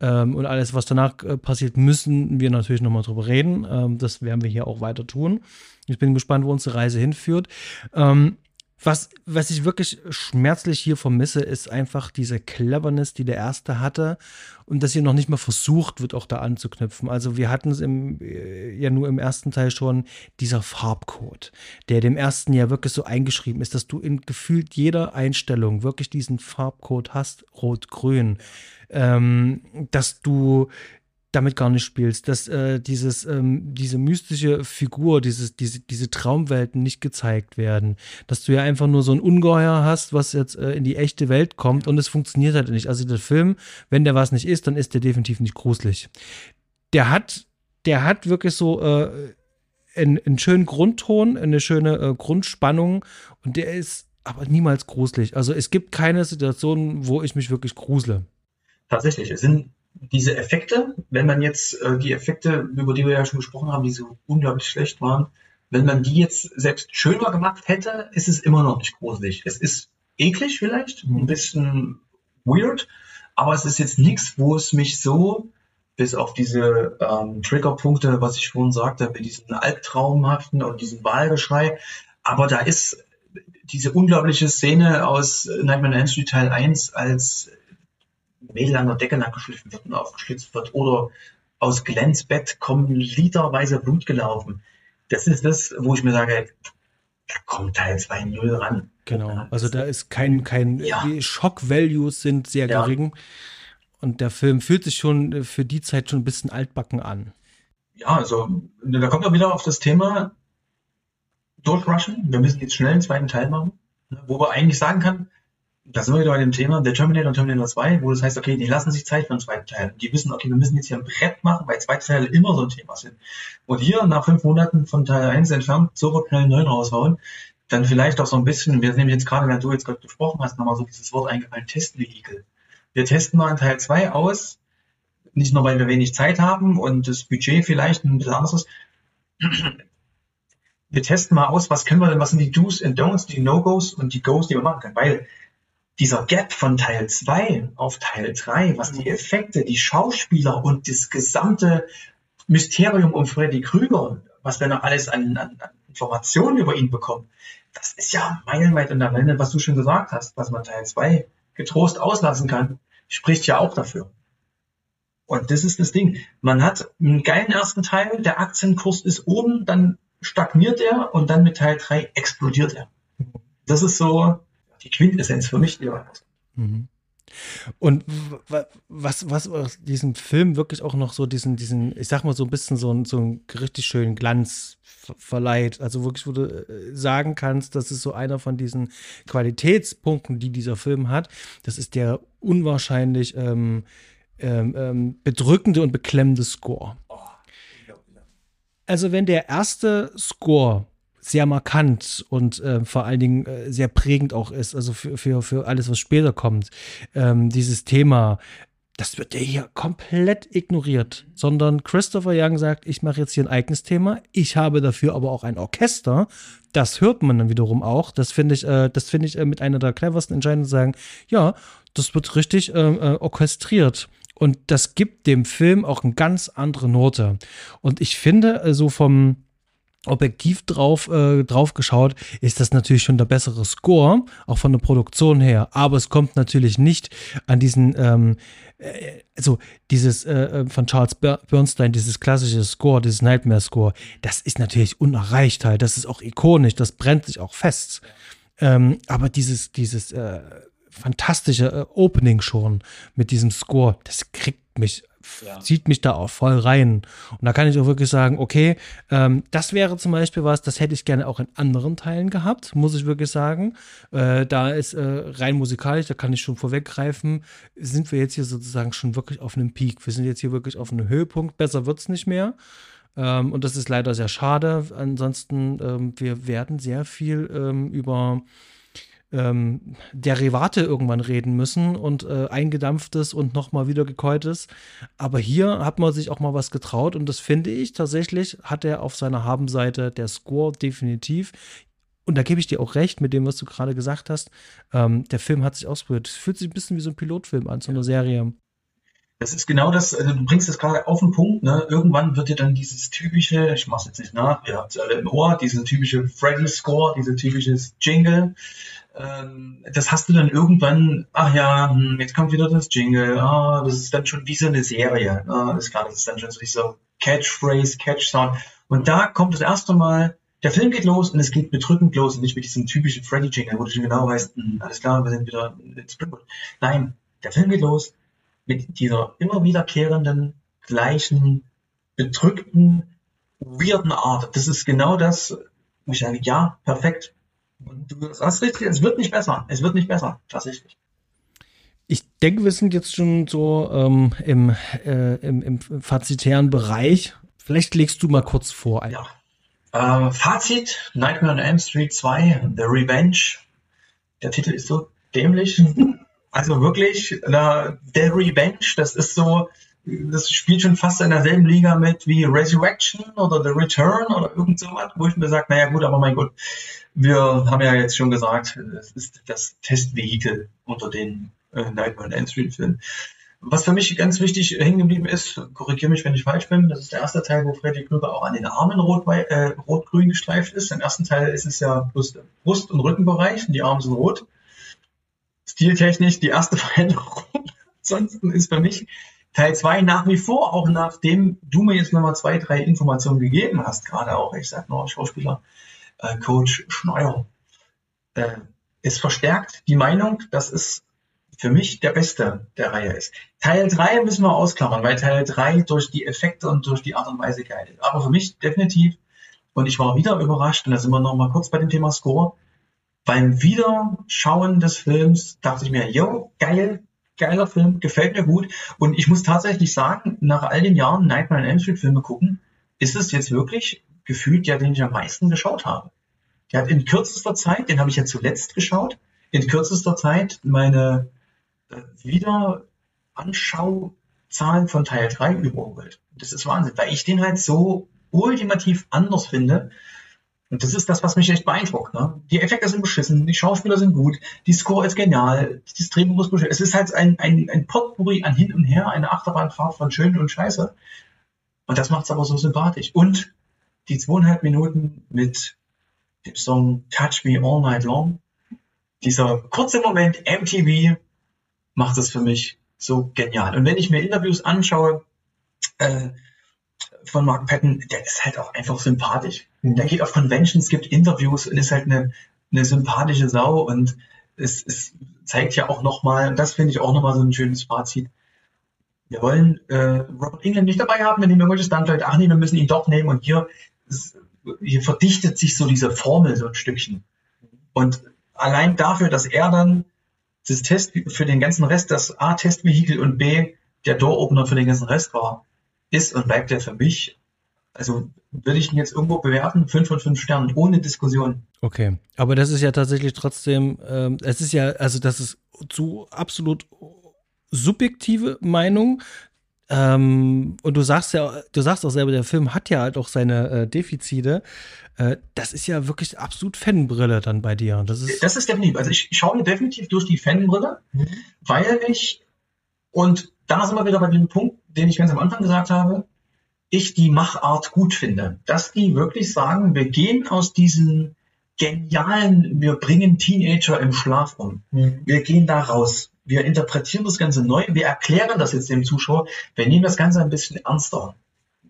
Ähm, und alles, was danach äh, passiert, müssen wir natürlich nochmal drüber reden. Ähm, das werden wir hier auch weiter tun. Ich bin gespannt, wo unsere Reise hinführt. Ähm, was, was ich wirklich schmerzlich hier vermisse, ist einfach diese Cleverness, die der erste hatte und dass hier noch nicht mal versucht wird, auch da anzuknüpfen. Also wir hatten es im, äh, ja nur im ersten Teil schon, dieser Farbcode, der dem ersten ja wirklich so eingeschrieben ist, dass du in gefühlt jeder Einstellung wirklich diesen Farbcode hast, rot-grün, ähm, dass du damit gar nicht spielst, dass äh, dieses, ähm, diese mystische Figur, dieses, diese, diese Traumwelten nicht gezeigt werden, dass du ja einfach nur so ein Ungeheuer hast, was jetzt äh, in die echte Welt kommt und es funktioniert halt nicht. Also der Film, wenn der was nicht ist, dann ist der definitiv nicht gruselig. Der hat, der hat wirklich so äh, einen, einen schönen Grundton, eine schöne äh, Grundspannung und der ist aber niemals gruselig. Also es gibt keine Situation, wo ich mich wirklich grusle. Tatsächlich, es sind diese Effekte, wenn man jetzt äh, die Effekte, über die wir ja schon gesprochen haben, die so unglaublich schlecht waren, wenn man die jetzt selbst schöner gemacht hätte, ist es immer noch nicht gruselig. Es ist eklig vielleicht, ein bisschen weird, aber es ist jetzt nichts, wo es mich so, bis auf diese ähm, Triggerpunkte, was ich vorhin sagte, mit diesen Albtraumhaften und diesem Wahlgeschrei, aber da ist diese unglaubliche Szene aus Nightmare on Elm Street Teil 1, als Mädel an der Decke lang geschliffen wird und aufgeschlitzt wird oder aus Glens Bett kommen literweise Blut gelaufen. Das ist das, wo ich mir sage, da kommt Teil 2.0 ran. Genau. Also da ist kein, kein, Ja. die Schock-Values sind sehr Ja. gering. Und der Film fühlt sich schon äh, für die Zeit schon ein bisschen altbacken an. Ja, also da kommt man wieder auf das Thema durchrushen. Wir müssen jetzt schnell einen zweiten Teil machen, ne, wo man eigentlich sagen kann, da sind wir wieder bei dem Thema der Terminator und Terminator 2, wo das heißt, okay, die lassen sich Zeit für einen zweiten Teil. Die wissen, okay, wir müssen jetzt hier ein Brett machen, weil zweite Teile immer so ein Thema sind. Und hier nach fünf Monaten von Teil 1 entfernt sofort schnell einen neuen raushauen, dann vielleicht auch so ein bisschen, wir nehmen jetzt gerade, wenn du jetzt gerade gesprochen hast, nochmal so dieses Wort eingefallen, Testvehikel. Wir testen mal in Teil 2 aus, nicht nur, weil wir wenig Zeit haben und das Budget vielleicht ein bisschen anders ist. Wir testen mal aus, was können wir denn, was sind die Do's and Don'ts, die No-Gos und die Go's, die wir machen können. Weil dieser Gap von Teil 2 auf Teil 3, was die Effekte, die Schauspieler und das gesamte Mysterium um Freddy Krüger, was wir noch alles an, an, an Informationen über ihn bekommen, das ist ja meilenweit in der Wende, was du schon gesagt hast, was man Teil 2 getrost auslassen kann, spricht ja auch dafür. Und das ist das Ding. Man hat einen geilen ersten Teil, der Aktienkurs ist oben, dann stagniert er und dann mit Teil 3 explodiert er. Das ist so die Quintessenz für mich. Mhm. Und was, was diesem Film wirklich auch noch so diesen, diesen, ich sag mal so ein bisschen so, einen, so einen richtig schönen Glanz verleiht. Also wirklich, wo du äh, sagen kannst, das ist so einer von diesen Qualitätspunkten, die dieser Film hat. Das ist der unwahrscheinlich ähm, ähm, ähm, bedrückende und beklemmende Score. Also wenn der erste Score sehr markant und äh, vor allen Dingen äh, sehr prägend auch ist, also für, für, für alles, was später kommt, ähm, dieses Thema, das wird ja hier komplett ignoriert, sondern Christopher Young sagt, ich mache jetzt hier ein eigenes Thema, ich habe dafür aber auch ein Orchester, das hört man dann wiederum auch, das finde ich, äh, das finde ich äh, mit einer der cleversten Entscheidungen sagen, ja, das wird richtig äh, äh orchestriert. Und das gibt dem Film auch eine ganz andere Note. Und ich finde, so vom objektiv drauf, äh, drauf geschaut, ist das natürlich schon der bessere Score, auch von der Produktion her. Aber es kommt natürlich nicht an diesen, ähm, äh, also dieses äh, äh von Charles Bernstein, dieses klassische Score, dieses Nightmare Score, das ist natürlich unerreicht halt. Das ist auch ikonisch, das brennt sich auch fest. Ähm, aber dieses, dieses, äh, fantastische äh, Opening schon mit diesem Score. Das kriegt mich, ja. zieht mich da auch voll rein. Und da kann ich auch wirklich sagen, okay, ähm, das wäre zum Beispiel was, das hätte ich gerne auch in anderen Teilen gehabt, muss ich wirklich sagen. Äh, da ist äh, rein musikalisch, da kann ich schon vorweggreifen, sind wir jetzt hier sozusagen schon wirklich auf einem Peak. Wir sind jetzt hier wirklich auf einem Höhepunkt. Besser wird es nicht mehr. Ähm, und das ist leider sehr schade. Ansonsten, ähm, wir werden sehr viel ähm, über ähm, Derivate irgendwann reden müssen und äh, eingedampftes und nochmal wieder gekäutes. Aber hier hat man sich auch mal was getraut und das finde ich tatsächlich, hat er auf seiner Habenseite der Score definitiv. Und da gebe ich dir auch recht mit dem, was du gerade gesagt hast. Ähm, der Film hat sich ausprobiert. Es fühlt sich ein bisschen wie so ein Pilotfilm an, so eine Serie. Das ist genau das, also du bringst es gerade auf den Punkt, ne? Irgendwann wird dir dann dieses typische, ich mach's jetzt nicht nach, ihr habt es alle im Ohr, diesen typische Freddy-Score, diese typisches Jingle, das hast du dann irgendwann, ach ja, hm, jetzt kommt wieder das Jingle, ah, das ist dann schon wie so eine Serie. Ah, ist klar, das ist dann schon so dieser Catchphrase, Catch-Sound. Und da kommt das erste Mal, der Film geht los und es geht bedrückend los und nicht mit diesem typischen Freddy-Jingle, wo du schon genau weißt, mh, hm, alles klar, wir sind wieder in. Nein, der Film geht los mit dieser immer wiederkehrenden, gleichen, bedrückten, weirden Art. Das ist genau das, wo ich sage, ja, perfekt, und du hast richtig, es wird nicht besser. Es wird nicht besser, tatsächlich. Ich denke, wir sind jetzt schon so ähm, im, äh, im, im fazitären Bereich. Vielleicht legst du mal kurz vor. Ja. Ähm, Fazit: Nightmare on Elm Street 2, The Revenge. Der Titel ist so dämlich. Also wirklich, na, The Revenge, das ist so, das spielt schon fast in derselben Liga mit wie Resurrection oder The Return oder irgend sowas, wo ich mir sage, naja gut, aber mein Gott, wir haben ja jetzt schon gesagt, es ist das Testvehikel unter den äh, Nightmare on Elm Street Filmen. Was für mich ganz wichtig hängen geblieben ist, korrigiere mich, wenn ich falsch bin, das ist der erste Teil, wo Freddy Krueger auch an den Armen rot, äh, rot-grün gestreift ist. Im ersten Teil ist es ja bloß der Brust- und Rückenbereich und die Arme sind rot. Stiltechnisch die erste Veränderung. Ansonsten ist für mich Teil 2 nach wie vor, auch nachdem du mir jetzt nochmal zwei, drei Informationen gegeben hast, gerade auch, ich sag nur Schauspieler, äh, Coach Schneier, äh, es verstärkt die Meinung, dass es für mich der beste der Reihe ist. Teil 3 müssen wir ausklammern, weil Teil 3 durch die Effekte und durch die Art und Weise geil ist. Aber für mich definitiv, und ich war wieder überrascht, und da sind wir noch mal kurz bei dem Thema Score, beim Wiederschauen des Films dachte ich mir, yo, geil, geiler Film, gefällt mir gut. Und ich muss tatsächlich sagen, nach all den Jahren Nightmare on Elm Street Filme gucken, ist es jetzt wirklich gefühlt ja, den ich am meisten geschaut habe. Der hat in kürzester Zeit, den habe ich ja zuletzt geschaut, in kürzester Zeit meine äh, Wiederanschauzahlen von Teil 3 überholt. Das ist Wahnsinn, weil ich den halt so ultimativ anders finde. Und das ist das, was mich echt beeindruckt. Ne? Die Effekte sind beschissen, die Schauspieler sind gut, die Score ist genial, das Drehbuch ist beschissen. Es ist halt ein, ein, ein Potpourri an hin und her, eine Achterbahnfahrt von Schön und Scheiße. Und das macht es aber so sympathisch. Und die zweieinhalb Minuten mit dem Song Touch Me All Night Long, dieser kurze Moment MTV macht es für mich so genial. Und wenn ich mir Interviews anschaue äh, von Mark Patton, der ist halt auch einfach sympathisch. Der geht auf Conventions, gibt Interviews und ist halt eine, eine sympathische Sau und es, es zeigt ja auch nochmal, und das finde ich auch nochmal so ein schönes Fazit, wir wollen äh, Robert England nicht dabei haben, wir nehmen irgendwelche Standleute, ach nee, wir müssen ihn doch nehmen und hier, hier verdichtet sich so diese Formel so ein Stückchen. Und allein dafür, dass er dann das Test für den ganzen Rest, das A, Testvehikel und B, der Door-Opener für den ganzen Rest war, ist und bleibt der für mich, also würde ich ihn jetzt irgendwo bewerten, 5 von 5 Sternen, ohne Diskussion. Okay, aber das ist ja tatsächlich trotzdem, ähm, es ist ja, also das ist zu absolut subjektive Meinung. Ähm, und du sagst ja, du sagst auch selber, der Film hat ja halt auch seine äh, Defizite. Äh, das ist ja wirklich absolut Fanbrille dann bei dir. Das ist, das ist definitiv. Also ich schaue mir definitiv durch die Fanbrille, mhm. weil ich, und da sind wir wieder bei dem Punkt, den ich ganz am Anfang gesagt habe, ich die Machart gut finde. Dass die wirklich sagen, wir gehen aus diesen genialen, wir bringen Teenager im Schlaf um. Mhm. Wir gehen da raus. Wir interpretieren das Ganze neu. Wir erklären das jetzt dem Zuschauer. Wir nehmen das Ganze ein bisschen ernster,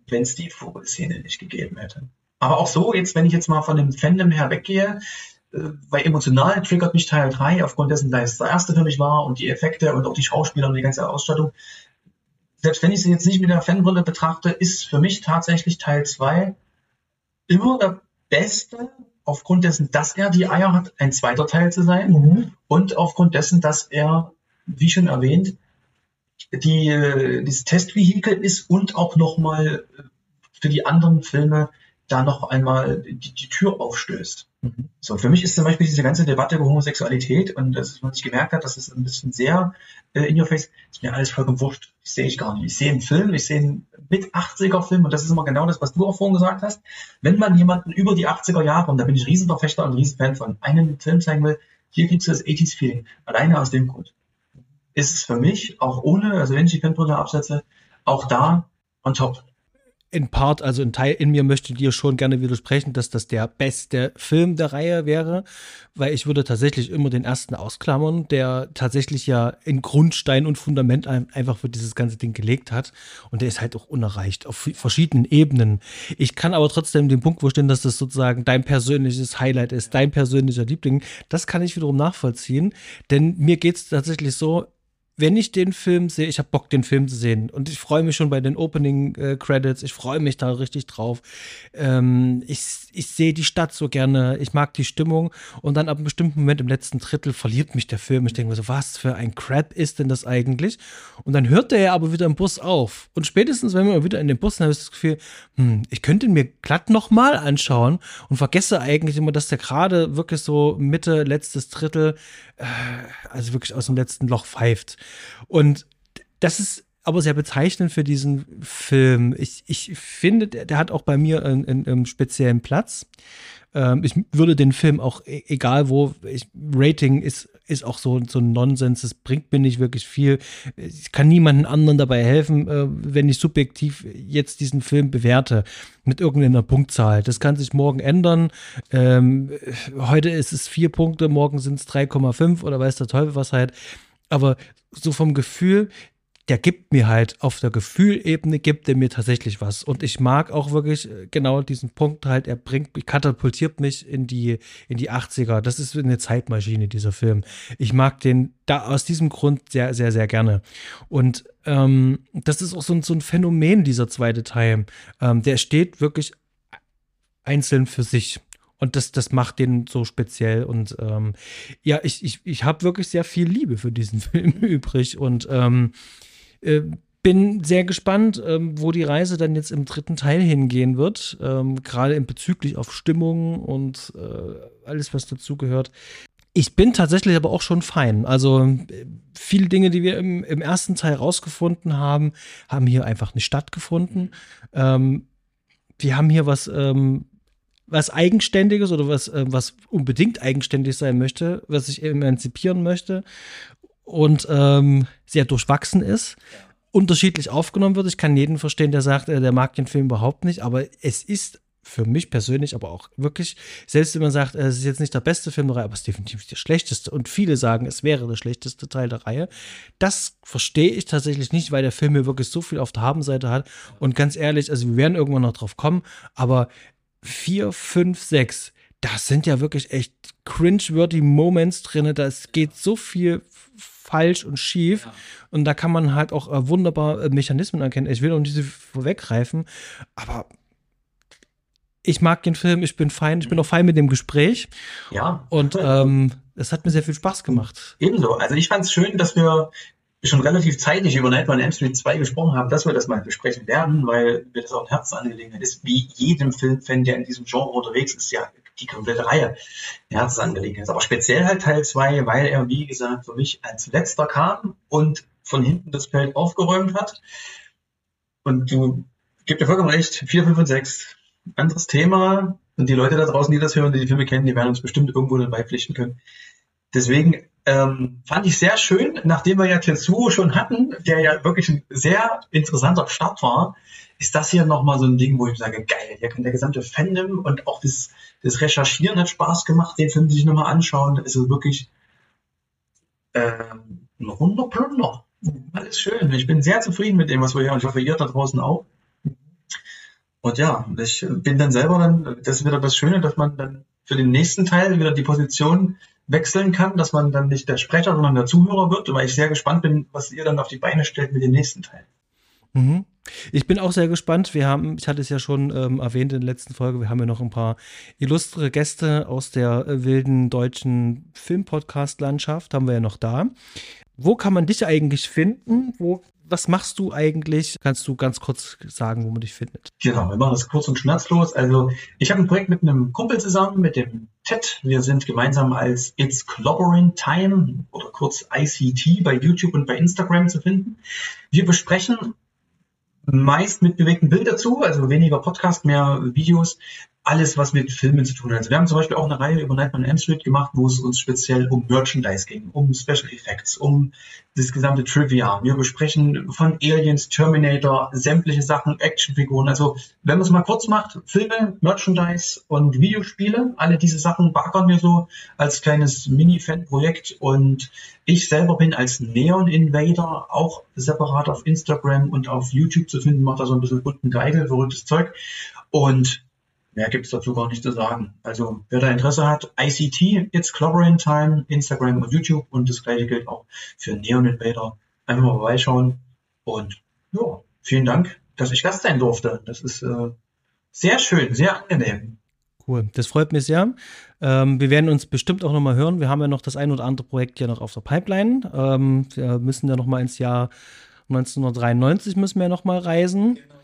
wenn es die Vogelszene nicht gegeben hätte. Aber auch so, jetzt, wenn ich jetzt mal von dem Fandom her weggehe, äh, weil emotional triggert mich Teil 3, aufgrund dessen, da es der erste für mich war und die Effekte und auch die Schauspieler und die ganze Ausstattung. Selbst wenn ich sie jetzt nicht mit der Fanbrille betrachte, ist für mich tatsächlich Teil 2 immer der beste, aufgrund dessen, dass er die Eier hat, ein zweiter Teil zu sein mhm. und aufgrund dessen, dass er, wie schon erwähnt, die, äh, dieses Testvehikel ist und auch nochmal für die anderen Filme da noch einmal die, die Tür aufstößt. Mhm. So, für mich ist zum Beispiel diese ganze Debatte über Homosexualität und dass man sich gemerkt hat, dass es ein bisschen sehr äh, in your face, ist mir alles vollkommen wurscht. Das sehe ich gar nicht. Ich sehe einen Film, ich sehe einen mit 80er Film und das ist immer genau das, was du auch vorhin gesagt hast. Wenn man jemanden über die 80er Jahre, und da bin ich Riesenverfechter und Riesenfan von, einen Film zeigen will, hier kriegst du das 80s Feeling. Alleine aus dem Grund. Ist es für mich, auch ohne, also wenn ich die Fanbrille absetze, auch da on top in Part, also ein Teil in mir möchte dir schon gerne widersprechen, dass das der beste Film der Reihe wäre, weil ich würde tatsächlich immer den ersten ausklammern, der tatsächlich ja in Grundstein und Fundament einfach für dieses ganze Ding gelegt hat und der ist halt auch unerreicht auf verschiedenen Ebenen. Ich kann aber trotzdem den Punkt verstehen, dass das sozusagen dein persönliches Highlight ist, dein persönlicher Liebling. Das kann ich wiederum nachvollziehen, denn mir geht's tatsächlich so, wenn ich den Film sehe, ich habe Bock, den Film zu sehen. Und ich freue mich schon bei den Opening äh, Credits. Ich freue mich da richtig drauf. Ähm, ich ich sehe die Stadt so gerne. Ich mag die Stimmung. Und dann ab einem bestimmten Moment im letzten Drittel verliert mich der Film. Ich denke mir so, was für ein Crap ist denn das eigentlich? Und dann hört der ja aber wieder im Bus auf. Und spätestens, wenn wir wieder in den Bus sind, habe ich das Gefühl, hm, ich könnte ihn mir glatt nochmal anschauen und vergesse eigentlich immer, dass der gerade wirklich so Mitte, letztes Drittel, äh, also wirklich aus dem letzten Loch pfeift. Und das ist aber sehr bezeichnend für diesen Film. Ich, ich finde, der, der hat auch bei mir einen, einen speziellen Platz. Ähm, ich würde den Film auch, e, egal wo, ich, Rating ist, ist auch so, so ein Nonsens. Es bringt mir nicht wirklich viel. Ich kann niemandem anderen dabei helfen, äh, wenn ich subjektiv jetzt diesen Film bewerte mit irgendeiner Punktzahl. Das kann sich morgen ändern. Ähm, heute ist es vier Punkte, morgen sind es 3,5 oder weiß der Teufel was halt. Aber so vom Gefühl, der gibt mir halt auf der Gefühlebene gibt er mir tatsächlich was. Und ich mag auch wirklich äh, genau diesen Punkt halt er bringt katapultiert mich in die in die 80er das ist eine Zeitmaschine dieser Film. Ich mag den da aus diesem Grund sehr sehr sehr gerne. Und ähm, das ist auch so ein, so ein Phänomen dieser zweite Teil. Ähm, der steht wirklich einzeln für sich und das, das macht den so speziell. Und ähm, ja, ich, ich, ich habe wirklich sehr viel Liebe für diesen Film übrig. Und ähm, äh, bin sehr gespannt, ähm, wo die Reise dann jetzt im dritten Teil hingehen wird, ähm, gerade in bezüglich auf Stimmung und äh, alles, was dazugehört. Ich bin tatsächlich aber auch schon fein. Also äh, viele Dinge, die wir im, im ersten Teil rausgefunden haben, haben hier einfach nicht stattgefunden. Ähm, wir haben hier was ähm, was Eigenständiges oder was, äh, was unbedingt eigenständig sein möchte, was sich emanzipieren möchte und ähm, sehr durchwachsen ist. Unterschiedlich aufgenommen wird. Ich kann jeden verstehen, der sagt, äh, der mag den Film überhaupt nicht, aber es ist für mich persönlich, aber auch wirklich, selbst wenn man sagt, äh, es ist jetzt nicht der beste Film der Reihe, aber es ist definitiv der schlechteste und viele sagen, es wäre der schlechteste Teil der Reihe, das verstehe ich tatsächlich nicht, weil der Film mir wirklich so viel auf der Habenseite hat und ganz ehrlich, also wir werden irgendwann noch drauf kommen, aber vier, fünf, sechs, das sind ja wirklich echt cringe-worthy Moments drin, da geht so viel falsch und schief und da kann man halt auch äh, wunderbar äh, Mechanismen erkennen. Ich will auch nicht so vorweggreifen, aber ich mag den Film, ich bin fein, ich bin auch fein mit dem Gespräch. Ja. Und ähm, es hat mir sehr viel Spaß gemacht. Ebenso. Also ich fand es schön, dass wir schon relativ zeitig über Nightmare on Elm Street 2 gesprochen haben, dass wir das mal besprechen werden, weil mir das auch ein Herzensangelegenheit ist. Wie jedem Filmfan, der in diesem Genre unterwegs ist, ja die komplette Reihe eine Herzensangelegenheit ist. Aber speziell halt Teil 2, weil er, wie gesagt, für mich als letzter kam und von hinten das Feld aufgeräumt hat. Und du gibst dir vollkommen recht, 4, 5 und 6 anderes Thema. Und die Leute da draußen, die das hören, die die Filme kennen, die werden uns bestimmt irgendwo dabei pflichten können. Deswegen ähm, fand ich sehr schön, nachdem wir ja Tetsuo schon hatten, der ja wirklich ein sehr interessanter Start war, ist das hier nochmal so ein Ding, wo ich sage, geil, hier der gesamte Fandom und auch das, das Recherchieren hat Spaß gemacht, den Film sich nochmal anschauen. Da ist wirklich ähm, ein runder Plunder. Alles schön. Ich bin sehr zufrieden mit dem, was wir hier, und ich hoffe, ihr da draußen auch. Und ja, ich bin dann selber dann, das ist wieder das Schöne, dass man dann für den nächsten Teil wieder die Position wechseln kann, dass man dann nicht der Sprecher, sondern der Zuhörer wird, weil ich sehr gespannt bin, was ihr dann auf die Beine stellt mit dem nächsten Teil. Mhm. Ich bin auch sehr gespannt. Wir haben, ich hatte es ja schon ähm, erwähnt in der letzten Folge, wir haben ja noch ein paar illustre Gäste aus der äh, wilden deutschen Filmpodcast-Landschaft, haben wir ja noch da. Wo kann man dich eigentlich finden? Wo was machst du eigentlich? Kannst du ganz kurz sagen, wo man dich findet? Genau, wir machen das kurz und schmerzlos. Also ich habe ein Projekt mit einem Kumpel zusammen, mit dem Wir sind gemeinsam als It's Clobbering Time oder kurz ICT bei YouTube und bei Instagram zu finden. Wir besprechen meist mit bewegtem Bild dazu, also weniger Podcast, mehr Videos, alles, was mit Filmen zu tun hat. Wir haben zum Beispiel auch eine Reihe über Nightmare on Elm Street gemacht, wo es uns speziell um Merchandise ging, um Special Effects, um das gesamte Trivia. Wir besprechen von Aliens, Terminator, sämtliche Sachen, Actionfiguren. Also wenn man es mal kurz macht, Filme, Merchandise und Videospiele, alle diese Sachen backern wir so als kleines Mini-Fan-Projekt. Und ich selber bin als Neon Invader auch separat auf Instagram und auf YouTube zu finden, macht da so ein bisschen bunten Geigel, verrücktes Zeug. Und Mehr gibt es dazu gar nicht zu sagen. Also wer da Interesse hat, ICT, It's Clobbering Time, Instagram und YouTube und das gleiche gilt auch für Neon Invader. Einfach mal vorbeischauen und ja, vielen Dank, dass ich Gast sein durfte. Das ist äh, sehr schön, sehr angenehm. Cool, das freut mich sehr. Ähm, wir werden uns bestimmt auch nochmal hören. Wir haben ja noch das ein oder andere Projekt ja noch auf der Pipeline. Ähm, wir müssen ja nochmal ins Jahr 1993 müssen wir ja noch mal reisen. Genau.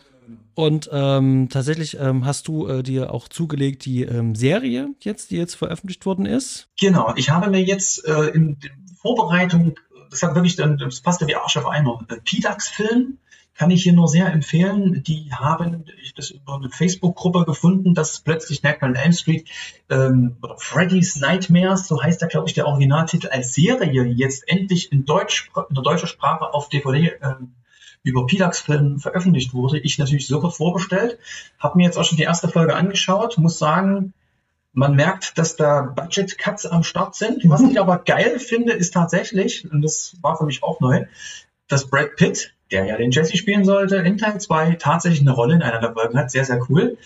Und ähm, tatsächlich ähm, hast du äh, dir auch zugelegt die ähm, Serie jetzt, die jetzt veröffentlicht worden ist. Genau, ich habe mir jetzt äh, in Vorbereitung, das hat wirklich, das passte wie Arsch auf Eimer, äh, Pidax-Film kann ich hier nur sehr empfehlen. Die haben ich das über eine Facebook-Gruppe gefunden, dass plötzlich Nightmare on Elm Street ähm, oder Freddy's Nightmares, so heißt da glaube ich der Originaltitel, als Serie jetzt endlich in Deutsch in der deutschen Sprache auf DVD ähm, über Pilax-Film veröffentlicht wurde. Ich natürlich sofort vorbestellt, habe mir jetzt auch schon die erste Folge angeschaut, muss sagen, man merkt, dass da Budget-Cuts am Start sind. Was ich aber geil finde, ist tatsächlich, und das war für mich auch neu, dass Brad Pitt, der ja den Jesse spielen sollte, in Teil 2 tatsächlich eine Rolle in einer der Folgen hat. Sehr, sehr cool.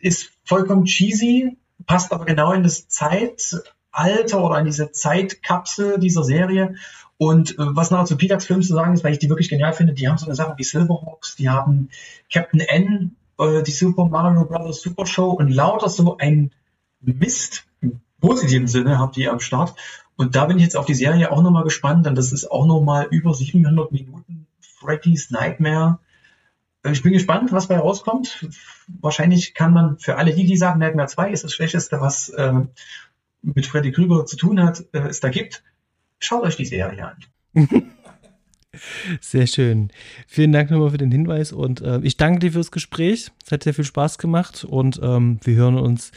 Ist vollkommen cheesy, passt aber genau in das Zeitalter oder in diese Zeitkapsel dieser Serie und äh, was noch zu Pitax Films zu sagen ist, weil ich die wirklich genial finde, die haben so eine Sache wie Silverhawks, die haben Captain N, äh, die Super Mario Brothers Super Show und lauter so ein Mist im positiven Sinne habt ihr am Start. Und da bin ich jetzt auf die Serie auch nochmal gespannt, denn das ist auch nochmal über 700 Minuten Freddy's Nightmare. Äh, ich bin gespannt, was bei rauskommt. Wahrscheinlich kann man für alle die, die sagen, Nightmare 2 ist das Schlechteste, was äh, mit Freddy Krüger zu tun hat, äh, es da gibt, schaut euch die Serie an. Sehr schön. Vielen Dank nochmal für den Hinweis und äh, ich danke dir fürs Gespräch. Es hat sehr viel Spaß gemacht und ähm, wir hören uns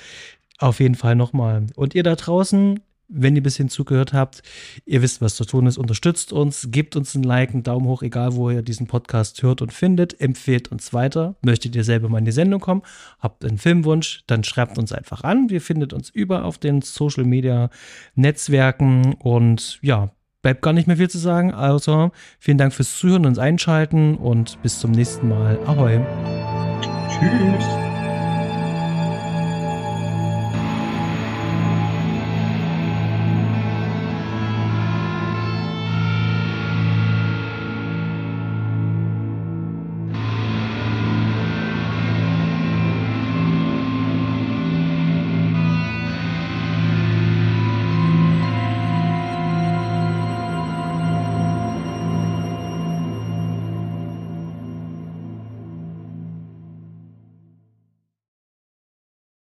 auf jeden Fall nochmal. Und ihr da draußen, wenn ihr ein bisschen zugehört habt, ihr wisst, was zu tun ist. Unterstützt uns, gebt uns ein Like, einen Daumen hoch, egal wo ihr diesen Podcast hört und findet. Empfehlt uns weiter. Möchtet ihr selber mal in die Sendung kommen? Habt einen Filmwunsch? Dann schreibt uns einfach an. Wir findet uns über auf den Social Media Netzwerken und ja, bleibt gar nicht mehr viel zu sagen, außer vielen Dank fürs Zuhören und Einschalten und bis zum nächsten Mal. Ahoi. Tschüss.